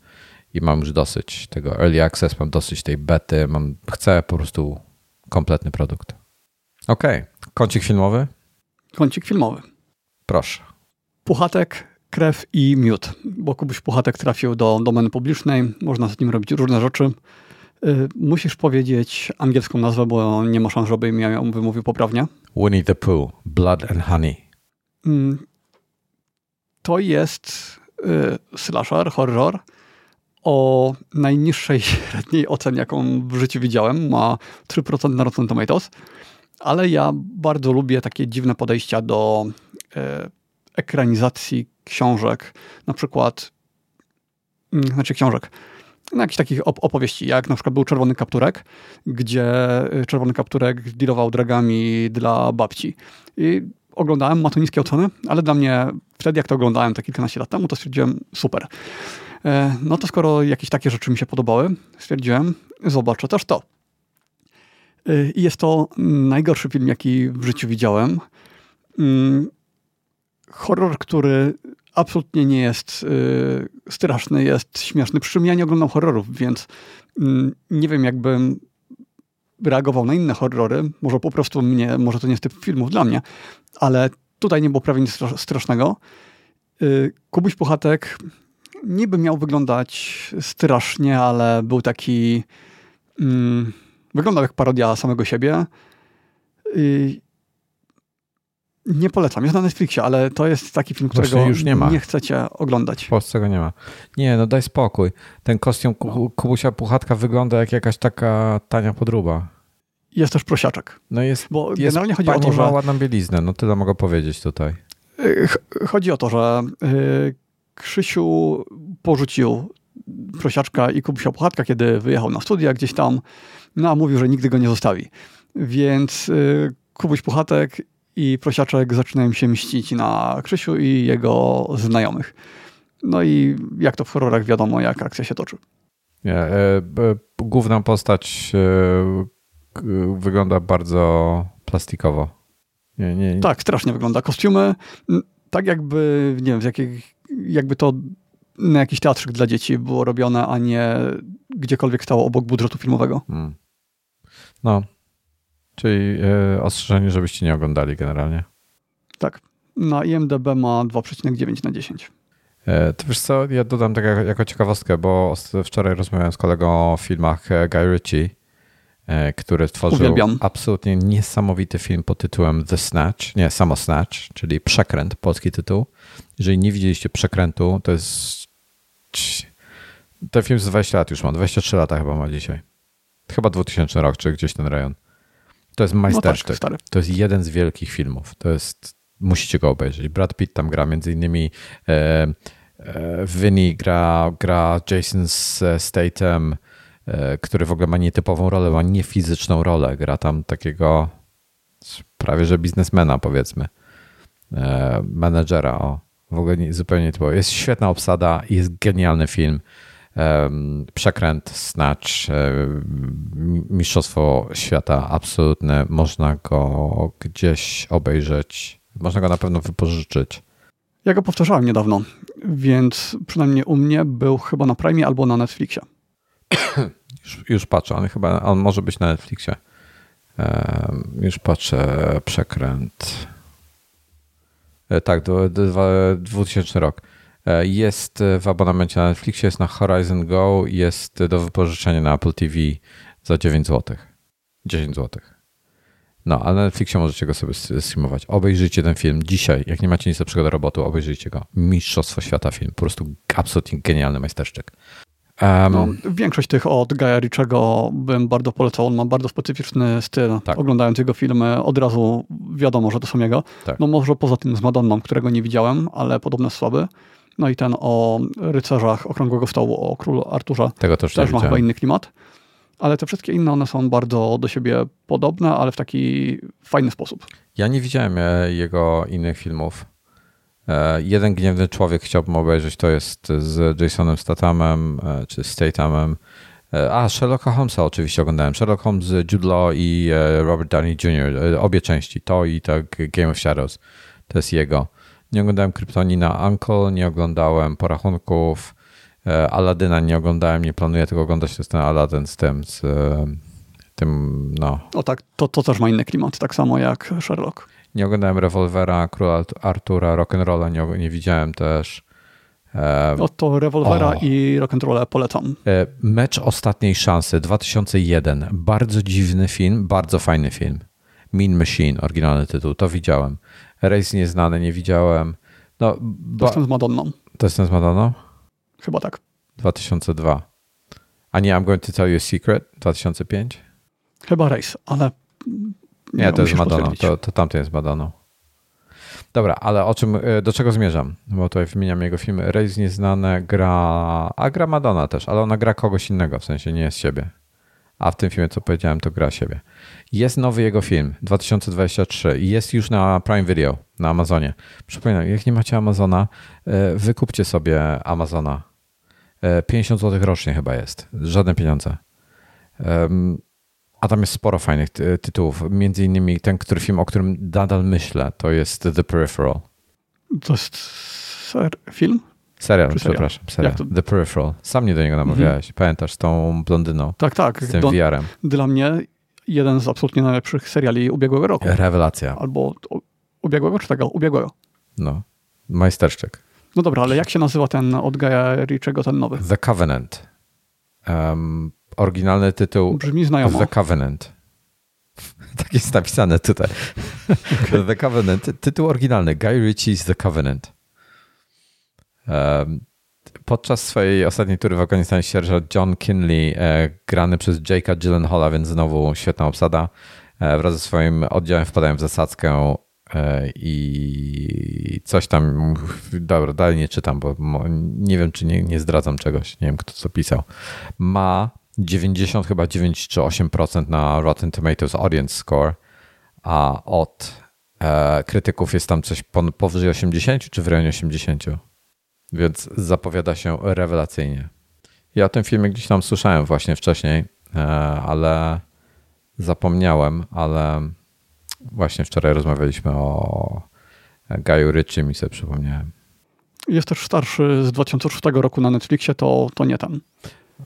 A: i mam już dosyć tego early access, mam dosyć tej bety, mam, chcę po prostu kompletny produkt. Okej, okay. kącik filmowy?
B: Kącik filmowy.
A: Proszę.
B: Puchatek, krew i miód. Bo Kubuś Puchatek trafił do domeny publicznej, można z nim robić różne rzeczy. Y, musisz powiedzieć angielską nazwę, bo nie ma szans, żebym ja ją wymówił poprawnie.
A: Winnie the Pooh, Blood and Honey. Mm,
B: to jest y, slasher, horror, o najniższej [laughs] średniej ocenie, jaką w życiu widziałem. Ma 3% na Rotten Tomatoes, ale ja bardzo lubię takie dziwne podejścia do e, ekranizacji książek, na przykład, mm, znaczy książek, na jakichś takich op opowieści, jak na przykład był Czerwony Kapturek, gdzie e, Czerwony Kapturek dealował dragami dla babci. I oglądałem, ma to niskie oceny, ale dla mnie wtedy, jak to oglądałem, tak kilkanaście lat temu, to stwierdziłem super. E, no to skoro jakieś takie rzeczy mi się podobały, stwierdziłem, zobaczę też to. E, I jest to najgorszy film, jaki w życiu widziałem. Mm, horror, który absolutnie nie jest y, straszny, jest śmieszny. Przy czym ja nie oglądam horrorów, więc y, nie wiem, jakbym reagował na inne horrory. Może po prostu mnie, może to nie jest typ filmów dla mnie, ale tutaj nie było prawie nic strasznego. Kubuś Puchatek niby miał wyglądać strasznie, ale był taki... Mm, wyglądał jak parodia samego siebie. Y, nie polecam. Jest na Netflixie, ale to jest taki film, którego już nie, ma. nie chcecie oglądać.
A: W Polsce go nie ma. Nie, no daj spokój. Ten kostium Kubusia Puchatka wygląda jak jakaś taka tania podruba.
B: Jest też prosiaczek.
A: No jest, Bo jest generalnie chodzi o to, że... ma ładną bieliznę, no tyle mogę powiedzieć tutaj.
B: Y, chodzi o to, że yy, Krzysiu porzucił prosiaczka i Kubusia Puchatka, kiedy wyjechał na studia gdzieś tam, no a mówił, że nigdy go nie zostawi. Więc yy, Kubuś Puchatek i prosiaczek zaczynają się mścić na Krzysiu i jego znajomych. No i jak to w horrorach wiadomo, jak akcja się toczy.
A: Nie, e, główna postać e, wygląda bardzo plastikowo.
B: Nie, nie, nie. Tak, strasznie wygląda. Kostiumy, tak jakby, nie wiem, z jakich, jakby to na jakiś teatrzyk dla dzieci było robione, a nie gdziekolwiek stało obok budżetu filmowego. Hmm.
A: No, Czyli yy, ostrzeżenie, żebyście nie oglądali generalnie.
B: Tak. Na IMDB ma 2,9 na 10.
A: E, to wiesz co, ja dodam tak jako, ciekawostkę, bo wczoraj rozmawiałem z kolegą o filmach e, Guy Ritchie, który tworzył Uwielbiam. absolutnie niesamowity film pod tytułem The Snatch, nie, samo Snatch, czyli Przekręt, polski tytuł. Jeżeli nie widzieliście Przekrętu, to jest... Ten film z 20 lat już ma, 23 lata chyba ma dzisiaj. Chyba 2000 rok, czy gdzieś ten rejon. To jest majstersztyk. No tak, to jest jeden z wielkich filmów. To jest, musicie go obejrzeć. Brad Pitt tam gra, między innymi e, e, Vinny gra, gra Jason Statham, e, który w ogóle ma nietypową rolę, ma niefizyczną rolę. Gra tam takiego prawie że biznesmena powiedzmy. E, menedżera, o. W ogóle nie, zupełnie. Jest świetna obsada jest genialny film przekręt, snatch, mistrzostwo świata absolutne. Można go gdzieś obejrzeć. Można go na pewno wypożyczyć.
B: Ja go powtarzałem niedawno, więc przynajmniej u mnie był chyba na Prime albo na Netflixie. [coughs]
A: już, już patrzę, on chyba on może być na Netflixie. już patrzę, przekręt. E, tak, 2000 rok. E, jest w abonamencie na Netflixie, jest na Horizon Go, jest do wypożyczenia na Apple TV za 9 zł. 10 zł. No, ale na Netflixie możecie go sobie streamować. Obejrzyjcie ten film dzisiaj. Jak nie macie nic lepszego do roboty, obejrzyjcie go. Mistrzostwo świata film. Po prostu absolutnie genialny majsterszczyk.
B: Um, no, większość tych od Gaja Riczego bym bardzo polecał. On ma bardzo specyficzny styl. Tak. Oglądając jego filmy, od razu wiadomo, że to są jego. Tak. No może poza tym z Madonną, którego nie widziałem, ale podobno słaby. No i ten o rycerzach Okrągłego Stołu, o królu Arturze.
A: Tego też,
B: też ma chyba inny klimat. Ale te wszystkie inne, one są bardzo do siebie podobne, ale w taki fajny sposób.
A: Ja nie widziałem e, jego innych filmów. E, jeden gniewny człowiek chciałbym obejrzeć, to jest z Jasonem Stathamem, e, czy Stathamem. A, Sherlocka Holmesa oczywiście oglądałem. Sherlock Holmes, Jude Law i Robert Downey Jr. Obie części, to i tak Game of Shadows. To jest jego. Nie oglądałem Kryptonina Uncle, nie oglądałem Porachunków, e, Aladyna nie oglądałem, nie planuję tego oglądać, to jest ten Aladdin z tym, z e, tym, no.
B: O tak, to, to też ma inny klimat, tak samo jak Sherlock.
A: Nie oglądałem Rewolwera, Króla Artura, Rock'n'Rolla nie, nie widziałem też.
B: E, no to Rewolwera o. i Rock'n'Rolla polecam.
A: Mecz Ostatniej Szansy 2001. Bardzo dziwny film, bardzo fajny film. Mean Machine, oryginalny tytuł, to widziałem. Rejs nieznany nie widziałem. No,
B: ba... To jest ten z Madonną.
A: To jest ten z Madonną?
B: Chyba tak.
A: 2002. A nie I'm going to tell you a secret? 2005?
B: Chyba Rejs, ale...
A: Nie, to jest Madonna. To, to tamten jest Madonną. Dobra, ale o czym, e, do czego zmierzam? Bo tutaj wymieniam jego filmy. Rejs nieznane gra, a gra Madonna też, ale ona gra kogoś innego, w sensie nie jest siebie. A w tym filmie, co powiedziałem, to gra siebie. Jest nowy jego film 2023 i jest już na Prime Video na Amazonie. Przypominam, jak nie macie Amazona, e, wykupcie sobie Amazona. 50 e, zł rocznie chyba jest. Żadne pieniądze. A tam jest sporo fajnych tytułów. Między innymi ten, który film, o którym nadal myślę, to jest The Peripheral.
B: To jest ser, film?
A: Serial, przepraszam. Serial. The Peripheral. Sam mnie do niego namawiałeś. Mhm. Pamiętasz, z tą blondyną?
B: Tak, tak.
A: Z tym VR-em.
B: Dla mnie jeden z absolutnie najlepszych seriali ubiegłego roku.
A: Rewelacja.
B: Albo ubiegłego czy tego? Ubiegłego.
A: No, majsterszczyk.
B: No dobra, ale jak się nazywa ten od Gaia Richiego, ten nowy?
A: The Covenant. Um, oryginalny tytuł.
B: Brzmi znajomo.
A: The Covenant. [laughs] tak jest napisane tutaj. Okay. [laughs] The Covenant. Tytuł oryginalny. Guy Ritchie's The Covenant. Podczas swojej ostatniej tury w Afganistanie sierżant John Kinley, e, grany przez Jake'a Gyllenhaala, więc znowu świetna obsada, e, wraz ze swoim oddziałem wpadają w zasadzkę e, i coś tam, dobra, dalej nie czytam, bo nie wiem, czy nie, nie zdradzam czegoś, nie wiem, kto to pisał. Ma 90, chyba 9 czy 8% na Rotten Tomatoes Audience Score, a od e, krytyków jest tam coś powyżej 80 czy w rejonie 80 więc zapowiada się rewelacyjnie. Ja o tym filmie gdzieś tam słyszałem właśnie wcześniej, e, ale zapomniałem, ale właśnie wczoraj rozmawialiśmy o Gaju Ritchie mi sobie przypomniałem.
B: Jest też starszy z 2006 roku na Netflixie, to, to nie ten.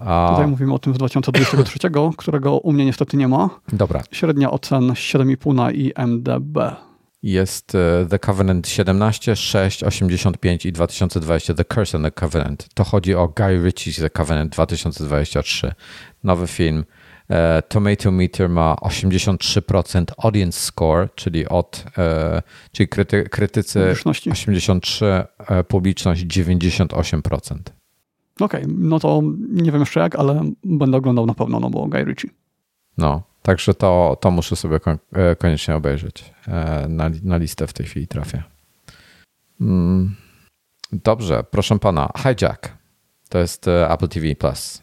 B: A... Tutaj mówimy o tym z 2023, którego u mnie niestety nie ma.
A: Dobra.
B: Średnia ocen 7,5 na IMDB
A: jest e, The Covenant 17, 6, 85 i 2020 The Curse on the Covenant. To chodzi o Guy Ritchie's The Covenant 2023. Nowy film. E, Tomato Meter ma 83% audience score, czyli od, e, czyli kryty, krytycy 83, publiczność 98%.
B: Okej, okay, no to nie wiem jeszcze jak, ale będę oglądał na pewno, no bo Guy Ritchie.
A: No, Także to, to muszę sobie e, koniecznie obejrzeć. E, na, na listę w tej chwili trafię. Mm. Dobrze, proszę pana. Hijack. To jest e, Apple TV Plus.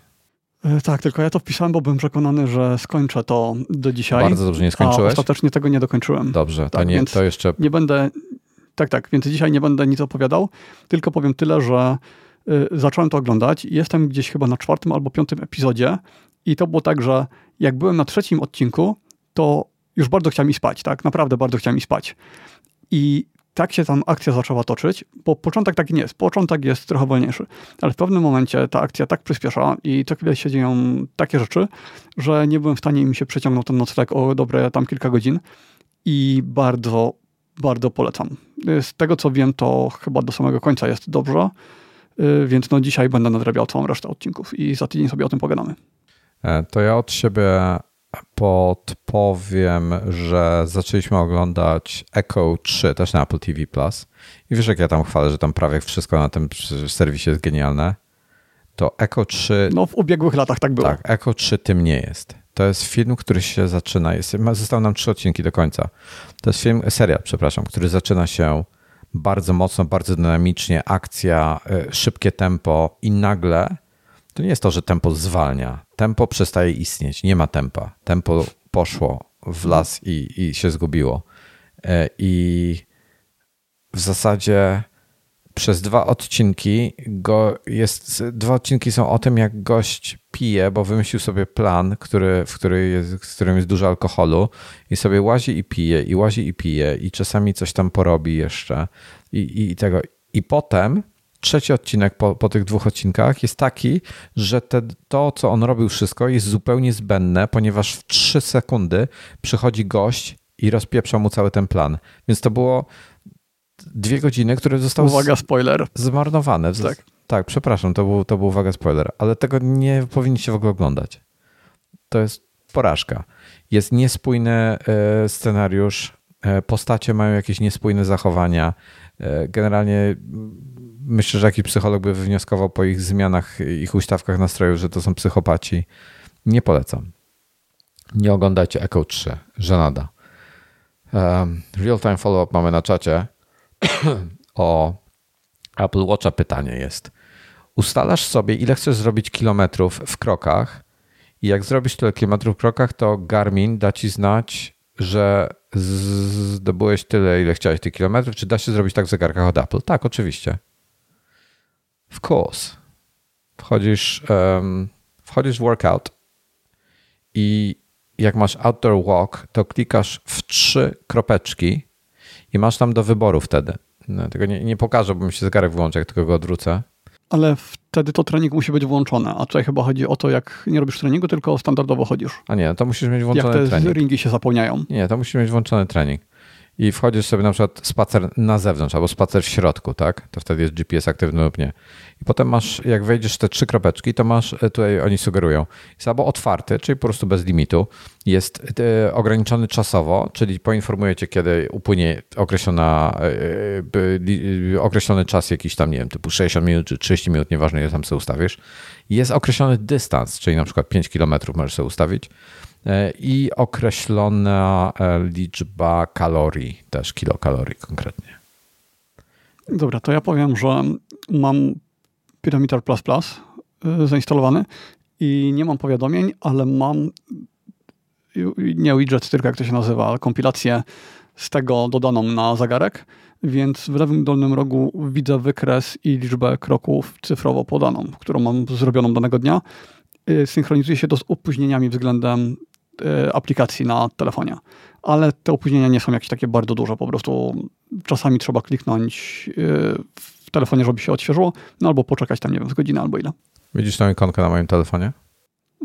B: Tak, tylko ja to wpisałem, bo byłem przekonany, że skończę to do dzisiaj.
A: Bardzo dobrze, nie skończyłeś?
B: Ostatecznie tego nie dokończyłem.
A: Dobrze, to, tak, nie, to jeszcze...
B: Nie będę, tak, tak, więc dzisiaj nie będę nic opowiadał, tylko powiem tyle, że zacząłem to oglądać. Jestem gdzieś chyba na czwartym albo piątym epizodzie i to było tak, że jak byłem na trzecim odcinku, to już bardzo chciałem mi spać, tak? Naprawdę bardzo chciałem mi spać. I tak się tam akcja zaczęła toczyć, bo początek taki nie jest. Początek jest trochę wolniejszy, ale w pewnym momencie ta akcja tak przyspiesza i co chwilę się dzieją takie rzeczy, że nie byłem w stanie mi się przeciągnął ten nocleg o dobre tam kilka godzin i bardzo, bardzo polecam. Z tego co wiem, to chyba do samego końca jest dobrze, y, więc no dzisiaj będę nadrabiał całą resztę odcinków i za tydzień sobie o tym pogadamy.
A: E, to ja od siebie podpowiem, że zaczęliśmy oglądać Echo 3 też na Apple TV Plus. I wiesz, jak ja tam chwalę, że tam prawie wszystko na tym serwisie jest genialne. To Echo 3.
B: No, w ubiegłych latach tak było.
A: Tak, Echo 3 tym nie jest. To jest film, który się zaczyna. Jest, zostały nam trzy odcinki do końca. To jest film, serial, przepraszam, który zaczyna się bardzo mocno, bardzo dynamicznie, akcja, y, szybkie tempo i nagle to nie jest to, że tempo zwalnia. Tempo przestaje istnieć. Nie ma tempa. Tempo poszło w las i, i się zgubiło. E, I w zasadzie przez dwa odcinki go jest, dwa odcinki są o tym, jak gość pije, bo wymyślił sobie plan, który, w który jest, w którym jest dużo alkoholu i sobie łazi i pije, i łazi i pije, i czasami coś tam porobi jeszcze i, i, i tego. I potem trzeci odcinek po, po tych dwóch odcinkach jest taki, że te, to, co on robił wszystko jest zupełnie zbędne, ponieważ w trzy sekundy przychodzi gość i rozpieprza mu cały ten plan. Więc to było dwie godziny, które zostały
B: uwaga, spoiler.
A: zmarnowane. Tak. tak, przepraszam, to był, to był uwaga, spoiler, ale tego nie powinniście w ogóle oglądać. To jest porażka. Jest niespójny e, scenariusz, e, postacie mają jakieś niespójne zachowania. E, generalnie myślę, że jakiś psycholog by wywnioskował po ich zmianach, ich ustawkach nastroju, że to są psychopaci. Nie polecam. Nie oglądajcie Echo 3. Żenada. Real time follow-up mamy na czacie. [coughs] o Apple Watcha pytanie jest. Ustalasz sobie, ile chcesz zrobić kilometrów w krokach i jak zrobisz tyle kilometrów w krokach, to Garmin da ci znać, że zdobyłeś tyle, ile chciałeś tych kilometrów. Czy da się zrobić tak w zegarkach od Apple? Tak, oczywiście. Of course. Wchodzisz, um, wchodzisz w workout i jak masz outdoor walk, to klikasz w trzy kropeczki i masz tam do wyboru wtedy. No, tego nie, nie pokażę, bo mi się zegarek włączy, jak tylko go odwrócę.
B: Ale wtedy to trening musi być włączony, a tutaj chyba chodzi o to, jak nie robisz treningu, tylko standardowo chodzisz.
A: A nie, to musisz mieć włączony
B: jak te
A: trening.
B: ringi się zapełniają.
A: Nie, to musisz mieć włączony trening. I wchodzisz sobie na przykład spacer na zewnątrz albo spacer w środku, tak? To wtedy jest GPS aktywny lub nie. I potem masz, jak wejdziesz te trzy kropeczki, to masz, e, tutaj oni sugerują, jest albo otwarty, czyli po prostu bez limitu, jest e, ograniczony czasowo, czyli poinformuje cię, kiedy upłynie określona, e, e, określony czas jakiś tam, nie wiem, typu 60 minut czy 30 minut, nieważne ile tam sobie ustawisz. Jest określony dystans, czyli na przykład 5 km możesz sobie ustawić i określona liczba kalorii, też kilokalorii konkretnie.
B: Dobra, to ja powiem, że mam Pyrometer Plus Plus zainstalowany i nie mam powiadomień, ale mam nie widget, tylko jak to się nazywa, kompilację z tego dodaną na zegarek, więc w lewym dolnym rogu widzę wykres i liczbę kroków cyfrowo podaną, którą mam zrobioną danego dnia. Y, Synchronizuje się to z opóźnieniami względem y, aplikacji na telefonie, ale te opóźnienia nie są jakieś takie bardzo duże, po prostu czasami trzeba kliknąć y, w telefonie, żeby się odświeżyło, no albo poczekać tam, nie wiem, z godziny albo ile.
A: Widzisz tą ikonkę na moim telefonie?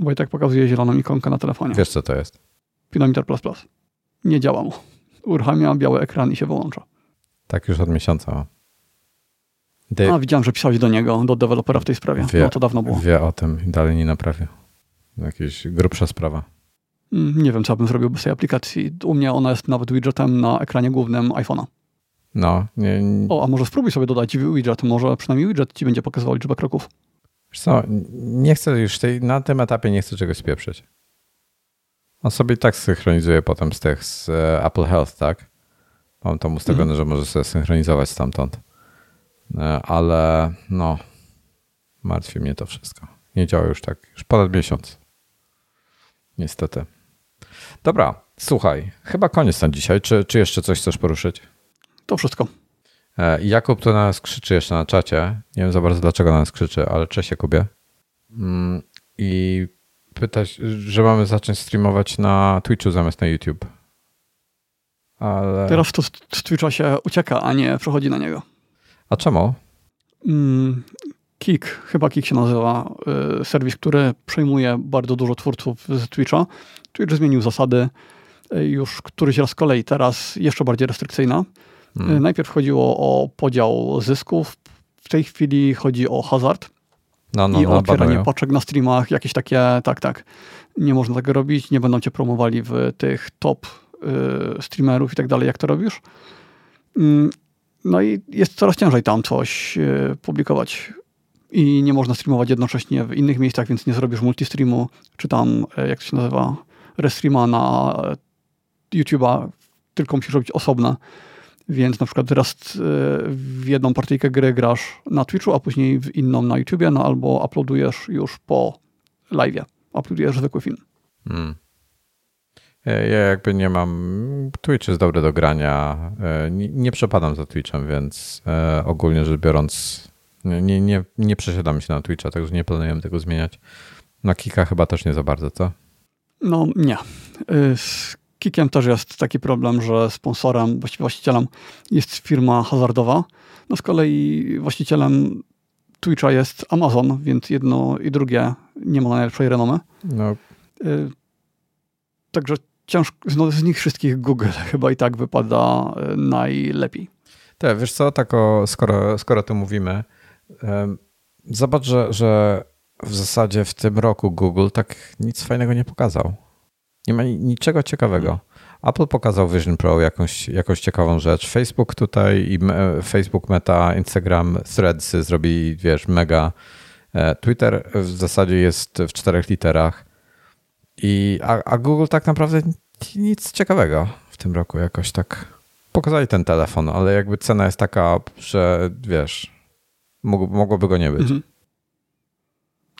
B: Wojtek pokazuje zieloną ikonkę na telefonie.
A: Wiesz, co to jest?
B: Pilometer plus plus. Nie działa mu. Uruchamia biały ekran i się wyłącza.
A: Tak już od miesiąca mam. Ty
B: A, widziałem, że pisałeś do niego, do dewelopera w tej sprawie.
A: Wie-
B: No to dawno było.
A: wie o tym i dalej nie naprawił. Jakaś grubsza sprawa.
B: Mm, Nie wiem, co bym zrobił bez tej aplikacji. U mnie ona jest nawet widgetem na ekranie głównym iPhone'a.
A: No, nie, nie,
B: O, a może spróbuj sobie dodać widget. Może przynajmniej widget ci będzie pokazywał liczbę kroków.
A: Wiesz co, nie chcę już tej, na tym etapie nie chcę czegoś spieprzyć. On sobie i tak synchronizuje potem z tych, z e, Apple Health, tak? Mam tam ustawione, że może sobie synchronizować stamtąd. E, Ale no, martwi mnie to wszystko. Nie działa już tak, już ponad miesiąc. Niestety. Dobra, słuchaj, chyba koniec na dzisiaj. Czy, czy jeszcze coś chcesz poruszyć?
B: To wszystko.
A: E, Jakub tu na nas krzyczy jeszcze na czacie. Nie wiem za bardzo dlaczego na nas krzyczy, ale cześć Jakubie. Mm, I pyta, się, że mamy zacząć streamować na Twitchu zamiast na YouTube. Ale.
B: Teraz to z z Twitcha się ucieka, a nie przechodzi na niego.
A: A czemu?
B: Mm, Kik, chyba Kik się nazywa, y, serwis, który przejmuje bardzo dużo twórców z Twitcha. Twitch zmienił zasady y, już któryś raz z kolei, teraz jeszcze bardziej restrykcyjna. Y,
A: Hmm.
B: Najpierw chodziło o podział zysków, w tej chwili chodzi o hazard
A: No, no,
B: i o
A: no,
B: otwieranie paczek na streamach, jakieś takie, tak, tak. Nie można tego robić, nie będą cię promowali w tych top y, streamerów i tak dalej, jak to robisz. Mm, No i jest coraz ciężej tam coś y, publikować. I nie można streamować jednocześnie w innych miejscach, więc nie zrobisz multistreamu, czy tam, e, jak to się nazywa, restreama na e, YouTube'a, tylko musisz robić osobne. Więc na przykład teraz e, w jedną partyjkę gry grasz na Twitchu, a później w inną na YouTubie, no albo uploadujesz już po live'ie. Uploadujesz zwykły film.
A: Mm. Ja, ja jakby nie mam. Twitch jest dobry do grania. E, Nie, nie przepadam za Twitchem, więc e, ogólnie rzecz biorąc, nie, nie, nie, przesiadam się na Twitcha, także nie planujemy tego zmieniać. Na Kika chyba też nie za bardzo, co?
B: No nie. Kikiem też jest taki problem, że sponsorem, właściwie właścicielem jest firma hazardowa. No z kolei właścicielem Twitcha jest Amazon, więc jedno i drugie nie ma najlepszej renomy.
A: No,
B: Y, Także ciężko, no z nich wszystkich Google [laughs] chyba i tak wypada y, najlepiej.
A: Te, wiesz co, tak o, skoro, skoro to mówimy, zobacz, że, że w zasadzie w tym roku Google tak nic fajnego nie pokazał. Nie ma ni- niczego ciekawego. Apple pokazał Vision Pro jakąś, jakąś ciekawą rzecz. Facebook tutaj i Facebook Meta, Instagram, Threads zrobi, wiesz, mega. E, Twitter w zasadzie jest w czterech literach. I, a, a Google tak naprawdę nic ciekawego w tym roku jakoś tak pokazali ten telefon, ale jakby cena jest taka, że wiesz, mogłoby go nie być.
B: Mhm.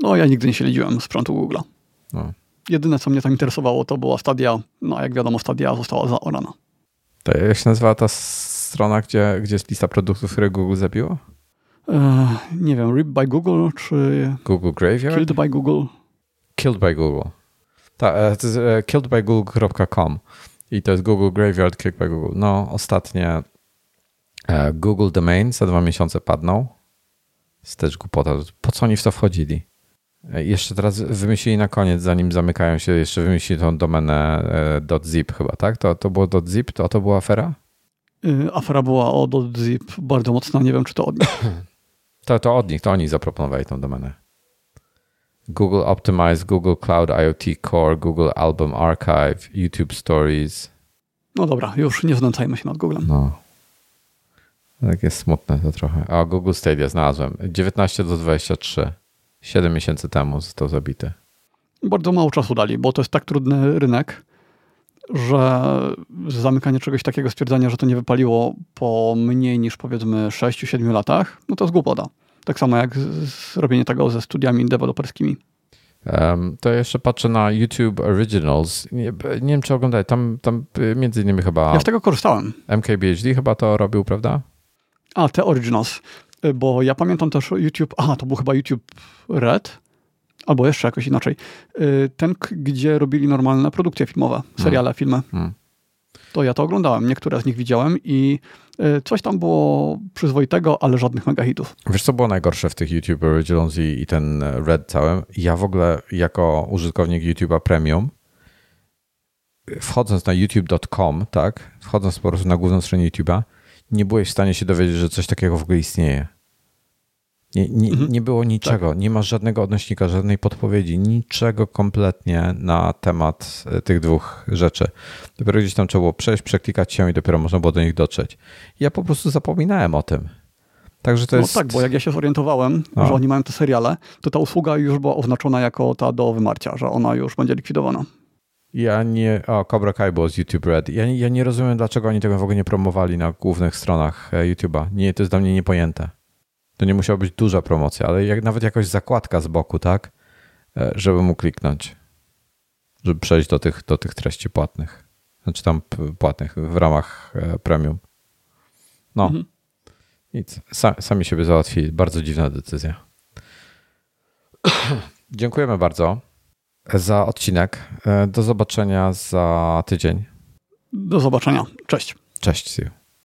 B: No ja nigdy nie śledziłem sprzętu Google'a.
A: No.
B: Jedyne, co mnie tam interesowało, to była Stadia. No a jak wiadomo, Stadia została zaorana.
A: To jak się nazywa ta strona, gdzie, gdzie jest lista produktów, które Google zabiło?
B: E, nie wiem, Rip by Google, czy
A: Google Graveyard?
B: Killed by Google.
A: Killed by Google. Ta, e, to jest e, killedbygoogle.com i to jest Google Graveyard Killed by Google. No, ostatnie E, Google Domain za dwa miesiące padną. Jest też głupota. Po co oni w to wchodzili? E, jeszcze teraz wymyślili na koniec, zanim zamykają się, jeszcze wymyślili tą domenę .zip chyba, tak? To, to było .zip? To, to była afera?
B: Y, afera była o .zip bardzo mocna, nie wiem czy to od nich. [coughs]
A: To, to od nich, to oni zaproponowali tą domenę. Google Optimize, Google Cloud IoT Core, Google Album Archive, YouTube Stories.
B: No dobra, już nie znęcajmy się nad Googlem.
A: No. Tak jest smutne to trochę. A Google Stadia znalazłem. 19 do 23. 7 miesięcy temu został zabity.
B: Bardzo mało czasu dali, bo to jest tak trudny rynek, że zamykanie czegoś takiego, stwierdzenie, że to nie wypaliło po mniej niż powiedzmy 6-7 latach, no to jest głupota. Tak samo jak robienie tego ze studiami deweloperskimi.
A: Um, to jeszcze patrzę na YouTube Originals. Nie, nie wiem, czy oglądaj. Tam, tam między innymi chyba.
B: Ja z tego korzystałem.
A: MKBHD chyba to robił, prawda?
B: A, te Originals. Bo ja pamiętam też YouTube. A, to był chyba YouTube Red. Albo jeszcze jakoś inaczej. Ten, gdzie robili normalne produkcje filmowe, seriale, hmm. filmy. Hmm to ja to oglądałem. Niektóre z nich widziałem i e, coś tam było przyzwoitego, ale żadnych megahitów.
A: Wiesz, co było najgorsze w tych YouTube Originals i, i ten Red całym? Ja w ogóle jako użytkownik YouTube'a Premium wchodząc na youtube.com, tak, wchodząc po prostu na główną stronę YouTube'a, nie byłeś w stanie się dowiedzieć, że coś takiego w ogóle istnieje. Nie, nie, mhm. nie było niczego, tak. nie masz żadnego odnośnika, żadnej podpowiedzi, niczego kompletnie na temat e, tych dwóch rzeczy. Dopiero gdzieś tam trzeba było przejść, przeklikać się i dopiero można było do nich dotrzeć. Ja po prostu zapominałem o tym. Także to
B: no
A: jest...
B: tak, bo jak ja się zorientowałem, no. że oni mają te seriale, to ta usługa już była oznaczona jako ta do wymarcia, że ona już będzie likwidowana.
A: Ja nie. O, Cobra Kai było z YouTube Red. Ja, ja nie rozumiem, dlaczego oni tego w ogóle nie promowali na głównych stronach e, YouTube'a. Nie, to jest dla mnie niepojęte. To nie musiała być duża promocja, ale jak, nawet jakaś zakładka z boku, tak? E, żeby mu kliknąć. Żeby przejść do tych, do tych treści płatnych. Znaczy tam płatnych w ramach e, premium. No. Mhm. Nic. sami siebie załatwili. Bardzo dziwna decyzja. [coughs] Dziękujemy bardzo za odcinek. E, do zobaczenia za tydzień.
B: Do zobaczenia. Cześć.
A: Cześć. See you.